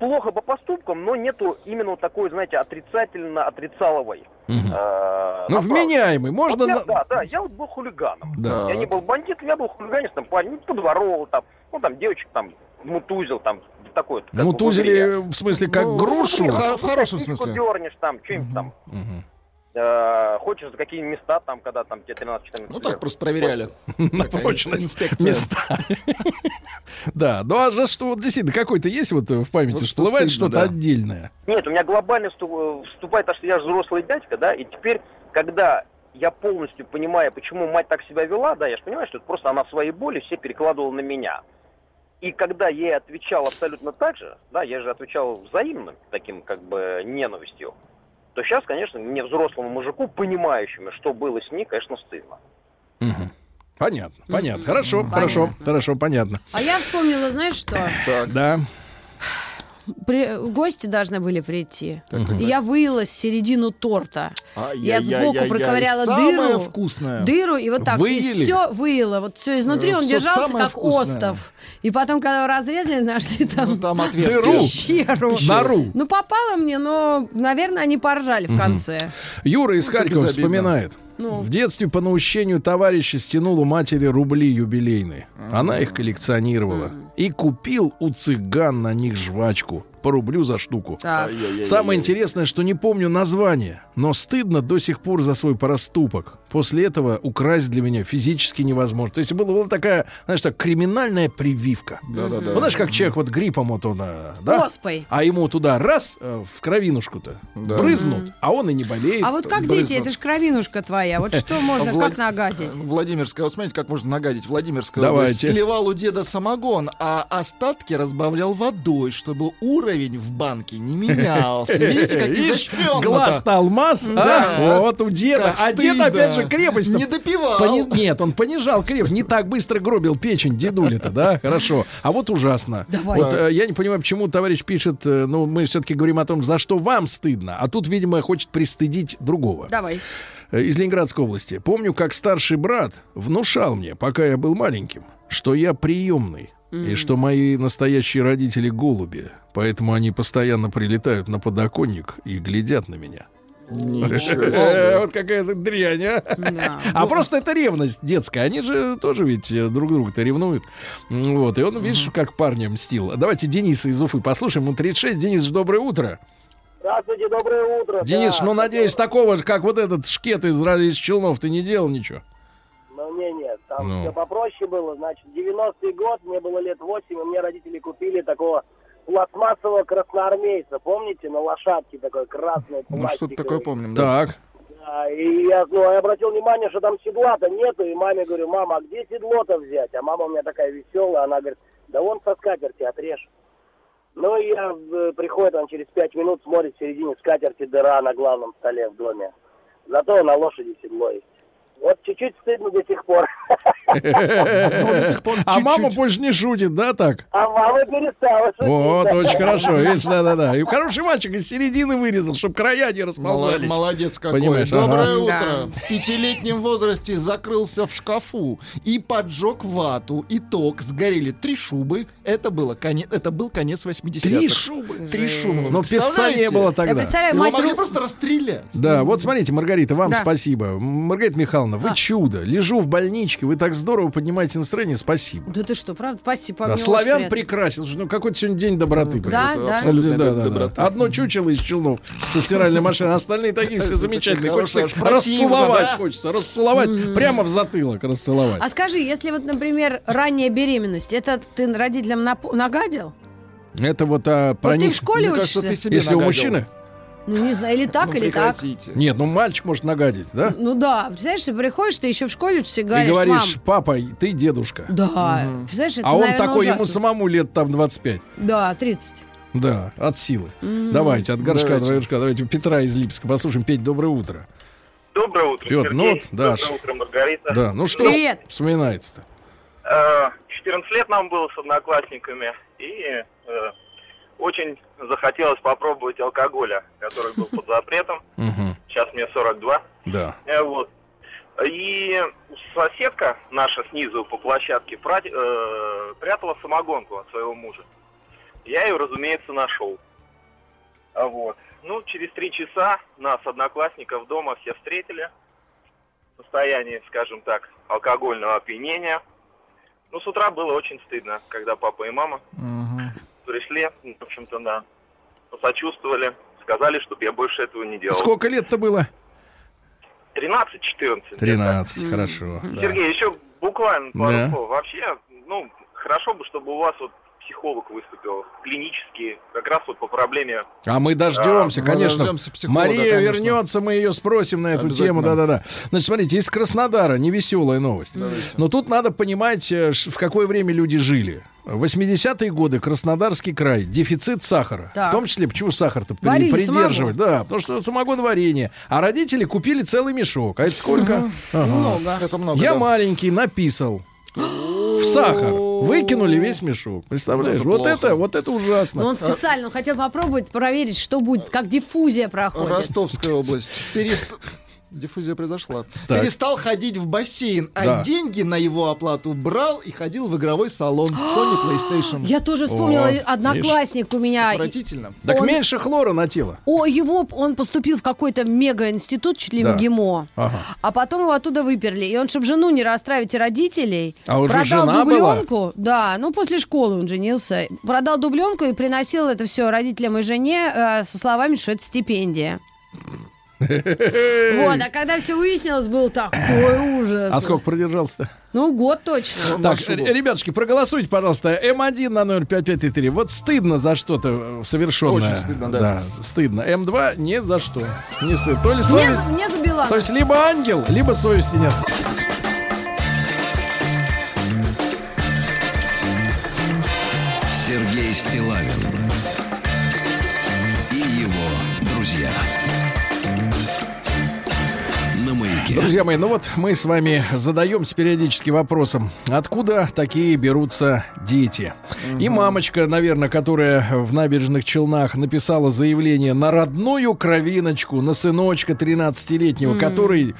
плохо по поступкам, но нету именно вот такой, знаете, отрицательно отрицаловой. Э, Ну, вменяемый, можно... Вот я, на- да, да, я вот был хулиганом. Да. Я не был бандитом, я был хулиганистом, парень, ну, подворовывал там, ну там девочек там мутузил, там такое. Мутузили, в смысле, как Ну, грушу? в хор- в хорошем Кистку смысле. дернешь там, что-нибудь там. Э, хочешь за какие места там, когда там тебе 13-14 Ну так, лет. просто проверяли. <laughs> На прочность места. <laughs> Да, ну а за что, вот действительно, какой-то есть вот в памяти, Вот что стыдно, что-то отдельное? Нет, у меня глобально всту- вступает, то, что я взрослый дядька, да, и теперь, когда я полностью понимаю, почему мать так себя вела, да, я же понимаю, что это просто она свои боли все перекладывала на меня. И когда я ей отвечал абсолютно так же, да, я же отвечал взаимным, таким как бы ненавистью, то сейчас, конечно, мне взрослому мужику, понимающему, что было с ней, конечно, стыдно. Мгм. Понятно, понятно. Хорошо, Понятно. хорошо, хорошо, понятно. А я вспомнила, знаешь что? Да. При- Гости должны были прийти. И я выила середину торта. Я сбоку Ай-яй-яй-яй-яй. проковыряла Самое дыру. вкусное. Дыру, и вот так. Выели? все выила. Вот все изнутри Э, он всё держался как вкусное. остов. И потом, когда его разрезали, нашли там, Ну, там отверстие. <laughs> Дыру. пещеру. Нору. Ну, попало мне, но, наверное, они поржали в конце. Юра из Ну, Харькова вспоминает. Ну. В детстве по наущению товарища стянул у матери рубли юбилейные. Она их коллекционировала. И купил у цыган на них жвачку. По рублю за штуку. Так. Самое интересное, что не помню название, но стыдно до сих пор за свой проступок. После этого украсть для меня физически невозможно. То есть была, была такая, знаешь, так, криминальная прививка. Да-да-да. Вот знаешь, как человек вот гриппом вот он, э, да? Оспой. А ему туда раз э, в кровинушку-то Да. брызнут, а он и не болеет. А вот как брызнут. дети, это же кровинушка твоя. Вот что <laughs> можно, как нагадить? Владимирская, вот смотрите, как можно нагадить. Владимирская Давайте. сливал у деда самогон, а остатки разбавлял водой, чтобы уровень в банке не менялся. Видите, как изощренно глаз-то алмаз, Да. Вот у деда. А дед, опять же, крепость Не допивал. Нет, он понижал крепость. Не так быстро гробил печень дедули-то, да? Хорошо. А вот ужасно. Давай. Вот э, я не понимаю, почему товарищ пишет, э, ну, мы все-таки говорим о том, за что вам стыдно. А тут, видимо, хочет пристыдить другого. Давай. Э, Из Ленинградской области. Помню, как старший брат внушал мне, пока я был маленьким, что я приемный. И что мои настоящие родители голуби. Поэтому они постоянно прилетают на подоконник и глядят на меня. Э. Вот какая-то дрянь, а. Да. А просто это ревность детская. Они же тоже ведь э, друг друга-то ревнуют. Вот. И он, видишь, как парня мстил. Давайте Дениса из Уфы послушаем. Ему 36. Денис, доброе утро. Здравствуйте, доброе утро. Денис, Да, ну, надеюсь, такого же, как вот этот шкет из, из Челнов, ты не делал ничего? Там Ну. все попроще было. Значит, 90-й год, мне было лет 8, и мне родители купили такого пластмассового красноармейца. Помните, на лошадке такой красный Ну, что-то такое помним, да. Так. Да, и я, ну, я обратил внимание, что там седла-то нету, и маме говорю, мама, а где седло-то взять? А мама у меня такая веселая, она говорит, да вон со скатерти отрежь. Ну, и я, э, приходит он через пять минут, смотрит в середине скатерти дыра на главном столе в доме. Зато на лошади седло есть. Вот чуть-чуть стыдно до сих пор. <laughs> А мама больше не шутит, да, так? А мама перестала шутить. Вот, очень хорошо, <laughs> видишь, да-да-да. И хороший мальчик из середины вырезал, чтобы края не расползались. Молодец какой. Доброе утро. В пятилетнем возрасте закрылся в шкафу и поджег вату. Итог, сгорели три шубы. Это, было конец, это был конец 80-х. Три шубы? Три шубы. Но песца не было Я тогда. представляю, Его мать могли просто расстрелять. Да, вот смотрите, Маргарита, вам спасибо. Маргарита Михайловна, вы А. чудо. Лежу в больничке, вы так здорово поднимаете настроение, спасибо. Да ты что, правда? Спасибо. Да, славян приятно. прекрасен. Ну, какой-то сегодня день доброты. Да, да. абсолютная Да, да, да. Одно чучело из челнов со стиральной машины, а остальные такие все замечательные. Хочется расцеловать, хочется расцеловать прямо в затылок, расцеловать. А скажи, если вот, например, ранняя беременность, это ты родителям нагадил? Это вот а, про Вот ты них, в школе Мне кажется, учишься? ты себе если у нагадил. мужчины. Ну, не знаю, или так, Ну, или так. прекратите. Нет, ну мальчик может нагадить, да? Ну да, представляешь, ты приходишь, ты еще в школе учишься, и И говоришь, говоришь, мам, папа, ты дедушка. да, представляешь, это, а он наверное, такой, ему ужасно. самому лет там 25. Да, 30. Да, от силы. Давайте, от горшка Давайте. до горшка. Давайте у Петра из Липска послушаем. Петь, доброе утро. Доброе утро, Петр, ну Сергей. вот, Даш. Доброе утро, Маргарита. Да, ну что Привет. вспоминается-то? Э, 14 лет нам было с одноклассниками, и э, очень захотелось попробовать алкоголя, который был под запретом. <laughs> Сейчас мне 42. Да. Э, вот. И соседка наша снизу по площадке э, прятала самогонку от своего мужа. Я ее, разумеется, нашел. А Вот. Ну, через три часа нас, одноклассников, дома все встретили в состоянии, скажем так, алкогольного опьянения. Ну, с утра было очень стыдно, когда папа и мама. Пришли, ну, в общем-то, да, посочувствовали, сказали, чтобы я больше этого не делал. Сколько лет-то было? 13-14. 13, хорошо. да. Сергей, еще буквально пару Да. слов. Вообще, ну, хорошо бы, чтобы у вас вот психолог выступил клинический, как раз вот по проблеме. А мы дождемся, Мы конечно. дождемся психолога, Мария конечно. вернется, мы ее спросим на эту тему. Да-да-да. Значит, смотрите, из Краснодара невеселая новость. Но тут надо понимать, э, в какое время люди жили. 80-е годы Краснодарский край, дефицит сахара. Так. В том числе, почему сахар-то при- Варили придерживали? Да, потому что самогон варенье. А родители купили целый мешок. А это сколько? Ага. Много. Это много, Я да. маленький написал в сахар. Выкинули весь мешок. Представляешь? Ну, это вот плохо. это, вот это ужасно. Но он специально хотел попробовать проверить, что будет, как диффузия проходит. Ростовская область. Перест- Диффузия произошла. Так. Перестал ходить в бассейн, а Да. деньги на его оплату брал и ходил в игровой салон Sony <gasps> PlayStation. Я тоже вспомнила, О, одноклассник у меня. Отвратительно. Так он- меньше хлора на тело. О, его, он поступил в какой-то мега-институт, чуть ли Да. не ГИМО. Ага. А потом его оттуда выперли. И он, чтобы жену не расстраивать и родителей, А уже продал жена была? дубленку. Да, ну после школы он женился. Продал дубленку и приносил это все родителям и жене э, со словами, что это стипендия. Вот, а когда все выяснилось, был такой ужас. А сколько продержался-то? Ну, год точно. Так, ребятушки, проголосуйте, пожалуйста. М1 на номер 5533. Вот стыдно за что-то э, совершенное. Очень стыдно, да. стыдно. М2 не за что. Не стыдно. То ли совесть... мне забила. То есть либо ангел, либо совести нет. Сергей Стилавин Маяке. Друзья мои, ну вот мы с вами задаемся периодически вопросом, откуда такие берутся дети. И мамочка, наверное, которая в набережных Челнах написала заявление на родную кровиночку, на сыночка 13-летнего, который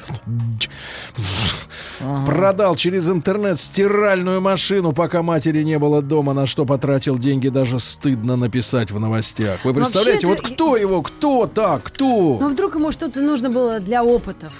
продал через интернет стиральную машину, пока матери не было дома, на что потратил деньги, даже стыдно написать в новостях. Вы Вообще представляете, вот это- кто его, кто так, кто? Но вдруг ему что-то нужно было для опытов.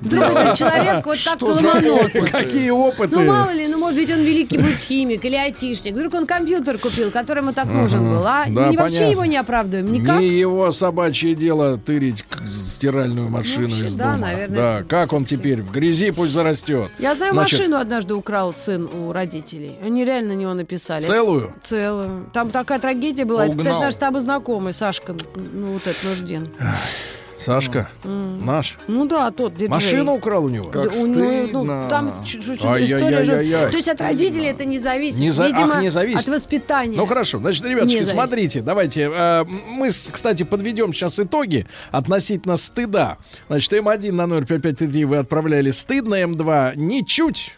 Вдруг этот человек вот так ломанулся. <laughs> Какие опыты? Ну, мало ли, ну, может быть, он великий будет химик или айтишник. Вдруг он компьютер купил, который ему так нужен был, а? Да, И вообще его не оправдываем никак. Не его собачье дело тырить стиральную машину вообще, из да, дома. наверное, да, как он теперь в грязи пусть зарастет. Я знаю, машину однажды украл сын у родителей. Они реально на него написали. Целую? Целую. Там такая трагедия была. Это, кстати, наш с тобой знакомый, Сашка, ну, вот этот нужден. Сашка, наш. Ну да, тот диджей. Машину украл у него? Как Да, у него, стыдно. ну, там чуть-чуть история же. То есть от родителей это не зависит. Не за- Видимо, ах, не зависит. от воспитания. Ну хорошо, значит, ребятушки, Не зависит. смотрите, давайте. э, мы, кстати, подведем сейчас итоги относительно стыда. Значит, М1 на 05533 вы отправляли стыдно, М2 ничуть.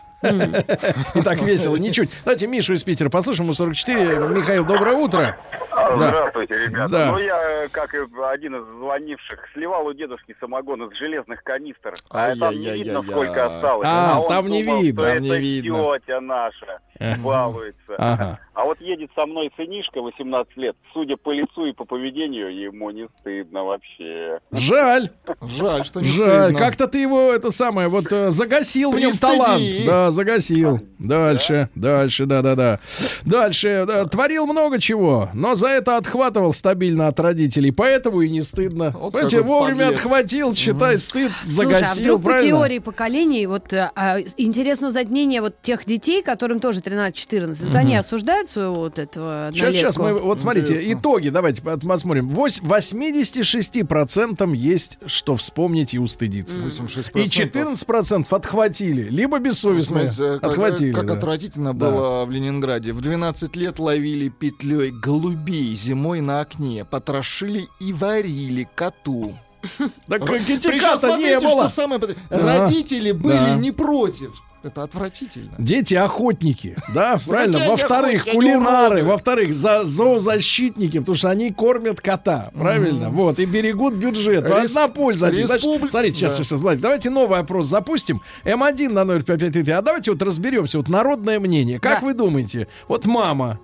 И так весело, ничуть. Давайте Мишу из Питера послушаем, ему 44. Михаил, доброе утро. Да. Здравствуйте, ребята. Да. Ну, я, э, как и один из звонивших, сливал у дедушки самогон из железных канистр. А там не видно, сколько осталось. А, он там не думал, видно. Там не это видно. тетя наша. Балуется. Ага. А вот едет со мной сынишка, 18 лет. Судя по лицу и по поведению, ему не стыдно вообще. Жаль. Жаль, что не Жаль, стыдно. как-то ты его это самое вот э, загасил в нем талант. Да, загасил. Дальше, дальше, да, да, да. Дальше да, творил много чего, но за это отхватывал стабильно от родителей, поэтому и не стыдно. Вот Понимаете, вовремя подлец. отхватил, считай, стыд Слушай, а загасил, вдруг по правильно? теории поколений, вот а, а, интересно узнать мнение вот тех детей, которым тоже 13-14, вот они осуждают своего вот этого Сейчас, сейчас мы, вот смотрите, Интересно. итоги, давайте по- посмотрим. Вось- 86% есть, что вспомнить и устыдиться. 86%. И 14% отхватили, либо бессовестные Смотрите, отхватили. как да. отвратительно Да. было в Ленинграде. В 12 лет ловили петлей голубей зимой на окне, потрошили и варили коту. Так Причем критика-то не было. что самое... Родители были Да. не против. Это отвратительно. Дети охотники, да, правильно. Во-вторых, кулинары, во-вторых, за зоозащитники, потому что они кормят кота, правильно, вот и берегут бюджет. Ну, Одна польза. смотрите, сейчас, сейчас, давайте новый опрос запустим. М1 на 05533. А давайте вот разберемся, вот народное мнение. Как вы думаете, вот мама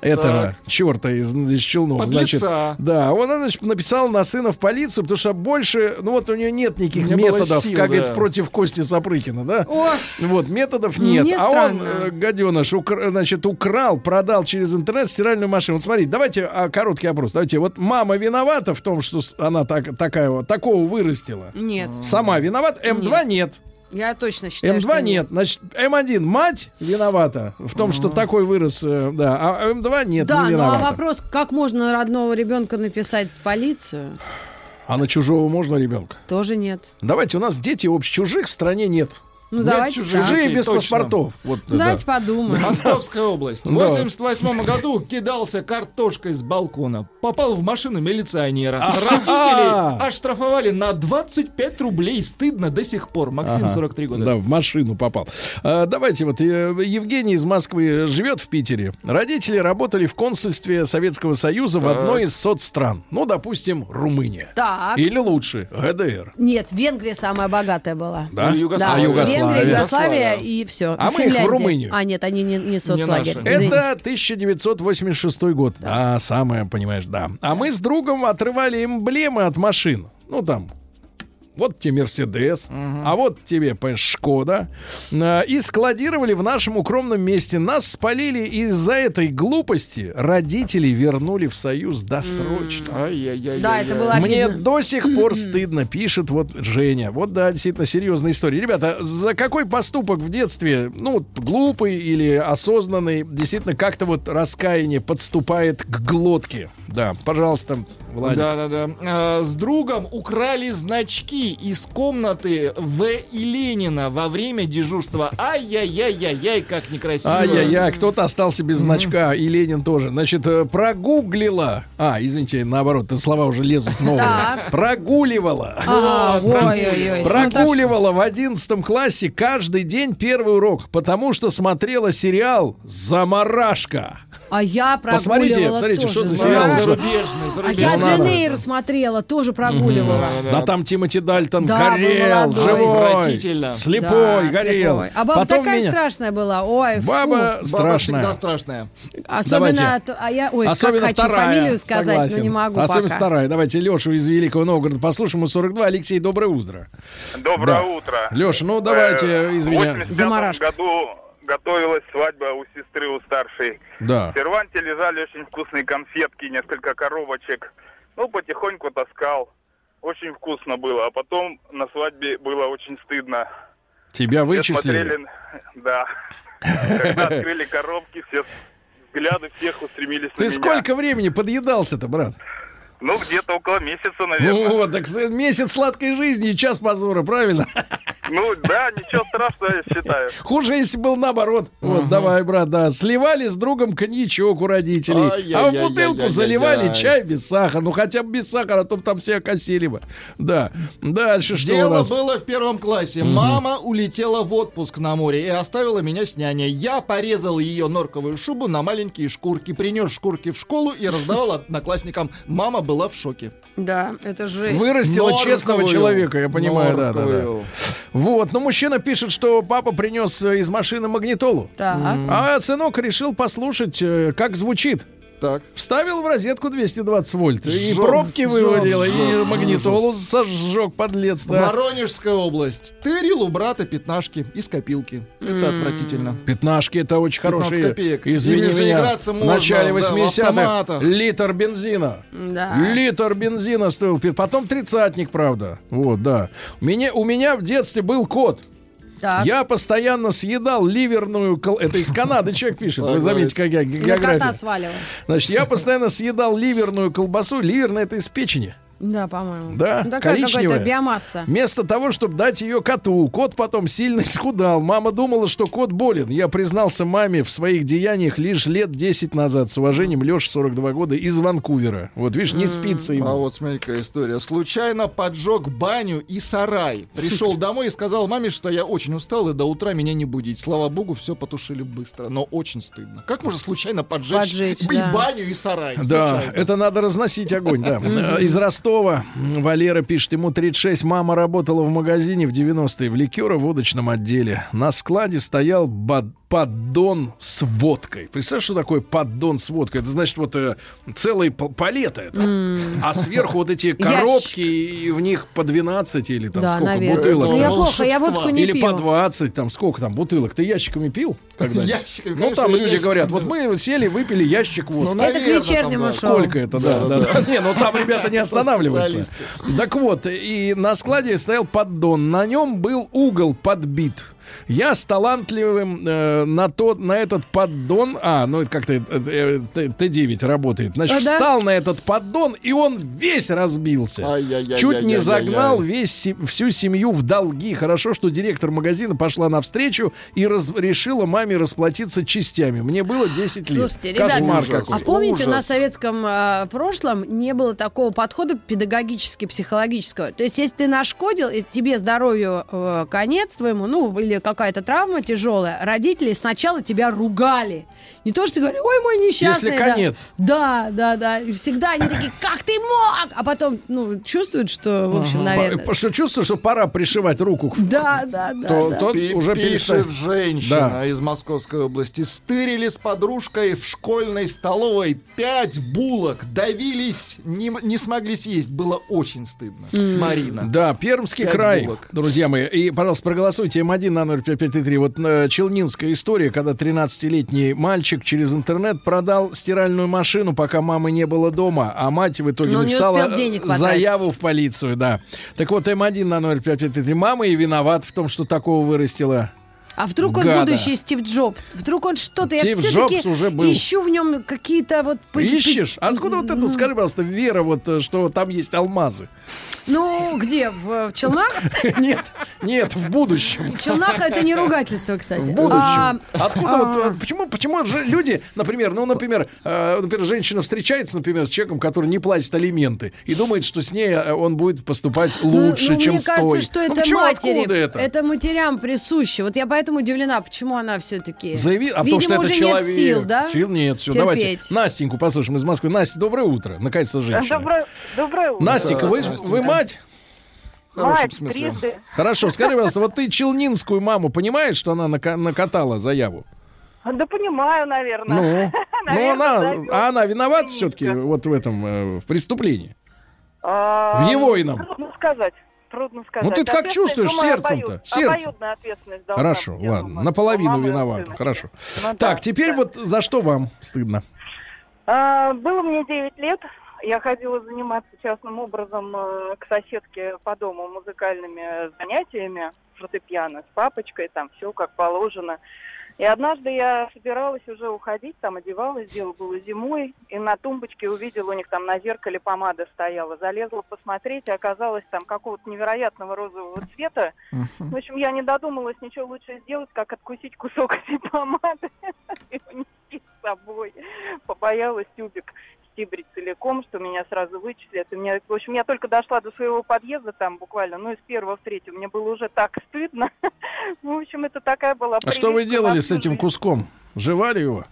этого черта из, из Челнов, значит, да, он значит, написал на сына в полицию, потому что больше, ну вот у нее нет никаких Не методов, сил, как да. говорится, против Кости Сапрыкина, да? О, Вот, методов Ну, нет. мне а он, э, гаденыш, укра- значит, украл, продал через интернет стиральную машину. Вот смотрите, давайте а, короткий опрос. Давайте, вот мама виновата в том, что она так, такая вот, такого вырастила? нет, Сама виновата? М2 нет. Я точно считаю, М2 что нет. Значит, М1 мать виновата в том, что такой вырос, э, да, а М2 нет, Да, не ну а вопрос, как можно родного ребенка написать в полицию, А на чужого можно ребенка? тоже нет. Давайте, у нас дети общ чужих в стране нет. Ну, Взять давайте чужие без точно. паспортов. Вот, да. Давайте подумаем. Московская область. В Да. 88 году кидался картошкой с балкона. Попал в машину милиционера. Родители оштрафовали на 25 рублей. Стыдно до сих пор. Максим, Ага. 43 года. Да, в машину попал. А, давайте вот, э, Евгений из Москвы живет в Питере. Родители работали в консульстве Советского Союза в одной из соцстран. Ну, допустим, Румыния. Так. Или лучше, ГДР. Нет, Венгрия самая богатая была. Да? Ну. А, Югославия. Венгрия, Югославия и все. А мы их в Румынию. А, нет, они не, не соцлагерь. Это 1986 год. Да. самое, понимаешь, да. А мы с другом отрывали эмблемы от машин. Ну, там, вот тебе Мерседес, а вот тебе Шкода. А, И складировали в нашем укромном месте. Нас спалили из-за этой глупости. Родители вернули в Союз досрочно. Ай-яй-яй. Да, это было Мне обидно. до сих пор <clears throat> стыдно, пишет вот Женя. Вот да, действительно серьезная история. Ребята, за какой поступок в детстве, ну, глупый или осознанный, действительно как-то вот раскаяние подступает к глотке? Да, пожалуйста, Владик. Да, да, да. А, с другом украли значки из комнаты В. и Ленина во время дежурства. Ай-яй-яй-яй-яй, как некрасиво. Ай-яй-яй, кто-то остался без значка, и Ленин тоже. Значит, э, прогуглила. А, извините, наоборот, слова уже лезут новые. Прогуливала. А, Прогуливала в одиннадцатом классе каждый день первый урок, потому что смотрела сериал «Замарашка». А я Посмотрите, прогуливала смотрите, тоже. что за Да, сериал. знаешь. зарубежный, А зарубежный. я Эйр смотрела, тоже прогуливала. Да там Тимоти Дальтон Да, горел, живой, слепой, Да, горел. слепой. А баба Потом такая меня- страшная была. Ой, фу. Баба Баба страшная. всегда страшная. Особенно, Давайте. а я, ой, Особенно как хочу вторая. фамилию сказать, согласен. но не могу Особенно пока. вторая. Давайте Лешу из Великого Новгорода послушаем. Ему 42. Алексей, доброе утро. Доброе Да. утро. Леша, ну давайте, Э, извини. В 85 Заморашка. году готовилась свадьба у сестры, у старшей. Да. В серванте лежали очень вкусные конфетки, несколько коробочек. Ну, потихоньку таскал. Очень вкусно было. А потом на свадьбе было очень стыдно. Тебя Все вычислили. смотрели, да. Когда открыли коробки, все взгляды всех устремились на Ты меня. сколько времени подъедался-то, брат? Ну, где-то около месяца, наверное. Ну вот, так месяц сладкой жизни и час позора, правильно? Ну, да, ничего страшного, я считаю. Хуже, если был наоборот. Вот, давай, брат, да. Сливали с другом коньячок у родителей. а в бутылку заливали чай без сахара. Ну, хотя бы без сахара, а то там все окосили бы. Да. Дальше что у Дело нас? было в первом классе. Мама улетела в отпуск на море и оставила меня с няней. Я порезал ее норковую шубу на маленькие шкурки, принес шкурки в школу и раздавал одноклассникам. Мама была в шоке. Да, это жесть. Вырастила Норковую. честного человека, я понимаю, да, да, да. Вот, но мужчина пишет, что папа принес из машины магнитолу. Так. А сынок решил послушать, э, как звучит. Так. Вставил в розетку 220 вольт. И Жёг, пробки жёг, выводила, и жёг. магнитолу сожжег, подлец, да. Воронежская область. Тырил у брата пятнашки из копилки. Это отвратительно. Пятнашки это очень 15 хорошие. копеек. Извини Ими же меня. играться в можно, начале да, в 80-х автоматах. литр бензина. Да. Литр бензина стоил. Потом тридцатник, правда. Вот, да. У меня, у меня в детстве был кот. Так. Я постоянно съедал ливерную... кол- Это из Канады человек пишет. Вы заметите, как я география. Значит, я постоянно съедал ливерную колбасу. Ливерная это из печени. Да, по-моему. Да, Ну, такая коричневая. какая-то биомасса. Вместо того, чтобы дать ее коту, кот потом сильно <laughs> исхудал. Мама думала, что кот болен. Я признался маме в своих деяниях лишь лет 10 назад. С уважением, Леша, 42 года, из Ванкувера. Вот, видишь, не спится А ему. вот смотри-ка история. Случайно поджег баню и сарай. Пришел <laughs> домой и сказал маме, что я очень устал и до утра меня не будить. Слава богу, все потушили быстро, но очень стыдно. Как можно случайно поджечь, Поджечь, и да. баню и сарай? Да, Случайно. это надо разносить огонь, да. Из Ростова Валера пишет, ему 36, мама работала в магазине в 90-е в ликеро-водочном отделе. На складе стоял бад- поддон с водкой. Представляешь, что такое поддон с водкой? Это значит вот э, целые пал- палеты это. А сверху вот эти коробки, и в них по 12 или там Да, сколько наверное. бутылок. Ну, я плохо, я водку не Или пью. по 20, там сколько там бутылок. Ты ящиками пил? когда Ящиками, Ну, там люди ящиками, говорят, да. вот мы сели, выпили ящик водки. Ну, Это к вечернему там, да. шоу. Сколько это, да, да, да. Не, ну там ребята не останавливаются. Так вот, и на складе стоял поддон. На нем был угол подбит. Я с талантливым э, на, тот, на этот поддон... А, ну это как-то э, э, Т- Т9 работает. Значит, А, да? встал на этот поддон, и он весь разбился. Чуть не загнал весь, всю семью в долги. Хорошо, что директор магазина пошла навстречу и раз- решила маме расплатиться частями. Мне было 10 лет. Слушайте, ребята, Кошмар ужас. какой. А помните, Ужас. на советском э, прошлом не было такого подхода педагогически-психологического. То есть, если ты нашкодил, и тебе здоровью э, конец твоему, ну, или какая-то травма тяжелая, родители сначала тебя ругали. Не то, что ты говоришь, ой, мой несчастный. Если да». конец. Да, да, да. И всегда они такие, как ты мог? А потом, ну, чувствуют, что, в общем, наверное... По- Что чувствую, что пора пришивать руку Да, да, да. то, да. то Пи- уже. Пишет женщина Да. из Московской области. Стырили с подружкой в школьной столовой пять булок. Давились, не, не смогли съесть. Было очень стыдно. Марина. Да, Пермский край, булок. друзья мои. И, пожалуйста, проголосуйте М1 на 0553. Вот э, челнинская история, когда 13-летний мальчик через интернет продал стиральную машину, пока мамы не было дома, а мать в итоге Но не написала заяву в полицию, да. Так вот, М1 на 0553. Мама и виноват в том, что такого вырастила. А вдруг он Гада. будущий Стив Джобс? Вдруг он что-то... Я Стив все-таки Джобс уже был. ищу в нем какие-то вот... Ищешь? Откуда вот это, скажи, пожалуйста, вера, вот, э, что там есть алмазы? Ну, где? В, в Челнах? <laughs> Нет, нет, в будущем. Челнах это не ругательство, кстати. В будущем. А, Откуда а, вот, э, почему, почему люди, например, ну, например, э, например, женщина встречается, например, с человеком, который не платит алименты, и думает, что с ней он будет поступать ну, лучше, ну, чем мне с кажется, той. что Ну, это почему, матери. откуда это? матерям присуще. Вот я поэтому удивлена, почему она все-таки... Заяви... А потому Видимо, что это уже человек. нет сил, да? Сил нет, все. Терпеть. Давайте Настеньку послушаем из Москвы. Настя, доброе утро. Наконец-то женщина. Доброе, доброе утро. Настенька, вы, вы мать? Мать, смысле. трижды. Хорошо, скажи, пожалуйста, вот ты челнинскую маму понимаешь, что она нака- накатала заяву? Да понимаю, наверное. Ну, <laughs> ну Наверное, она, зовёт. а она виновата все-таки вот в этом э, в преступлении. А, В его ином. Трудно сказать. Трудно сказать. Ну, ты как чувствуешь сердцем-то? Сердцем. Хорошо, быть, ладно, думаю, наполовину виновата. Хорошо. Ну так, да, теперь да. вот за что вам стыдно? А, было мне 9 лет. Я ходила заниматься частным образом э, к соседке по дому музыкальными занятиями, фортепиано с папочкой, там все как положено. И однажды я собиралась уже уходить, там одевалась, дело было зимой, и на тумбочке увидела, у них там на зеркале помада стояла. Залезла посмотреть, и оказалось там какого-то невероятного розового цвета. В общем, я не додумалась ничего лучше сделать, как откусить кусок <laughs> этой помады и унести с собой. Побоялась тюбик стибрить целиком, что меня сразу вычислят. И мне, в общем, я только дошла до своего подъезда там буквально, ну, из первого в третий. Мне было уже так стыдно. <laughs> В общем, это такая была А что вы делали с этим куском? Жевали его?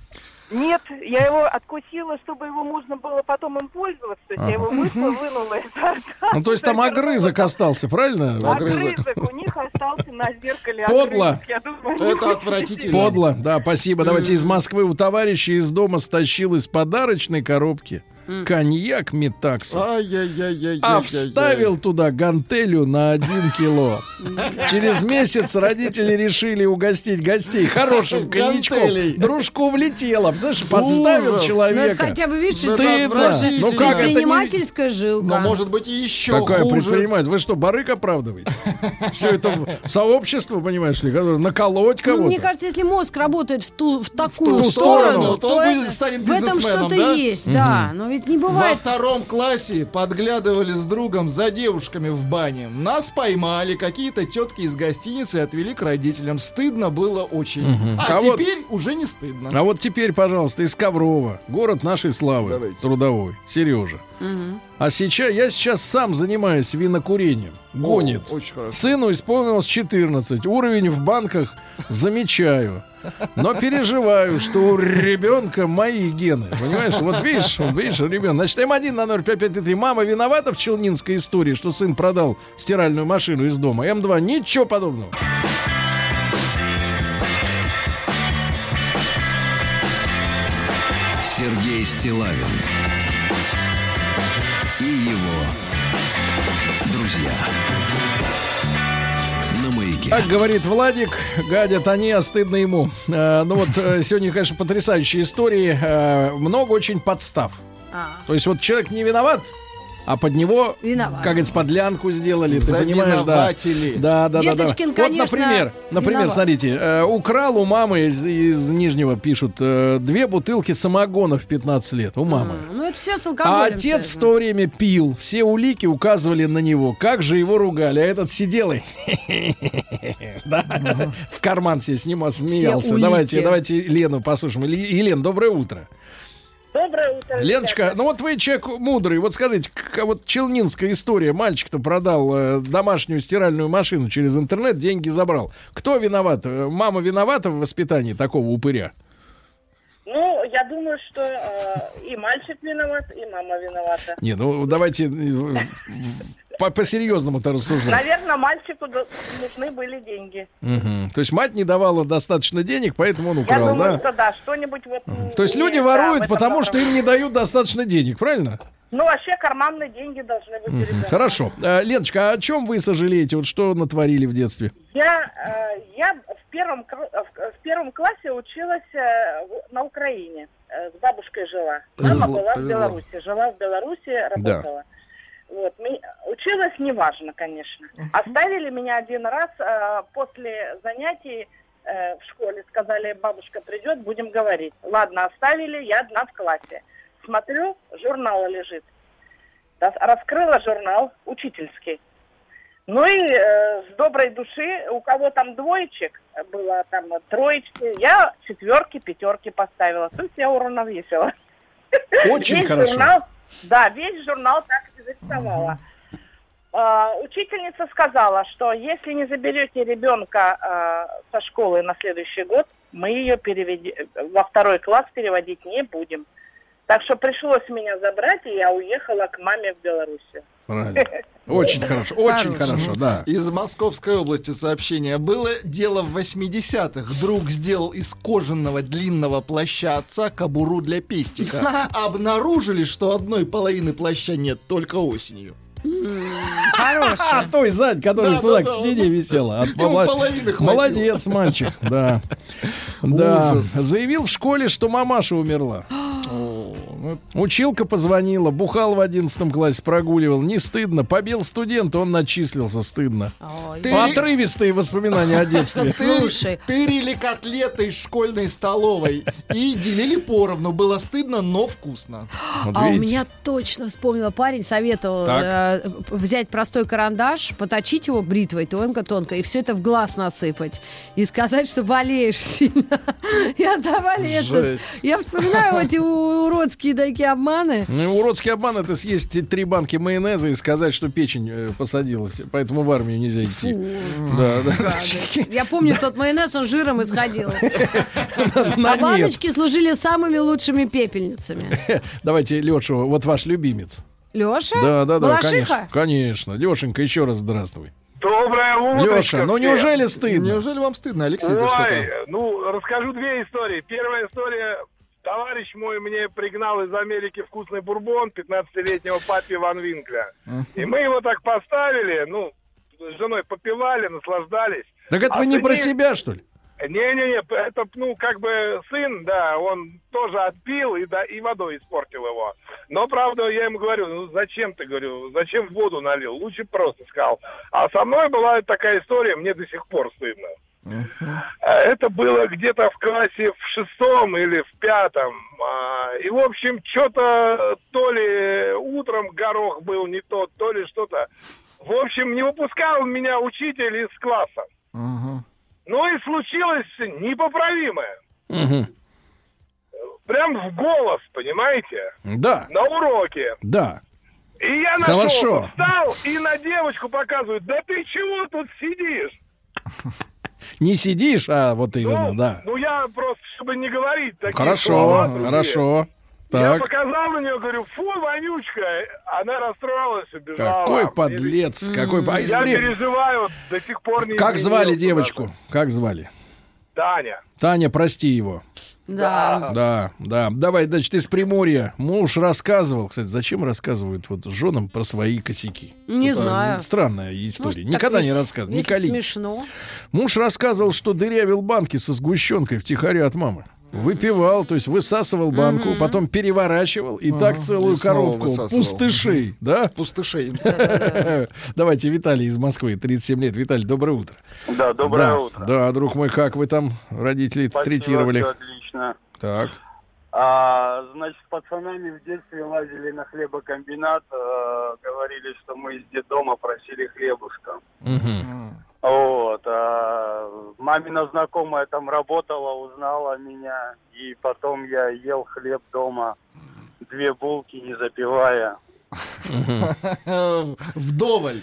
Нет, я его откусила, чтобы его можно было потом им пользоваться. То есть я его Ага. вышла, вынула изо рта. Ну, то есть там огрызок остался, правильно? Огрызок у них остался на зеркале. Подло. огрызок. Я думаю, Это отвратительно. Подло, да, спасибо. Давайте из Москвы у товарища из дома стащил из подарочной коробки коньяк. Ай-яй-яй-яй-яй-яй. А вставил туда гантелю на один кило. <laughs> Через месяц родители решили угостить гостей хорошим <laughs> коньячком. Дружку влетело. Представляешь, подставил. Ну, человека. хотя бы, видишь, Ну, Стыдно. Ну как это не... предпринимательская жилка. Но может быть и еще Какая предприниматель? Вы что, барык оправдываете? Все это сообщество, понимаешь ли, которое наколоть Ну, кого-то. мне кажется, если мозг работает в ту в такую сторону, то он в этом что-то есть, да. Но ведь не Во бывает. втором классе подглядывали с другом за девушками в бане. Нас поймали какие-то тетки из гостиницы и отвели к родителям. Стыдно было очень. Мгм. А, А вот- теперь уже не стыдно. А вот теперь, пожалуйста, из Коврова, город нашей славы, Давайте. трудовой, Сережа. Мгм. А сейчас я сейчас сам занимаюсь винокурением. Гонит. О, очень хорошо. Сыну исполнилось 14. Уровень в банках замечаю. Но переживаю, что у ребенка мои гены. Понимаешь? Вот видишь, видишь, ребенок. Значит, М1 на 0553. Мама виновата в челнинской истории, что сын продал стиральную машину из дома. М2 ничего подобного. Сергей Стилавин Маяке. Как говорит Владик, гадят они, а стыдно ему. Э, ну вот э, сегодня, конечно, потрясающие истории. Э, много очень подстав. А. То есть вот человек не виноват, а под него, Виноват. как говорится, подлянку сделали, ты понимаешь, да. Да, да, да, да. Деточкин, Вот, конечно, например, например, виноват. смотрите, э, украл у мамы из, из Нижнего, пишут, э, две бутылки самогона в 15 лет у мамы. Ну, это все с А алкоголем. отец в связано. то время пил. Все улики указывали на него. Как же его ругали. А этот сидел и <laughs> да, в карман себе снимал, смеялся. Давайте, давайте Лену послушаем. Ле- Елена, доброе утро. Доброе утро. Леночка, ну вот вы человек мудрый. Вот скажите, к- вот челнинская история. Мальчик-то продал э, домашнюю стиральную машину через интернет, деньги забрал. Кто виноват? Э, Мама виновата в воспитании такого упыря? Ну, я думаю, что э, и мальчик виноват, и мама виновата. Не, ну давайте э, по-серьезному-то рассуждать. Наверное, мальчику нужны были деньги. Мгм. То есть мать не давала достаточно денег, поэтому он я украл, думаю, да? что да, что-нибудь вот... То есть люди да, в воруют, этом потому что им не дают достаточно денег, правильно? Ну, вообще карманные деньги должны быть у ребенка. Хорошо. А, Леночка, а о чем вы сожалеете? Вот что натворили в детстве? Я, э, я в, первом, э, в, в первом классе училась э, в- на Украине. С бабушкой жила. Мама Повезло, была в повезло. Беларуси. Жила в Беларуси, работала. Вот. Училась неважно, конечно. Оставили меня один раз э, после занятий э, в школе. Сказали, бабушка придет, будем говорить. Ладно, оставили, я одна в классе. Смотрю, журнал лежит. Рас- Раскрыла журнал учительский. Ну и э, с доброй души, у кого там двоечек было, там троечки, я четверки, пятерки поставила. То есть я уравновесила. Очень Весь хорошо. журнал, да, весь журнал так и зарисовала. Учительница сказала, что если не заберете ребенка а, со школы на следующий год, мы ее переведи- во второй класс переводить не будем. Так что пришлось меня забрать, и я уехала к маме в Белоруссию. Правильно. Очень хорошо, очень Хорошо. хорошо, да. Из Московской области сообщение. Было дело в 80-х. Друг сделал из кожаного длинного плаща отца кобуру для пестика. <laughs> Обнаружили, что одной половины плаща нет, только осенью. А Хороший. <laughs> той сзади, которая Да, туда да, к да, стене висела. От мала-. Молодец, мальчик, да. Да. Заявил в школе, что мамаша умерла. <gasps> Училка позвонила, бухал в 11 классе, прогуливал. Не стыдно. Побил студента, он начислился, стыдно. Ой. Ты- Отрывистые воспоминания о детстве. Слушай. Тырили котлеты из школьной столовой и делили поровну. Было стыдно, но вкусно. А у меня точно вспомнила парень, советовал э, взять простой карандаш, поточить его бритвой тонко-тонко и все это в глаз насыпать. И сказать, что болеешь сильно. <laughs> И отдавали это. Я вспоминаю эти уродские такие обманы. Ну, уродский обман это съесть три банки майонеза и сказать, что печень э, посадилась. Поэтому в армию нельзя идти. Да, да. Я помню, тот майонез, он жиром исходил. А баночки служили самыми лучшими пепельницами. Давайте Лешу, вот ваш любимец. Леша? Да, да, да, конечно. Конечно. Лешенька, еще раз здравствуй. Доброе утро. Леша, ну неужели стыдно? Неужели вам стыдно, Алексей, за что-то? ну, расскажу две истории. Первая история. Товарищ мой мне пригнал из Америки вкусный бурбон 15-летнего папи Ван Винкля. И мы его так поставили, ну, с женой попивали, наслаждались. Так это вы не про себя, что ли? Не-не-не, это, ну, как бы сын, да, он тоже отпил и, да, и водой испортил его. Но, правда, я ему говорю, ну, зачем ты, говорю, зачем воду налил? Лучше просто сказал. А со мной была такая история, мне до сих пор стыдно. А Это было где-то в классе в шестом или в пятом. А, И, в общем, что-то то ли утром горох был не тот, то ли что-то. В общем, не выпускал меня учитель из класса. Ага. Ну и случилось непоправимое. Прям в голос, понимаете? Да, На уроке. да. И я нашел, Хорошо. встал и на девочку показываю, да ты чего тут сидишь? <laughs> Не сидишь, а вот Ну, именно, да. ну я просто, чтобы не говорить такие Хорошо, слова хорошо. Я Так. показал на нее, говорю, фу, вонючка. Она расстроилась, убежала. Какой подлец, какой... по- а Я при- переживаю, до сих пор не Как звали девочку? Как звали? даже. Таня. Таня, прости его. Да. Да, да. Давай, значит, из Приморья. Муж рассказывал, кстати, зачем рассказывают вот женам про свои косяки? Не Это знаю. Странная история. Может, Никогда не рассказывал. Не смешно. Муж рассказывал, что дырявил банки со сгущенкой втихаря от мамы. Выпивал, то есть высасывал банку, Мгм. потом переворачивал и Ага, так целую и коробку высасывал. пустышей, да? Пустышей. <laughs> Давайте Виталий из Москвы, 37 лет. Виталий, доброе утро. Да, доброе Да, утро. Да, друг мой, как вы там родителей Спасибо, третировали? отлично. Так. А, значит, с пацанами в детстве лазили на хлебокомбинат, э, говорили, что мы из детдома просили хлебушка. Вот. А мамина знакомая там работала, узнала меня, и потом я ел хлеб дома, две булки, не запивая. <laughs> Вдоволь.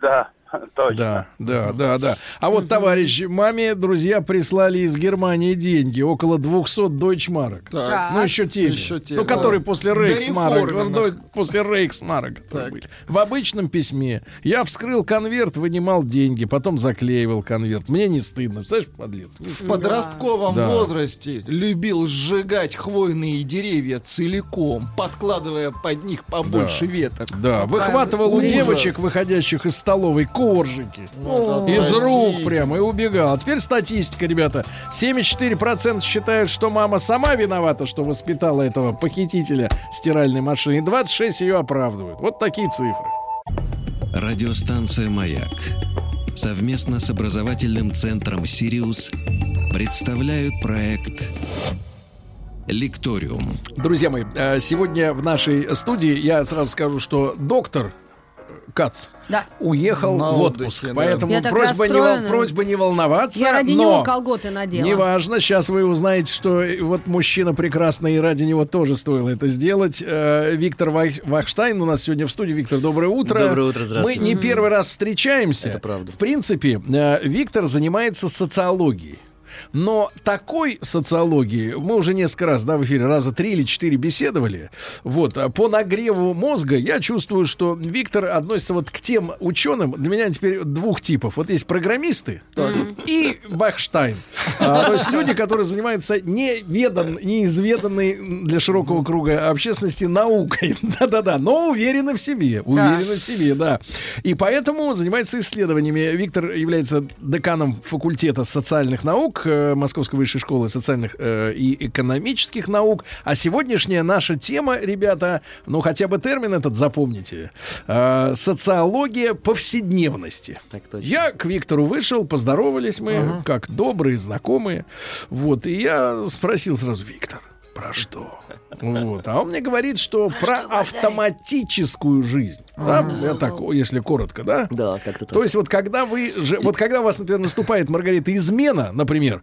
Да, <laughs> точно. Да, да, да, да. А вот, товарищ, маме друзья прислали из Германии деньги, около 200 дойчмарок. Так. Ну, еще те, Еще те, ну, да. которые после Рейхсмарок, ну, после Рейхсмарок. были. В обычном письме я вскрыл конверт, вынимал деньги, потом заклеивал конверт. Мне не стыдно, представляешь, подлец? В подростковом Да. возрасте любил сжигать хвойные деревья целиком, подкладывая под них побольше Да. веток. Да, выхватывал у Ужас. девочек, выходящих из столовой, коржики. Ну, Из рук прямо и убегал. А теперь статистика, ребята. 74% считают, что мама сама виновата, что воспитала этого похитителя стиральной машины. И 26% ее оправдывают. Вот такие цифры. Радиостанция «Маяк» совместно с образовательным центром «Сириус» представляют проект «Лекториум». Друзья мои, э, сегодня в нашей студии я сразу скажу, что доктор Кац Да. уехал На в отпуск. отдыхе. Поэтому Я просьба не, вол- просьба не волноваться. Я ради но... него колготы надела. Неважно, сейчас вы узнаете, что э, вот мужчина прекрасный, и ради него тоже стоило это сделать. Э, Виктор Вах- Вахштайн у нас сегодня в студии. Виктор, доброе утро. Доброе утро, Мы здравствуйте. не первый раз встречаемся. Это правда. В принципе, э, Виктор занимается социологией. Но такой социологии мы уже несколько раз, да, в эфире раза три или четыре беседовали. Вот, а по нагреву мозга я чувствую, что Виктор относится вот к тем ученым. Для меня теперь двух типов. Вот есть программисты и Бахштайн. А, то есть люди, которые занимаются неведан, неизведанной для широкого круга общественности наукой. <laughs> Да-да-да, но уверены в себе. Уверены в себе, да. И поэтому занимается исследованиями. Виктор является деканом факультета социальных наук Московской высшей школы социальных э, и экономических наук. А сегодняшняя наша тема, ребята, ну хотя бы термин этот запомните. Э, социология повседневности. Так точно. Я к Виктору вышел, поздоровались мы, как добрые знакомые. Вот, и я спросил сразу, Виктор, про что? <laughs> Вот. А он мне говорит, что про автоматическую жизнь. Да, я так, если коротко, да? Да, как-то так. То есть вот когда вы же, вот когда у вас, например, наступает, Маргарита, измена, например,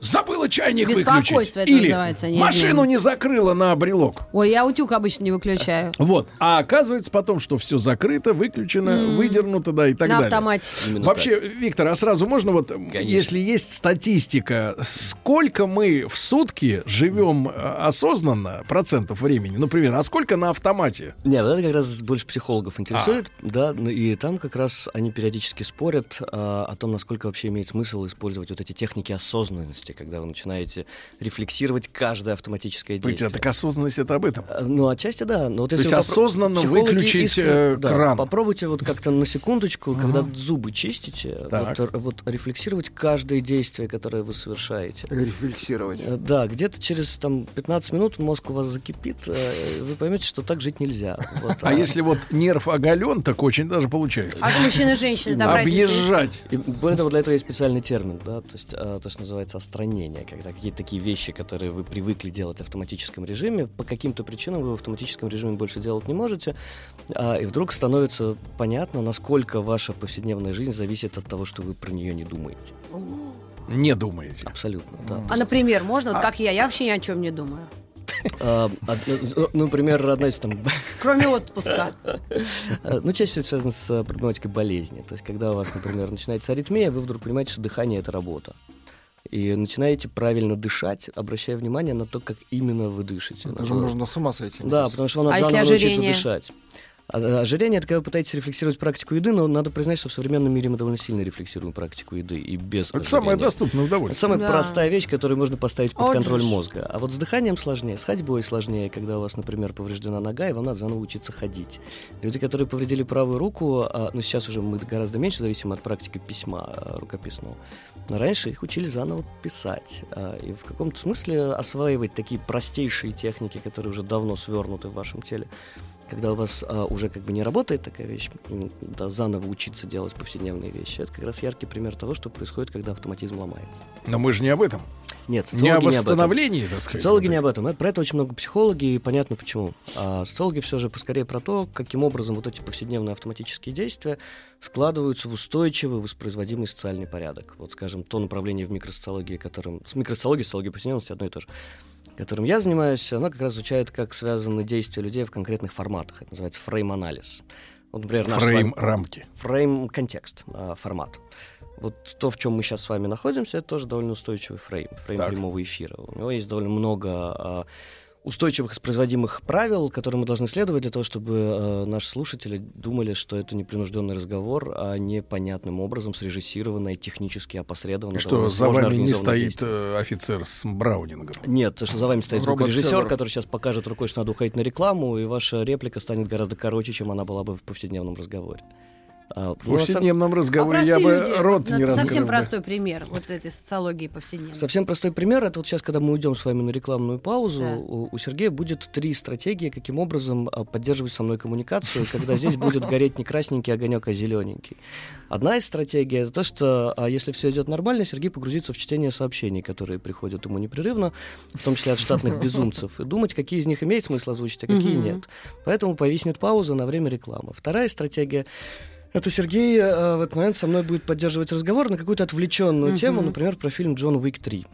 забыла чайник Беспокойство выключить. это Или называется, не машину не закрыла на брелок. Ой, я утюг обычно не выключаю. Вот. А оказывается потом, что все закрыто, выключено, М. выдернуто, да, и так На далее. автомате. Именно Вообще, Виктор, а сразу можно вот, если есть статистика, сколько мы в сутки живем э, осознанно процентов времени, например, а сколько на автомате? Не, вот это как раз больше психологов интересует, да, ну и там как раз они периодически спорят а, о том, насколько вообще имеет смысл использовать вот эти техники осознанности, когда вы начинаете рефлексировать каждое автоматическое действие. так осознанность это об этом. А, Ну, отчасти да. Но вот То если есть вы осознанно выключить, искрен- э, да, кран. Попробуйте вот как-то на секундочку, когда зубы чистите, Так. вот, вот рефлексировать каждое действие, которое вы совершаете. Рефлексировать. Э, Да, где-то через там 15 минут мозг у вас закипит, э, вы поймете, что так жить нельзя. Вот, А если вот нерв оголен, так очень даже получается. А же мужчины и женщины там? Объезжать. И более того, для этого есть специальный термин, да, то есть а, то, что называется остранение, когда какие-то такие вещи, которые вы привыкли делать в автоматическом режиме, по каким-то причинам вы в автоматическом режиме больше делать не можете, а, и вдруг становится понятно, насколько ваша повседневная жизнь зависит от того, что вы про нее не думаете. Не думаете. Абсолютно, да. А, например, можно, вот как я, я вообще ни о чем не думаю. А, од- ну, например, одна из там <laughs> Кроме отпуска. Ну, чаще всего это связано с проблематикой болезни. То есть, когда у вас, например, начинается аритмия, вы вдруг понимаете, что дыхание — это работа. И начинаете правильно дышать, обращая внимание на то, как именно вы дышите. Это На же то- можно с ума сойти. Да, потому что вам А заново научиться ожирение? дышать. А- Ожирение это когда вы пытаетесь рефлексировать практику еды, но надо признать, что в современном мире мы довольно сильно рефлексируем практику еды и без Это самое ожирения. доступное удовольствие. Это самая Да. простая вещь, которую можно поставить под Очень. контроль мозга. А вот с дыханием сложнее, с ходьбой сложнее, когда у вас, например, повреждена нога, и вам надо заново учиться ходить. Люди, которые повредили правую руку, а, ну сейчас уже мы гораздо меньше зависим от практики письма а, рукописного. Но раньше их учили заново писать. А, И в каком-то смысле осваивать такие простейшие техники, которые уже давно свернуты в вашем теле. Когда у вас а, уже как бы не работает такая вещь, да, заново учиться делать повседневные вещи, это как раз яркий пример того, что происходит, когда автоматизм ломается. Но мы же не об этом. Нет, Не социологи о об этом. восстановлении, так сказать. Социологи не об этом. Это- Про это очень много психологи, и понятно почему. А социологи все же поскорее про то, каким образом вот эти повседневные автоматические действия складываются в устойчивый, воспроизводимый социальный порядок. Вот, скажем, то направление в микросоциологии, которым... С микросоциологией, социологией повседневности одно и то же которым я занимаюсь, оно как раз изучает, как связаны действия людей в конкретных форматах. Это называется фрейм-анализ. Вот, например, наш с вами- Фрейм рамки. Фрейм-контекст, а, формат. Вот то, в чем мы сейчас с вами находимся, это тоже довольно устойчивый фрейм, фрейм Так. прямого эфира. У него есть довольно много а, устойчивых воспроизводимых правил, которым мы должны следовать для того, чтобы э, наши слушатели думали, что это непринужденный разговор, а непонятным образом срежиссированное, технически опосредованно. И что за вами не стоит действие. э, офицер с Браунингом. Нет, то, что за вами стоит Фёдоров. который сейчас покажет рукой, что надо уходить на рекламу, и ваша реплика станет гораздо короче, чем она была бы в повседневном разговоре. А, В ну, самом- повседневном разговоре я простые бы люди, рот не раскрыл. Совсем бы. простой пример вот этой социологии повседневной. Совсем простой пример. Это вот сейчас, когда мы уйдем с вами на рекламную паузу, Да. у, у Сергея будет три стратегии, каким образом а, поддерживать со мной коммуникацию, когда здесь будет гореть не красненький огонек, а зелененький. Одна из стратегий это то, что а, если все идет нормально, Сергей погрузится в чтение сообщений, которые приходят ему непрерывно, в том числе от штатных безумцев, и думать, какие из них имеет смысл озвучить, а какие нет. Поэтому повиснет пауза на время рекламы. Вторая стратегия это Сергей э, в этот момент со мной будет поддерживать разговор на какую-то отвлеченную Мгм. тему, например, про фильм Джон Уик 3.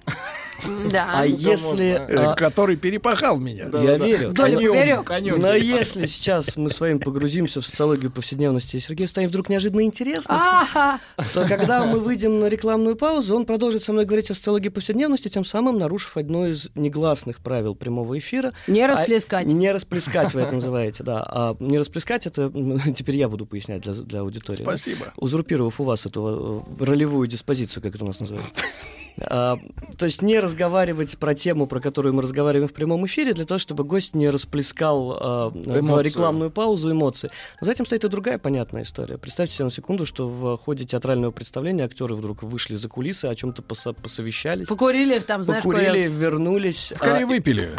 Да. А если... Э, а, Который перепахал меня. я верю. Вдоль и поперек. Но если сейчас мы с вами погрузимся в социологию повседневности, и Сергею станет вдруг неожиданно интересно, то когда мы выйдем на рекламную паузу, он продолжит со мной говорить о социологии повседневности, тем самым нарушив одно из негласных правил прямого эфира. Не А- расплескать. не расплескать вы это называете, да. А не расплескать это ну, <laughs> теперь я буду пояснять для, для аудитории. да. Спасибо. Узурпировав у вас эту э, ролевую диспозицию, как это у нас называется. <laughs> А, то есть не разговаривать про тему, про которую мы разговариваем в прямом эфире, для того, чтобы гость не расплескал а, в рекламную паузу эмоции. Но за этим стоит и другая понятная история. Представьте себе на секунду, что в ходе театрального представления актеры вдруг вышли за кулисы, о чем-то посо- посовещались, Покурили там, знаешь, покурили, курят. вернулись. Скорее а, выпили.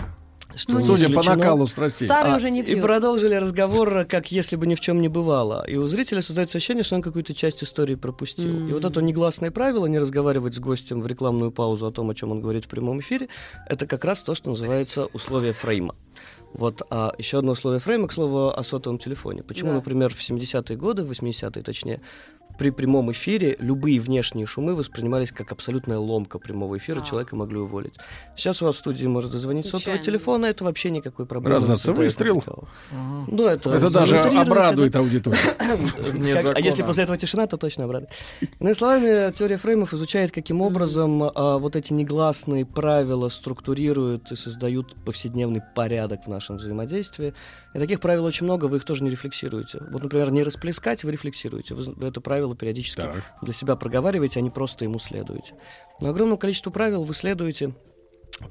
Что Ну, Судя по накалу страстей. Старый А, уже не И пьют. продолжили разговор, как если бы ни в чем не бывало. И у зрителя создается ощущение, что он какую-то часть истории пропустил. И вот это негласное правило, не разговаривать с гостем в рекламную паузу о том, о чем он говорит в прямом эфире, это как раз то, что называется условие фрейма. Вот а еще одно условие фрейма, к слову, о сотовом телефоне. Почему, Да. например, в 70-е годы, в 80-е точнее, при прямом эфире любые внешние шумы воспринимались как абсолютная ломка прямого эфира, А. человека могли уволить. Сейчас у вас в студии может зазвонить сотовый телефон, это вообще никакой проблемы. Раздаться выстрел. никакого. Ну, это, Это даже обрадует да. аудиторию. <coughs> А если после этого тишина, то точно обрадует. Иными словами, теория фреймов изучает, каким образом а, вот эти негласные правила структурируют и создают повседневный порядок в нашем взаимодействии. И таких правил очень много, вы их тоже не рефлексируете. Вот, например, не расплескать, вы рефлексируете. Вы это правило периодически Так. для себя проговариваете, а не просто ему следуете. Но огромному количеству правил вы следуете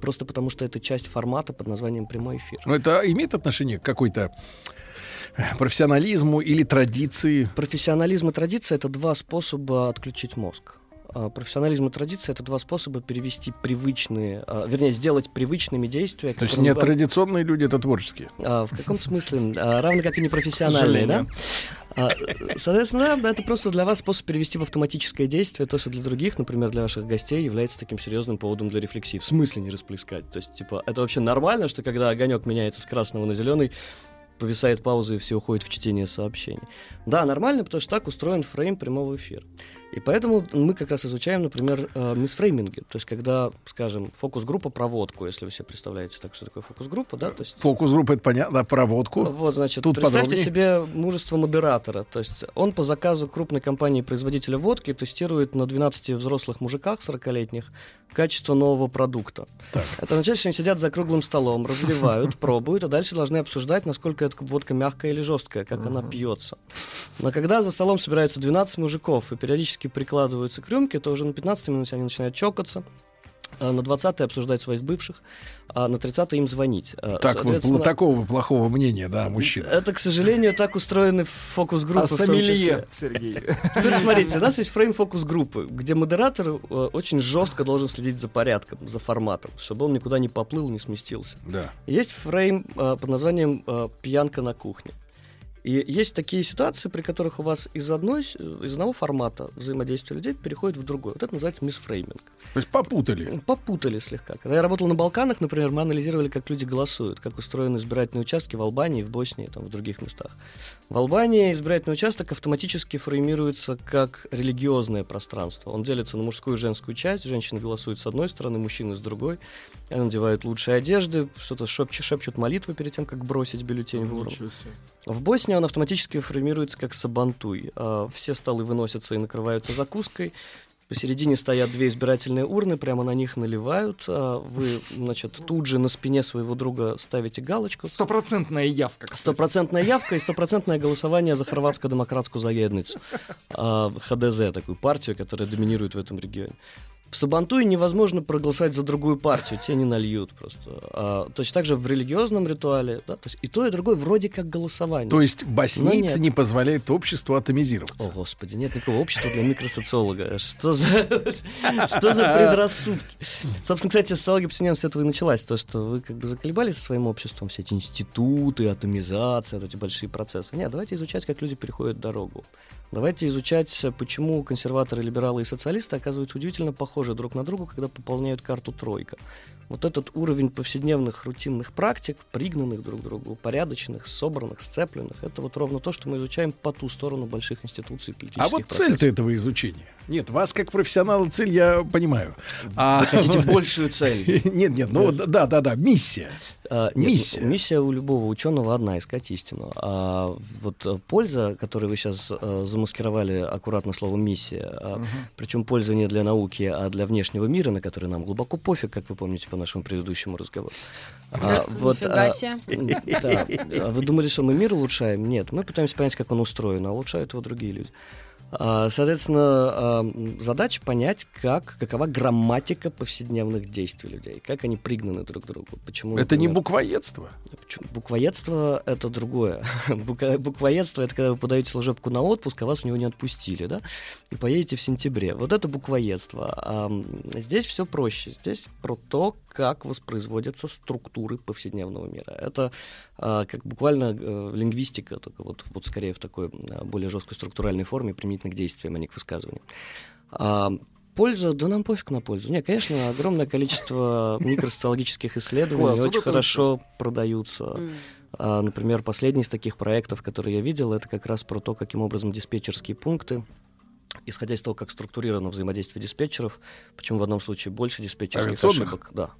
просто потому, что это часть формата под названием прямой эфир. Но это имеет отношение к какой-то э, профессионализму или традиции? Профессионализм и традиция это два способа отключить мозг. А Профессионализм и традиция это два способа перевести привычные, а, вернее, сделать привычными действия. То есть не вы- традиционные люди, это творческие. а, в каком смысле? Равно как и непрофессиональные, да? Соответственно, да, это просто для вас способ перевести в автоматическое действие то, что для других, например, для ваших гостей, является таким серьезным поводом для рефлексии. В смысле не расплескать? То есть, типа, это вообще нормально, что когда огонек меняется с красного на зеленый, повисает пауза и все уходит в чтение сообщений. Да, нормально, потому что так устроен фрейм прямого эфира. И поэтому мы как раз изучаем, например, э, мисфрейминги. То есть, когда, скажем, фокус-группа проводку, если вы себе представляете так, что такое фокус-группа, да, то есть Фокус-группа, это понятно, проводку. вот, значит, Тут представьте подробнее. себе мужество модератора. То есть он по заказу крупной компании-производителя водки тестирует на 12 взрослых мужиках 40-летних качество нового продукта. Это означает, что они сидят за круглым столом, разливают, <laughs> пробуют, а дальше должны обсуждать, насколько это водка мягкая или жесткая, как она пьется. Но когда за столом собираются 12 мужиков и периодически прикладываются к рюмке, то уже на 15 минуте они начинают чокаться, а на 20 обсуждать своих бывших, а на 30 им звонить. А, Так, вот, Соответственно, такого плохого мнения, да, мужчин. Это, к сожалению, так устроены фокус-группы. А сомелье. Сергей. Теперь <laughs> смотрите, у нас есть фрейм фокус-группы, где модератор э, очень жестко должен следить за порядком, за форматом, чтобы он никуда не поплыл, не сместился. Да. Есть фрейм э, под названием э, «Пьянка на кухне». И есть такие ситуации, при которых у вас из, одной, из одного формата взаимодействия людей переходит в другой. Вот это называется мисфрейминг. То есть попутали. Попутали слегка. Когда я работал на Балканах, например, мы анализировали, как люди голосуют, как устроены избирательные участки в Албании, в Боснии, там, в других местах. В Албании избирательный участок автоматически формируется как религиозное пространство. Он делится на мужскую и женскую часть. Женщины голосуют с одной стороны, мужчины с другой. Они надевают лучшие одежды, что-то шепчут, шепчут молитвы перед тем, как бросить бюллетень в урну. В Боснии он автоматически формируется как сабантуй. А, Все столы выносятся и накрываются закуской. Посередине стоят две избирательные урны, прямо на них наливают. а Вы, значит, тут же на спине своего друга ставите галочку. Стопроцентная явка. кстати. Стопроцентная явка и стопроцентное голосование за хорватско-демократскую заедницу. А, ХДЗ, такую партию, которая доминирует в этом регионе. В Сабантуе невозможно проголосовать за другую партию, те не нальют просто. А, точно так же в религиозном ритуале, да, то есть и то, и другое вроде как голосование. То есть боснийцы не позволяют обществу атомизироваться. О, господи, нет никакого общества для микросоциолога. Что за, что за предрассудки? Собственно, кстати, социология повседневности с этого и началась. То, что вы как бы заколебались со своим обществом, все эти институты, атомизация, вот эти большие процессы. Нет, давайте изучать, как люди переходят дорогу. Давайте изучать, почему консерваторы, либералы и социалисты оказываются удивительно похожи друг на друга, когда пополняют карту тройка. Вот этот уровень повседневных рутинных практик, пригнанных друг к другу, упорядоченных, собранных, сцепленных, это вот ровно то, что мы изучаем по ту сторону больших институций А политических вот процессов. цель-то этого изучения. Нет, вас как профессионала цель я понимаю. А... Вы хотите <laughs> большую цель? <laughs> Нет, нет, ну вот да, да, да, миссия. А, нет, Миссия. ну, миссия у любого ученого одна искать истину. А вот э, польза, которую вы сейчас замаскировали аккуратно словом миссия, причем польза не для науки, а для внешнего мира, на который нам глубоко пофиг, как вы помните по нашему предыдущему разговору. А, вот, а, <laughs> да. А вы думали, что мы мир улучшаем? Нет, мы пытаемся понять, как он устроен, а улучшают его другие люди. А, Соответственно, а, задача понять, как, какова грамматика повседневных действий людей, как они пригнаны друг к другу. Почему, Это не например, буквоедство. Почему? Буквоедство — это другое. <laughs> Буквоедство — это когда вы подаете служебку на отпуск, а вас у него не отпустили, да? И поедете в сентябре. Вот это буквоедство. А здесь все проще. Здесь про то, как воспроизводятся структуры повседневного мира. Это а, как буквально э, лингвистика, только вот, вот скорее в такой а, более жесткой структуральной форме, применительно к действиям, а не к высказываниям. А, Польза, да нам пофиг на пользу. Нет, конечно, огромное количество <laughs> микросоциологических исследований Класс, очень хорошо продаются. А, например, последний из таких проектов, который я видел, это как раз про то, каким образом диспетчерские пункты, исходя из того, как структурировано взаимодействие диспетчеров, почему в одном случае больше диспетчерских ошибок, да,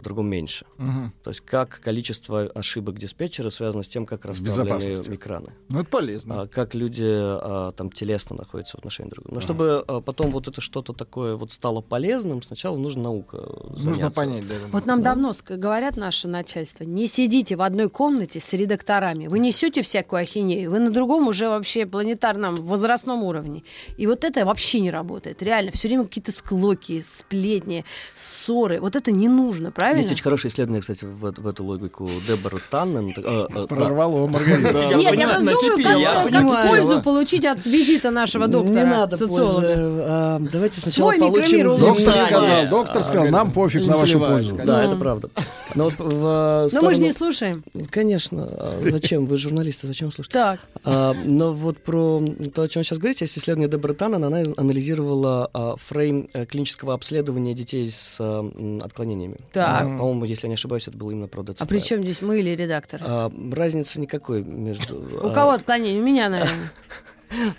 в другом меньше. Мгм. То есть как количество ошибок диспетчера связано с тем, как расставлены экраны. Ну, это полезно. А, как люди а, там телесно находятся в отношении друг друга. Но чтобы а, потом вот это что-то такое вот стало полезным, сначала нужно наука Нужно заняться. понять, да. да, Вот да. нам давно ск- говорят наше начальство, не сидите в одной комнате с редакторами. Вы несете всякую ахинею, вы на другом уже вообще планетарном возрастном уровне. И вот это вообще не работает. Реально, все время какие-то склоки, сплетни, ссоры. Вот это не нужно, правильно? Есть очень хорошее исследование, кстати, в, в эту логику Дебора Таннен. э, э, да. Прорвало Маргарита. Да. Нет, я просто думаю, как, Я как понимаю, пользу получить от визита нашего доктора, Не надо социолога. А, давайте сначала Свой получим. Доктор сказал, доктор сказал, нам пофиг на вашу пользу. Да, это правда. Но в Но мы же не слушаем. Конечно. а Зачем? Вы журналисты, зачем слушать? Так. А, но вот про то, о чем вы сейчас говорите, есть исследование Дебора Таннен, она анализировала а, фрейм э, клинического обследования детей с отклонениями. Так. А, По-моему, если я не ошибаюсь, это было именно про ДЦП. А при чем здесь мы или редактор? А, разницы никакой между... У а, кого отклонение? У меня, наверное. <laughs>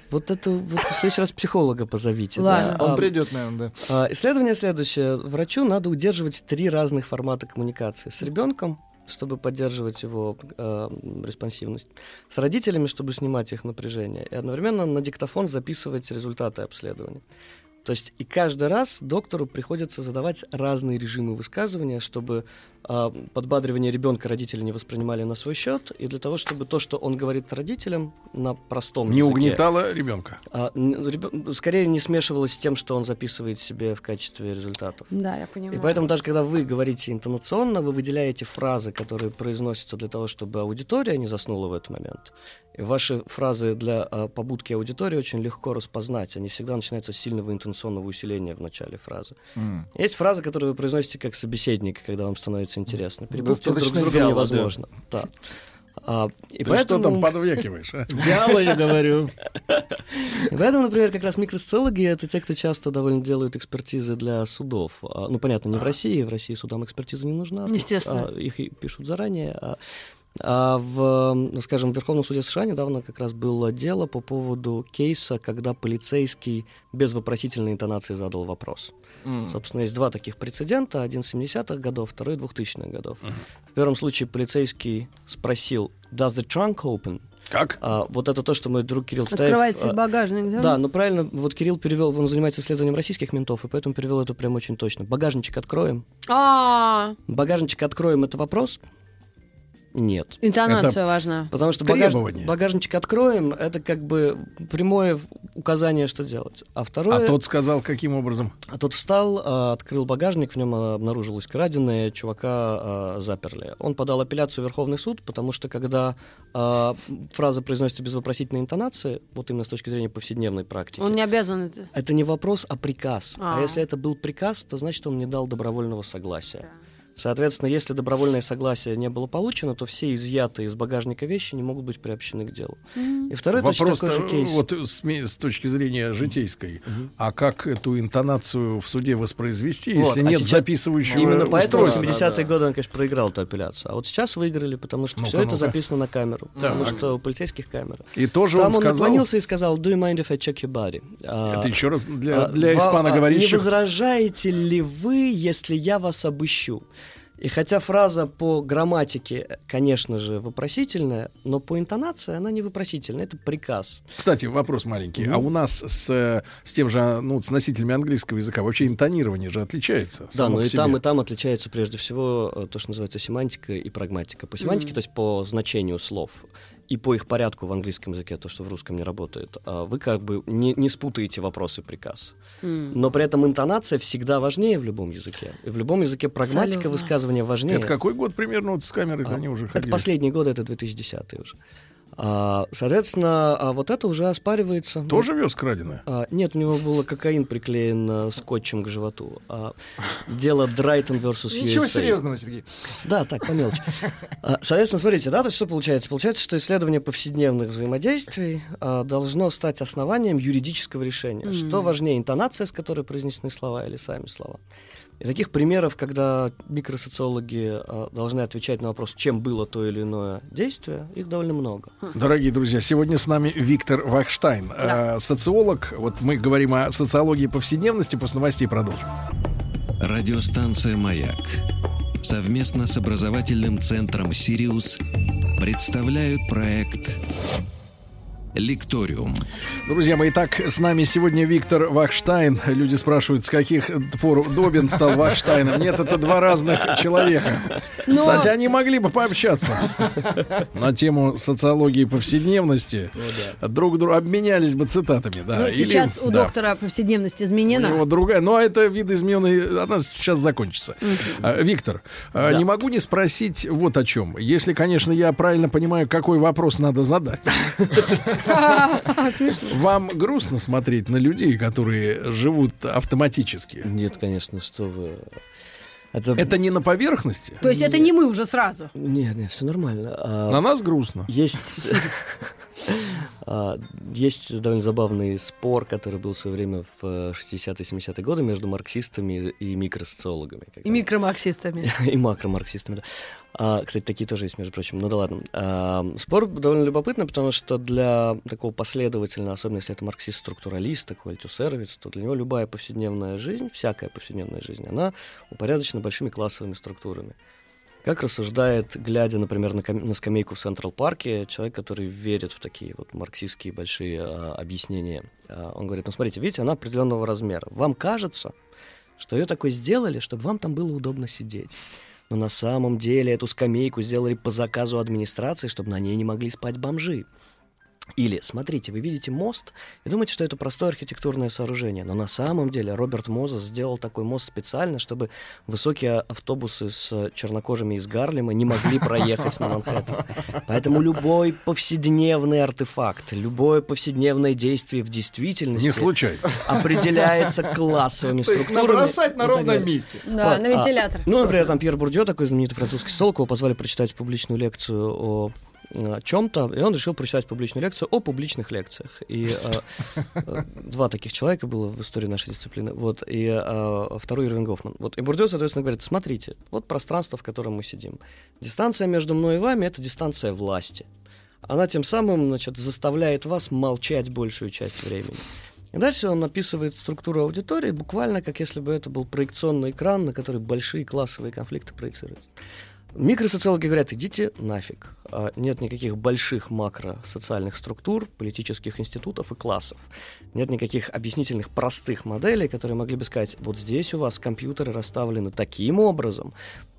Вот это вот в следующий раз психолога позовите. Ладно. да. Он А, придет, наверное, да. Исследование следующее. Врачу надо удерживать три разных формата коммуникации. С ребенком, чтобы поддерживать его э, респонсивность. С родителями, чтобы снимать их напряжение. И одновременно на диктофон записывать результаты обследования. То есть и каждый раз доктору приходится задавать разные режимы высказывания, чтобы подбадривание ребенка родители не воспринимали на свой счет, и для того, чтобы то, что он говорит родителям на простом Не языке, угнетало ребенка. а, н- ребё- скорее не смешивалось с тем, что он записывает себе в качестве результатов. Да, я понимаю. И поэтому даже когда вы говорите интонационно, вы выделяете фразы, которые произносятся для того, чтобы аудитория не заснула в этот момент. И ваши фразы для а, побудки аудитории очень легко распознать. Они всегда начинаются с сильного интонационного усиления в начале фразы. М. Есть фразы, которые вы произносите как собеседник, когда вам становится интересно. Перепутать друг другом вяло, да. невозможно. Да. А, и Ты поэтому... что там подвекиваешь? а? <laughs> Вяло, я говорю. <laughs> И поэтому, например, как раз микросоциологи — это те, кто часто довольно делают экспертизы для судов. А, Ну, понятно, не в России, в России судам экспертиза не нужна. Естественно. А, Их пишут заранее. А, а в, скажем, в Верховном суде США недавно как раз было дело по поводу кейса, когда полицейский без вопросительной интонации задал вопрос. М. Собственно, есть два таких прецедента. Один 70-х годов, второй 2000-х годов. В первом случае полицейский спросил «Does the trunk open?» Как? А, вот это то, что мой друг Кирилл Стаев... Открывается а, багажник, да? да, ну правильно, вот Кирилл перевел, он занимается исследованием российских ментов, и поэтому перевел это прям очень точно. Багажничек откроем. А, Багажничек откроем это вопрос? Нет. интонация важна. Потому что багаж... Требование. багажничек откроем, это как бы прямое указание, что делать. А второе... А тот сказал, каким образом? А тот встал, а, открыл багажник, в нем а, обнаружилось краденое, чувака а, заперли. Он подал апелляцию в Верховный суд, потому что когда а, фраза произносится без вопросительной интонации, вот именно с точки зрения повседневной практики, Он не обязан это. это не вопрос, а приказ. А. А. если это был приказ, то значит он не дал добровольного согласия. Соответственно, если добровольное согласие не было получено, то все изъятые из багажника вещи не могут быть приобщены к делу. И второй точно Вопрос такой же кейс. вот с, с точки зрения житейской. А как эту интонацию в суде воспроизвести, Вот, если а нет сейчас- записывающего Именно поэтому в устройства? 70-е годы он, конечно, проиграл эту апелляцию. А вот сейчас выиграли, потому что Ну-ка, все это ну-ка. записано на камеру. Потому Так. что у полицейских камера. И тоже Там он он, сказал... наклонился и сказал, do you mind if I check your body? А, Это еще раз для, а, для а, испаноговорящих. Не возражаете ли вы, если я вас обыщу? И хотя фраза по грамматике, конечно же, вопросительная, но по интонации она не вопросительная, это приказ. Кстати, вопрос маленький. А у нас с, э, с тем же, ну, с носителями английского языка вообще интонирование же отличается. Да, но по и себе. там, и там отличается прежде всего э, то, что называется семантика и прагматика. По семантике, Мгм. то есть по значению слов, и по их порядку в английском языке, то, что в русском не работает, а вы как бы не, не спутаете вопрос и приказ. М. Но при этом интонация всегда важнее в любом языке. И в любом языке прагматика Абсолютно. высказывания важнее. Это какой год примерно вот с камерой А, они уже Это ходили? последние годы, это 2010 уже. А, соответственно, а вот это уже оспаривается. Тоже вез краденое? А, нет, у него был кокаин приклеен а, скотчем к животу. Дело Драйтон versus Ничего USA. серьезного, Сергей. Да, так, по мелочи. Соответственно, смотрите, да, то есть что получается? Получается, что исследование повседневных взаимодействий должно стать основанием юридического решения. Мгм. Что важнее, интонация, с которой произнесены слова, или сами слова? И таких примеров, когда микросоциологи а, должны отвечать на вопрос, чем было то или иное действие, их довольно много. Дорогие друзья, сегодня с нами Виктор Вахштайн, э, социолог. Вот мы говорим о социологии повседневности. После новостей продолжим. Радиостанция «Маяк» совместно с образовательным центром «Сириус» представляют проект «Лекториум». Друзья мои, итак, с нами сегодня Виктор Вахштайн. Люди спрашивают, с каких пор Добин стал Вахштайном. Нет, это два разных человека. Но- Кстати, они могли бы пообщаться на тему социологии повседневности. Друг другу обменялись бы цитатами. Да. Ну, Или- сейчас у да. доктора повседневность У изменена. него другая, но это видоизмененный, она сейчас закончится. А, Виктор, а, Да. не могу не спросить вот о чем. Если, конечно, я правильно понимаю, какой вопрос надо задать. <laughs> Вам грустно смотреть на людей, которые живут автоматически? Нет, конечно, что вы... Это, Это не на поверхности? То есть это не мы уже сразу. Нет, нет, все нормально. А, На нас грустно. Есть, <laughs> а, есть довольно забавный спор, который был в свое время в э, 60-70-е годы между марксистами и микросоциологами. И микромарксистами. <laughs> И макромарксистами, да. А, кстати, такие тоже есть, между прочим. Ну да ладно. А, спор довольно любопытный, потому что для такого последовательного, особенно если это марксист-структуралист, такой альтюсеровец, то для него любая повседневная жизнь, всякая повседневная жизнь, она упорядочена большими классовыми структурами. Как рассуждает, глядя, например, на, на скамейку в Централ Парке, человек, который верит в такие вот марксистские большие а, объяснения. А, он говорит, ну смотрите, видите, она определенного размера. Вам кажется, что ее такой сделали, чтобы вам там было удобно сидеть. Но на самом деле эту скамейку сделали по заказу администрации, чтобы на ней не могли спать бомжи. Или, смотрите, вы видите мост и думаете, что это простое архитектурное сооружение, но на самом деле Роберт Мозес сделал такой мост специально, чтобы высокие автобусы с чернокожими из Гарлема не могли проехать на Манхэттен. Поэтому любой повседневный артефакт, любое повседневное действие в действительности не случайно определяется классовыми То есть структурами. набросать на ровном месте. Да, на вентилятор. А, ну, например, там Пьер Бурдье, такой знаменитый французский социолог, его позвали прочитать публичную лекцию о чем-то, и он решил прочитать публичную лекцию о публичных лекциях. И э, э, два таких человека было в истории нашей дисциплины. Вот, и э, второй Ирвин Гофман. Вот, и Бурдё, соответственно, говорит, смотрите, вот пространство, в котором мы сидим. Дистанция между мной и вами — это дистанция власти. Она тем самым, значит, заставляет вас молчать большую часть времени. И дальше он описывает структуру аудитории буквально как если бы это был проекционный экран, на который большие классовые конфликты проецируются. Микросоциологи говорят, идите нафиг. А, нет никаких больших макросоциальных структур, политических институтов и классов. Нет никаких объяснительных простых моделей, которые могли бы сказать, вот здесь у вас компьютеры расставлены таким образом,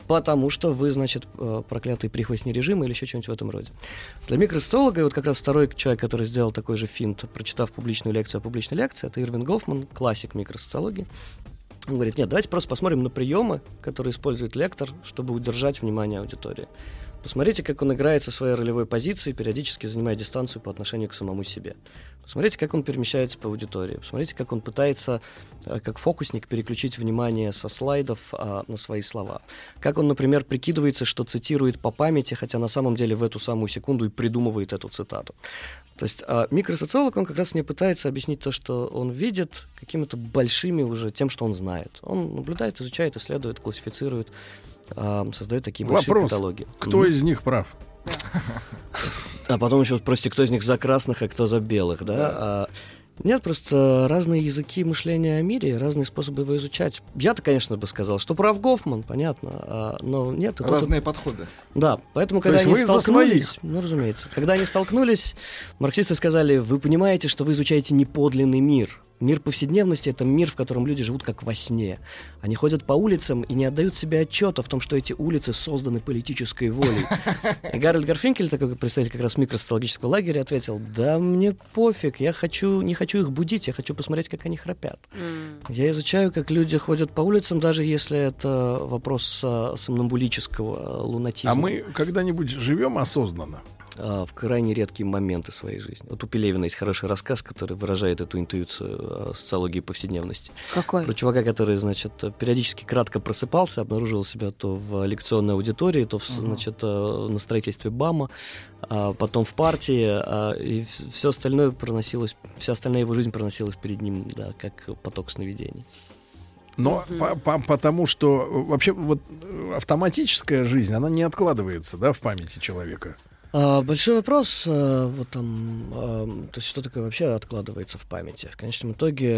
потому что вы, значит, э, проклятый прихвостни режима или еще что-нибудь в этом роде. Для микросоциолога, и вот как раз второй человек, который сделал такой же финт, прочитав публичную лекцию о публичной лекции, это Ирвин Гофман, классик микросоциологии. Он говорит, нет, давайте просто посмотрим на приемы, которые использует лектор, чтобы удержать внимание аудитории. Посмотрите, как он играет со своей ролевой позицией, периодически занимая дистанцию по отношению к самому себе. Посмотрите, как он перемещается по аудитории. Посмотрите, как он пытается, э, как фокусник, переключить внимание со слайдов а, на свои слова. Как он, например, прикидывается, что цитирует по памяти, хотя на самом деле в эту самую секунду и придумывает эту цитату. То есть а, микросоциолог, он как раз не пытается объяснить то, что он видит, какими-то большими уже тем, что он знает. Он наблюдает, изучает, исследует, классифицирует э, создает такие большие Вопрос, каталоги. Кто mm. из них прав? А потом еще спросите, кто из них за красных, а кто за белых, да? да. А, нет, просто разные языки мышления о мире, разные способы его изучать. Я-то, конечно, бы сказал, что прав Гофман, понятно, а, но нет. Разные тот... подходы. Да, поэтому, когда они столкнулись, ну, разумеется, когда они столкнулись, марксисты сказали, вы понимаете, что вы изучаете неподлинный мир, Мир повседневности — это мир, в котором люди живут как во сне. Они ходят по улицам и не отдают себе отчета в том, что эти улицы созданы политической волей. И <laughs> Гарольд Гарфинкель, такой представитель как раз микросоциологического лагеря, ответил, да мне пофиг, я хочу, не хочу их будить, я хочу посмотреть, как они храпят. Я изучаю, как люди ходят по улицам, даже если это вопрос сомнамбулического лунатизма. А мы когда-нибудь живем осознанно? А, в крайне редкие моменты своей жизни. Вот у Пелевина есть хороший рассказ, который выражает эту интуицию а, социологии повседневности. Какой? Про чувака, который, значит, периодически кратко просыпался, обнаруживал себя то в лекционной аудитории, то, в, угу. значит, а, на строительстве БАМа, а потом в партии, и все остальное проносилось, вся остальная его жизнь проносилась перед ним, да, как поток сновидений. Но mm-hmm. по, по, потому что вообще вот автоматическая жизнь, она не откладывается, да, в памяти человека. А, большой вопрос, а, вот там, а, то есть что такое вообще откладывается в памяти. В конечном итоге,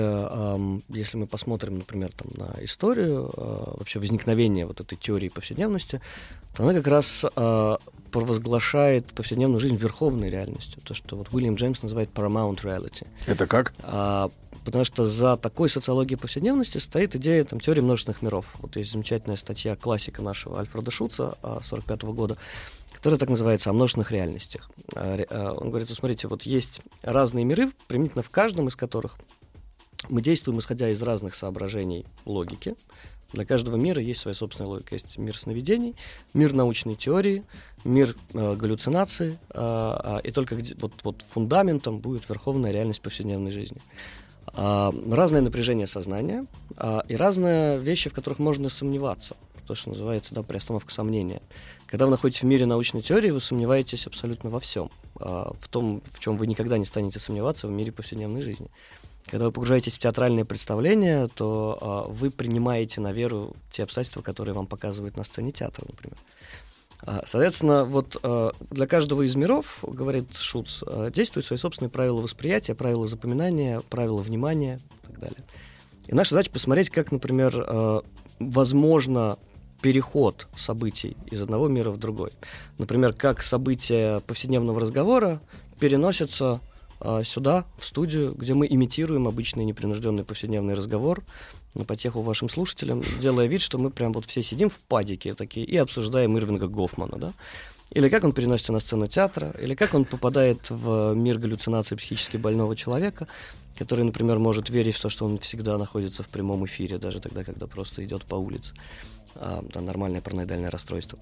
если мы посмотрим, например, там, на историю вообще возникновения вот этой теории повседневности, то она как раз провозглашает повседневную жизнь верховной реальностью. То, что вот Уильям Джеймс называет paramount reality. Это как? потому что за такой социологией повседневности стоит идея там, теории множественных миров. Вот есть замечательная статья классика нашего Альфреда Шуца 1945 года, которая так называется «О множественных реальностях». А, а, он говорит, вот смотрите, вот есть разные миры, применительно в каждом из которых мы действуем, исходя из разных соображений логики. Для каждого мира есть своя собственная логика. Есть мир сновидений, мир научной теории, мир э, галлюцинаций, э, э, и только где, вот, вот фундаментом будет верховная реальность повседневной жизни. Э, разное напряжение сознания э, и разные вещи, в которых можно сомневаться. То, что называется да, приостановка сомнения. Когда вы находитесь в мире научной теории, вы сомневаетесь абсолютно во всем. А, в том, в чем вы никогда не станете сомневаться в мире повседневной жизни. Когда вы погружаетесь в театральное представление, то а, вы принимаете на веру те обстоятельства, которые вам показывают на сцене театра, например. А, соответственно, вот для каждого из миров, говорит Шуц, действуют свои собственные правила восприятия, правила запоминания, правила внимания и так далее. И наша задача посмотреть, как, например, возможно переход событий из одного мира в другой. Например, как события повседневного разговора переносятся а, сюда, в студию, где мы имитируем обычный непринужденный повседневный разговор на потеху вашим слушателям, делая вид, что мы прям вот все сидим в падике такие и обсуждаем Ирвинга Гофмана, да? Или как он переносится на сцену театра, или как он попадает в мир галлюцинаций психически больного человека, который, например, может верить в то, что он всегда находится в прямом эфире, даже тогда, когда просто идет по улице. А, да, нормальное параноидальное расстройство.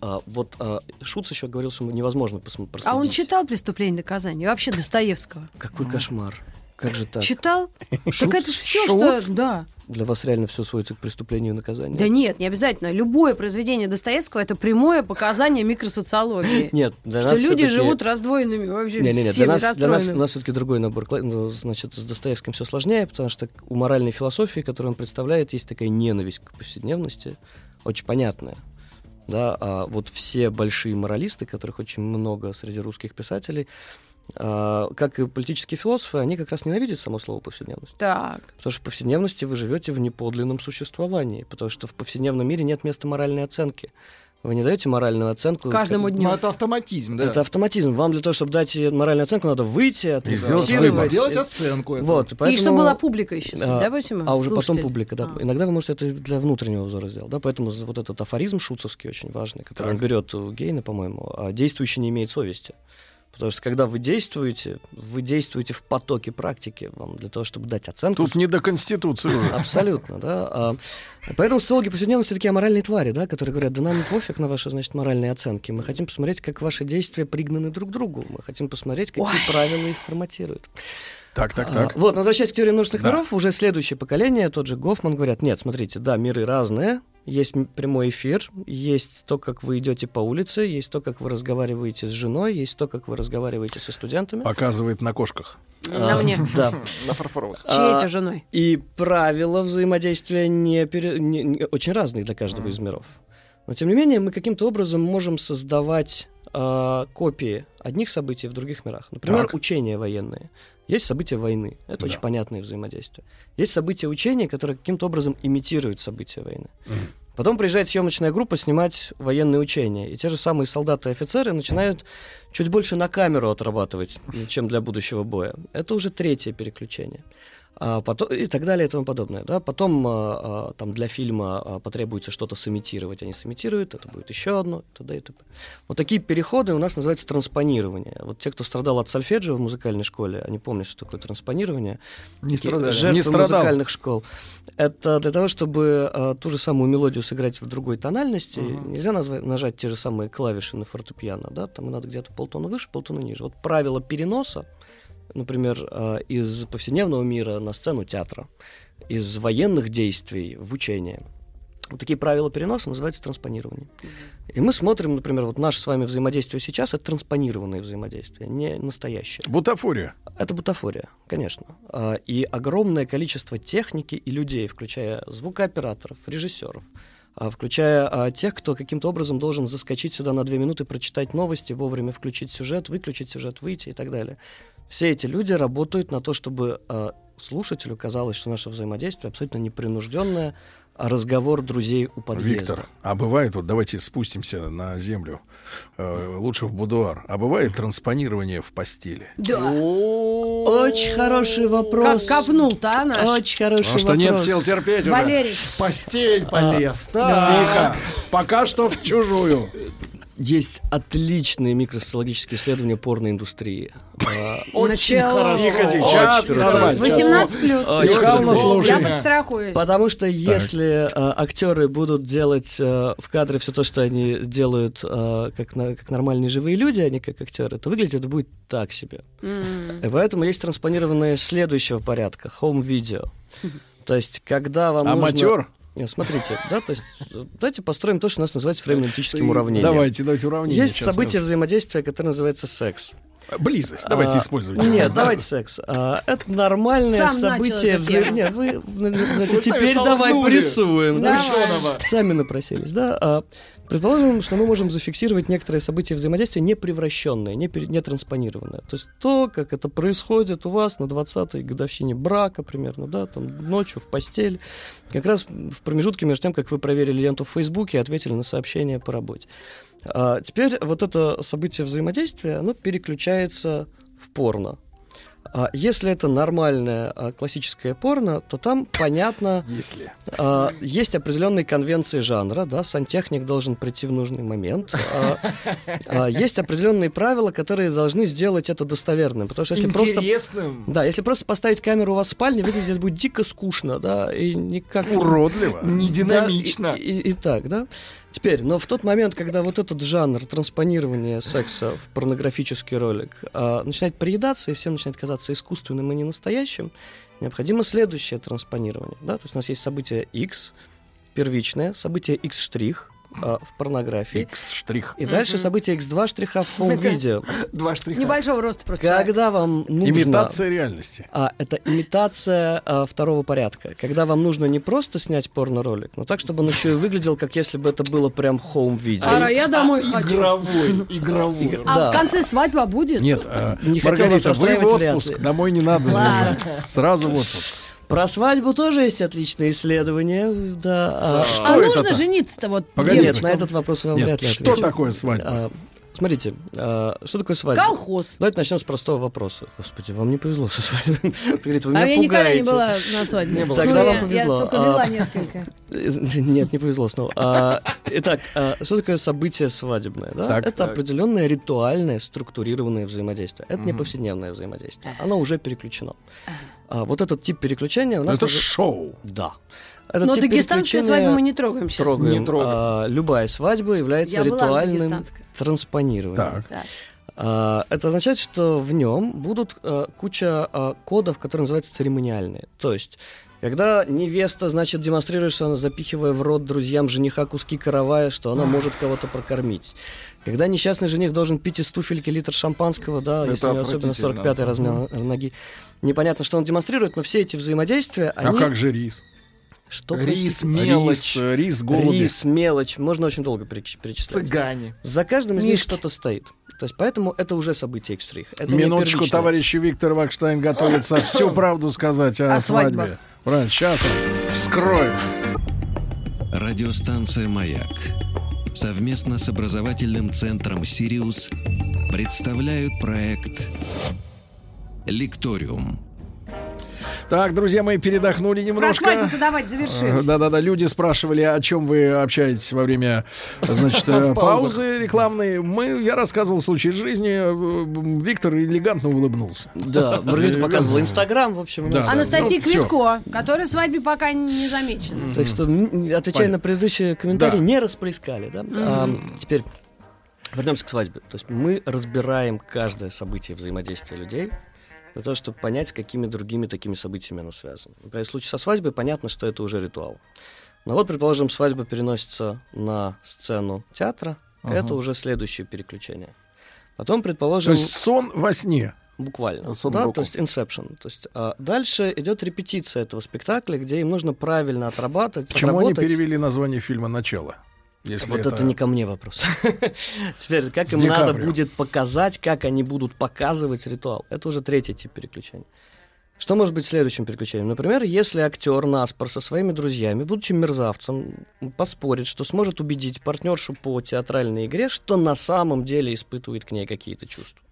А, вот а, Шуц еще говорил, что невозможно проследить. А он читал «Преступление и наказание»? Вообще Достоевского? Какой кошмар. Как же так? Читал? Шуц? <laughs> Так это же все, Шуц? что... Да. Для вас реально все сводится к преступлению и наказанию? Да нет, не обязательно. Любое произведение Достоевского это прямое показание микросоциологии. <laughs> Нет, для что нас люди живут раздвоенными, вообще Не, не, не, всеми для нас, для нас, у нас все-таки другой набор. ну, Значит, с Достоевским все сложнее, потому что у моральной философии, которую он представляет, есть такая ненависть к повседневности, очень понятная. Да, а вот все большие моралисты, которых очень много среди русских писателей, как и политические философы, они как раз ненавидят само слово повседневность. Так. Потому что в повседневности вы живете в неподлинном существовании, потому что в повседневном мире нет места моральной оценки. Вы не даете моральную оценку. Каждому как- дню. Ну, это автоматизм, да. Это автоматизм. Вам для того, чтобы дать моральную оценку, надо выйти, отрефлексировать. Сделать оценку этого. Вот, И поэтому- чтобы была публика еще, а, да, Басима? А уже потом Слушатели. публика, да. А. Иногда вы можете это для внутреннего взора сделать, да, поэтому вот этот афоризм шуцовский очень важный, который он берет у Гейна, по-моему, а действующий не имеет совести. Потому что когда вы действуете, вы действуете в потоке практики вам для того, чтобы дать оценку. Тут не до Конституции. <laughs> Абсолютно, да. А, Поэтому социологи повседневности такие аморальные твари, да, которые говорят, да нам пофиг на ваши, значит, моральные оценки. Мы хотим посмотреть, как ваши действия пригнаны друг к другу. Мы хотим посмотреть, какие Ой. правила их форматируют. Так, так, А, так. вот, возвращаясь к теории множественных Да. миров, уже следующее поколение, тот же Гофман, говорят, нет, смотрите, да, миры разные, есть прямой эфир, есть то, как вы идете по улице, есть то, как вы разговариваете с женой, есть то, как вы разговариваете со студентами. Показывает на кошках. На А, мне. <laughs> Да. На фарфоровых. Чьей-то А, женой. И правила взаимодействия не пере- не- не- очень разные для каждого из миров. Но тем не менее мы каким-то образом можем создавать а, копии одних событий в других мирах. Например, Так. учения военные. Есть события войны. Это очень понятное взаимодействие. Есть события учения, которые каким-то образом имитируют события войны. Потом приезжает съемочная группа снимать военные учения. И те же самые солдаты и офицеры начинают чуть больше на камеру отрабатывать, чем для будущего боя. Это уже третье переключение. А потом, и так далее и тому подобное. Да? Потом а, а, там для фильма а, потребуется что-то сымитировать, они сымитируют, это будет еще одно, и т.д. и т.п. Вот такие переходы у нас называются транспонирование. Вот те, кто страдал от сольфеджио в музыкальной школе, они помнят, что такое транспонирование. Не страдали. Жертвы Не страдал. музыкальных школ. Это для того, чтобы а, ту же самую мелодию сыграть в другой тональности, нельзя назва- нажать те же самые клавиши на фортепиано, да, там надо где-то полтона выше, полтона ниже. Вот правило переноса, например, а, из повседневного мира на сцену театра, из военных действий в учение. Вот такие правила переноса называются транспонирование. И мы смотрим, например, вот наше с вами взаимодействие сейчас это транспонированное взаимодействие, не настоящее. Бутафория. Это бутафория, конечно. А, И огромное количество техники и людей, включая звукооператоров, режиссеров, а, включая а, тех, кто каким-то образом должен заскочить сюда на две минуты, прочитать новости, вовремя включить сюжет, выключить сюжет, выйти и так далее. Все эти люди работают на то, чтобы а, слушателю казалось, что наше взаимодействие абсолютно непринужденное, а разговор друзей у подъезда. Виктор, а бывает, вот давайте спустимся на землю, э, лучше в будуар, а бывает транспонирование в постели? Да. Очень хороший вопрос. Как копнул-то, а, наш? Очень хороший А что нет вопрос. сил терпеть уже? Валерий. В постель полез. А, так. Тихо. Пока что в чужую. Есть отличные микросоциологические исследования порноиндустрии. А, Очень Начало. хорошо. Тихо, тихо. Очень Сейчас круто. нормально. 18 плюс. Слушай. Я подстрахуюсь. Потому что если а, актеры будут делать а, в кадре все то, что они делают а, как, нормальные живые люди, а не как актеры, то выглядит это будет так себе. И поэтому есть транспонированное следующего порядка home видео. <laughs> То есть, когда вам нужно- Аматер? Нет, Смотрите, да, то есть э, давайте построим то, что у нас называется временно-аналитическим Стоит. уравнением. Давайте, давайте уравнение. Есть сейчас событие взаимодействия, которое называется секс. мы- Близость. Давайте А, использовать. Нет, давайте секс. А, это нормальное Сам событие взаим-. Нет, вы ну, называете, теперь давай порисуем. да? Давай. Ученого. Сами напросились, да? А, предположим, что мы можем зафиксировать некоторые события взаимодействия не превращенные, не, не транспонированные. То есть то, как это происходит у вас на 20-й годовщине брака примерно, да, там ночью в постель. Как раз в промежутке между тем, как вы проверили ленту в Фейсбуке и ответили на сообщение по работе. А, теперь вот это событие взаимодействия, оно переключается в порно. А если это нормальное а, классическое порно, то там понятно, если. А, есть определенные конвенции жанра, да, сантехник должен прийти в нужный момент. Есть определенные правила, которые должны сделать это достоверным, потому что если Интересным. просто, да, если просто поставить камеру у вас в спальне, выглядит будет дико скучно, да, и никак Уродливо. Не Да, динамично. и, и- и так, да. Теперь, но в тот момент, когда вот этот жанр транспонирования секса в порнографический ролик а, начинает приедаться и всем начинает казаться искусственным и не настоящим, необходимо следующее транспонирование. Да? То есть у нас есть событие X, первичное, событие X а, в порнографии. X штрих. И дальше событие X2 штриха в home-видео. <laughs> Два штриха. Небольшого роста просто. Когда вам нужно... Имитация реальности. А, это имитация а, второго порядка. Когда вам нужно не просто снять порно-ролик, но так, чтобы он еще и выглядел, как если бы это было прям home-видео. Ара, я домой хочу. Игровой, игровой. Игр- А да. в конце свадьба будет? Нет, а, Не хотел вас Маргарита, вы в отпуск. Домой не надо. Сразу в отпуск. Про свадьбу тоже есть отличные исследования. Да. а- Что а нужно жениться-то вот Погоди, Нет, на этот вопрос я вам Нет, вряд ли что отвечу. такое свадьба? А, Смотрите, а, что такое свадьба? Колхоз. Давайте начнем с простого вопроса. Господи, вам не повезло со свадьбой. Говорит, <laughs> вы А меня я никогда не пугаете. была на свадьбе. Не было. Тогда Ну, вам я- повезло. Я только А, вела несколько. <laughs> Нет, не повезло снова. А, итак, а, что такое событие свадебное? Да? Так. это определенное ритуальное, структурированное взаимодействие. Это не повседневное взаимодействие. Оно уже переключено. А, вот этот тип переключения у нас... Это уже- шоу. Да. Этот Но переключения свадьбы мы не трогаем сейчас. трогаем. Не трогаем. А, любая свадьба является Я ритуальным транспонированием. Так. Так. А, Это означает, что в нем будут а, куча а, кодов, которые называются церемониальные. То есть, когда невеста, значит, демонстрирует, что она запихивая в рот друзьям жениха куски каравая, что она может кого-то прокормить. Когда несчастный жених должен пить из туфельки литр шампанского, да, Это если у него особенно отвратительно. 45-й размер ноги. Непонятно, что он демонстрирует, но все эти взаимодействия, А они... как же рис? Что, Рис, мелочь, Рис, рис, голуби. Рис, мелочь. Можно очень долго переч- перечислять. цыгане. За каждым из них что-то стоит. То есть поэтому это уже событие. Это не Минуточку, товарищ Виктор Вакштайн готовится <coughs> всю правду сказать о О свадьбах. свадьбе. Правильно, сейчас он вскроет. Радиостанция «Маяк» совместно с образовательным центром «Сириус» представляют проект «Лекториум». Так, друзья мои, передохнули Про немножко. свадьбу-то давайте Э, завершим. Да-да-да, люди спрашивали, о чем вы общаетесь во время, значит, <laughs> э, паузы рекламной. Мы, я рассказывал случай из жизни, э, Виктор элегантно улыбнулся. Да, Маргарита показывала Инстаграм, в общем. Да. нас- Анастасия Ну, всё. Квитко, которая свадьбе пока не замечена. Так что, отвечая на предыдущие комментарии, не расплескали, да? Теперь вернемся к свадьбе. То есть мы разбираем каждое событие взаимодействия людей для того, чтобы понять, с какими другими такими событиями оно связано. Например, в случае со свадьбой понятно, что это уже ритуал. Но вот, предположим, свадьба переносится на сцену театра, это уже следующее переключение. Потом, То предположим... есть сон во сне. Буквально. Сон да, то есть Inception. То есть, а, дальше идет репетиция этого спектакля, где им нужно правильно отрабатывать. Почему они отработать. перевели название фильма «Начало»? Если Вот это... не ко мне вопрос. <laughs> Теперь, как С им Ди надо будет показать, как они будут показывать ритуал. Это уже третий тип переключения. Что может быть следующим переключением? Например, если актер Наспор со своими друзьями, будучи мерзавцем, поспорит, что сможет убедить партнершу по театральной игре, что на самом деле испытывает к ней какие-то чувства.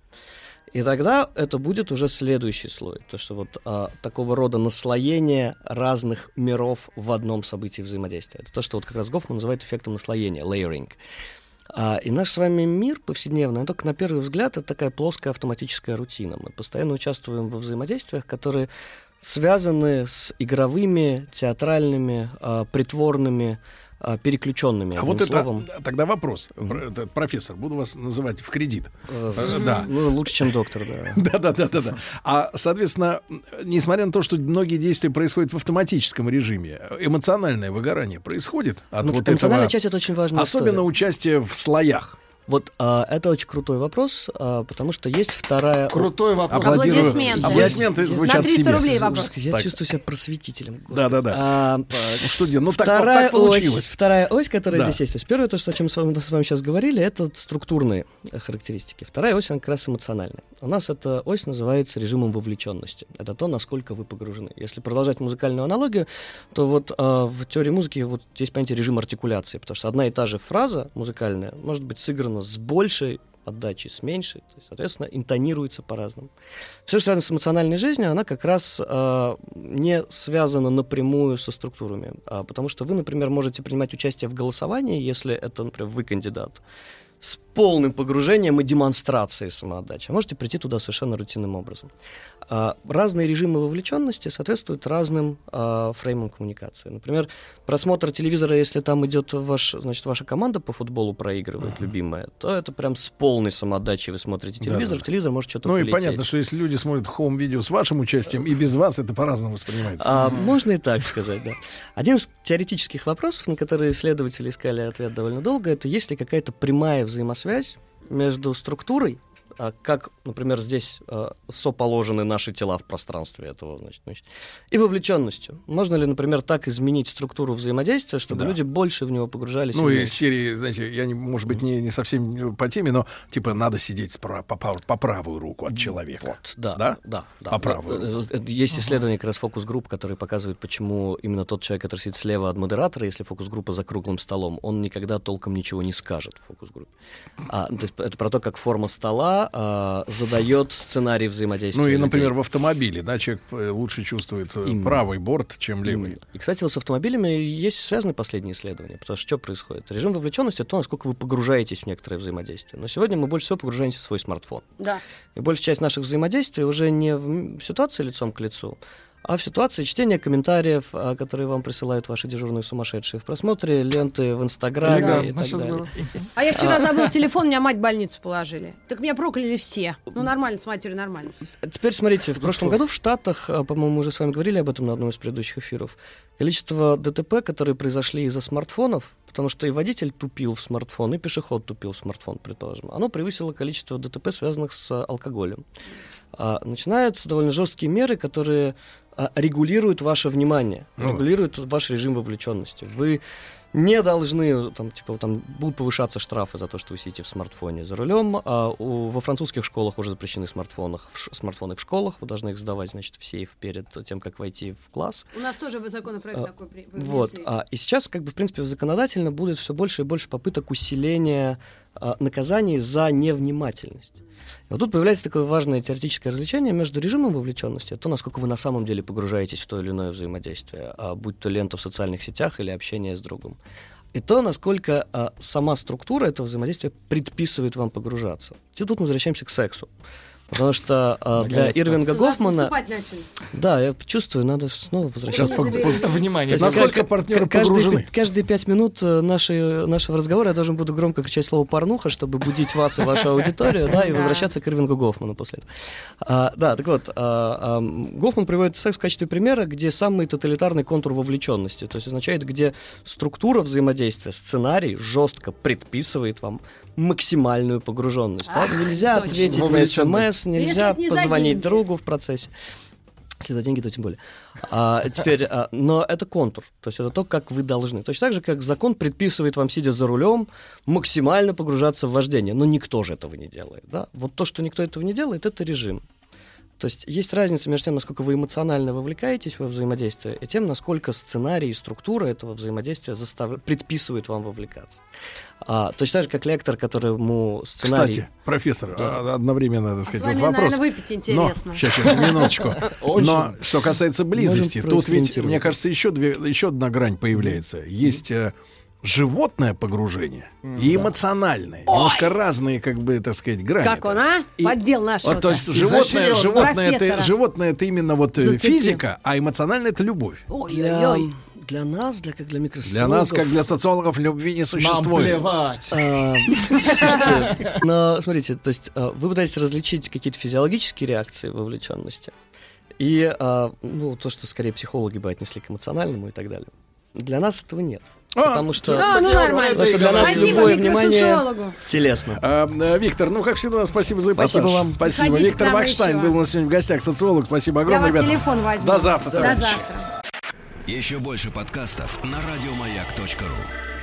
И тогда это будет уже следующий слой. То, что вот а, такого рода наслоение разных миров в одном событии взаимодействия. Это то, что вот как раз Гофман называет эффектом наслоения, layering. А, и наш с вами мир повседневный, только на первый взгляд это такая плоская автоматическая рутина. Мы постоянно участвуем во взаимодействиях, которые связаны с игровыми, театральными, а, притворными, а, переключенными. А вот это словом. тогда вопрос, профессор, буду вас называть в кредит. Э, Э, Да. Ну, лучше, чем доктор, <laughs> да. Да, да, да, да. А, соответственно, несмотря на то, что многие действия происходят в автоматическом режиме, эмоциональное выгорание происходит от Эмо- вот эмоциональная этого. часть это очень важная Особенно участие в слоях. Вот а, это очень крутой вопрос, а, потому что есть вторая... Крутой вопрос. Аплодирую. Аплодисменты. Аплодисменты звучат На 300 себе. рублей вопрос. Я Так. чувствую себя просветителем. господи. Да, да, да. А, Ну что делать? Ну так, вторая, так получилось. ось, вторая ось, которая Да. здесь есть. То есть первое, то, что, о чем с вами, с вами сейчас говорили, это структурные характеристики. Вторая ось, она как раз эмоциональная. У нас эта ось называется режимом вовлеченности. Это то, насколько вы погружены. Если продолжать музыкальную аналогию, то вот э, в теории музыки вот есть понятие режим артикуляции, потому что одна и та же фраза музыкальная может быть сыграна с большей отдачей, с меньшей, то есть, соответственно, интонируется по-разному. Все, что связано с эмоциональной жизнью, она как раз э, не связана напрямую со структурами, а потому что вы, например, можете принимать участие в голосовании, если это, например, вы кандидат, с полным погружением и демонстрацией самоотдачи. Можете прийти туда совершенно рутинным образом. А, разные режимы вовлеченности соответствуют разным а, фреймам коммуникации. Например, просмотр телевизора, если там идет ваш, значит, ваша команда по футболу проигрывает, любимая, то это прям с полной самоотдачей вы смотрите телевизор, Да-да. телевизор может что-то Ну и полететь. понятно, что если люди смотрят хоум-видео с вашим участием и без вас, это по-разному воспринимается. А, можно и так сказать, да. Один из теоретических вопросов, на которые исследователи искали ответ довольно долго, это есть ли какая-то прямая взаимосвязь между структурой, как, например, здесь а, соположены наши тела в пространстве этого, значит, значит, и вовлеченностью. Можно ли, например, так изменить структуру взаимодействия, чтобы Да. люди больше в него погружались? Ну и из серии, знаете, я, не, может быть, не, не совсем по теме, но типа надо сидеть спра- по, по правую руку от человека. Вот, да, Да? да, да. По правую Э, э, Есть исследование как раз фокус-групп, которые показывают, почему именно тот человек, который сидит слева от модератора, если фокус-группа за круглым столом, он никогда толком ничего не скажет в фокус-группе. А, это про то, как форма стола а, задает сценарий взаимодействия. Ну и, людей. например, в автомобиле, да, человек э, лучше чувствует э, Именно. правый борт, чем левый. Именно. И, кстати, вот с автомобилями есть связаны последние исследования, потому что что происходит? Режим вовлеченности — это то, насколько вы погружаетесь в некоторое взаимодействие. Но сегодня мы больше всего погружаемся в свой смартфон. Да. И большая часть наших взаимодействий уже не в ситуации лицом к лицу, а в ситуации чтения комментариев, а, которые вам присылают ваши дежурные сумасшедшие, в просмотре ленты в Инстаграме и Элегантно так далее. было. А я вчера забыл телефон, меня мать в больницу положили. Так меня прокляли все. Ну, нормально, с матерью нормально. А Теперь смотрите, в прошлом году в Штатах, а, по-моему, мы уже с вами говорили об этом на одном из предыдущих эфиров, количество ДТП, которые произошли из-за смартфонов, потому что и водитель тупил в смартфон, и пешеход тупил в смартфон, предположим, оно превысило количество ДТП, связанных с а, алкоголем. А, начинаются довольно жесткие меры, которые а, регулируют ваше внимание, Ну. регулируют ваш режим вовлеченности. Вы не должны, там, типа, там будут повышаться штрафы за то, что вы сидите в смартфоне за рулем. А у- во французских школах уже запрещены смартфоны в, ш- смартфоны в школах. Вы должны их сдавать, значит, в сейф перед тем, как войти в класс. У нас тоже законопроект А, такой при- вы Вот. внесли. А, и сейчас, как бы, в принципе, законодательно будет все больше и больше попыток усиления наказаний за невнимательность. И вот тут появляется такое важное теоретическое различение между режимом вовлеченности, то, насколько вы на самом деле погружаетесь в то или иное взаимодействие, а, будь то лента в социальных сетях или общение с другом. И то, насколько а, сама структура этого взаимодействия предписывает вам погружаться. И тут мы возвращаемся к сексу. Потому что а, для. Ирвинга Гофмана... Да, я чувствую, надо снова возвращаться. Внимание, есть Насколько как- партнеры каждые, каждые пять минут э, нашей, нашего разговора я должен буду громко кричать слово «порнуха», чтобы будить вас и вашу аудиторию, да, и <laughs> возвращаться к Ирвингу Гофману после этого. А, да, так вот, а, а, Гофман приводит секс в качестве примера, где самый тоталитарный контур вовлеченности, то есть означает, где структура взаимодействия, сценарий жестко предписывает вам максимальную погруженность. да. Ах, Нельзя точно. ответить на смс, нельзя не позвонить другу в процессе. Если за деньги, то тем более. А, теперь, а, но это контур, то есть это то, как вы должны. Точно так же, как закон предписывает вам, сидя за рулем, максимально погружаться в вождение. Но никто же этого не делает. Да? Вот то, что никто этого не делает, это режим. То есть есть разница между тем, насколько вы эмоционально вовлекаетесь во взаимодействие, и тем, насколько сценарий и структура этого взаимодействия застав... предписывает вам вовлекаться. А, точно так же, как лектор, которому сценарий... Кстати, профессор, Да. а, одновременно, так А с сказать, вами, вот вопрос. наверное, выпить интересно. Но, сейчас, сейчас, минуточку. <laughs> Но что касается близости, тут ведь, мне кажется, еще, две, еще одна грань появляется. Есть э, животное погружение и эмоциональное. Немножко разные, как бы, так сказать, грани. Как он, а? И- Поддел нашего. Вот, то есть животное, животное, это, животное это именно вот э, Зацепил. физика, а эмоциональное это любовь. Для, Ой-ой-ой. для нас, для, как для Для микросоциологов... нас, как для социологов, любви не Нам существует. плевать. А, <laughs> но смотрите, то есть а, вы пытаетесь различить какие-то физиологические реакции вовлеченности и а, ну, то, что скорее психологи бы отнесли к эмоциональному и так далее. Для нас этого нет. А, потому что, А, ну нормально. потому что для нас Спасибо, любое внимание телесно. А, э, Виктор, ну, как всегда, спасибо за эпатаж. Спасибо вам. Спасибо. Приходите Виктор Бакштайн еще. был у нас сегодня в гостях, социолог. Спасибо Я огромное, вас ребята. телефон возьму. До завтра, До товарищи. завтра. Еще больше подкастов на радиомаяк.ру.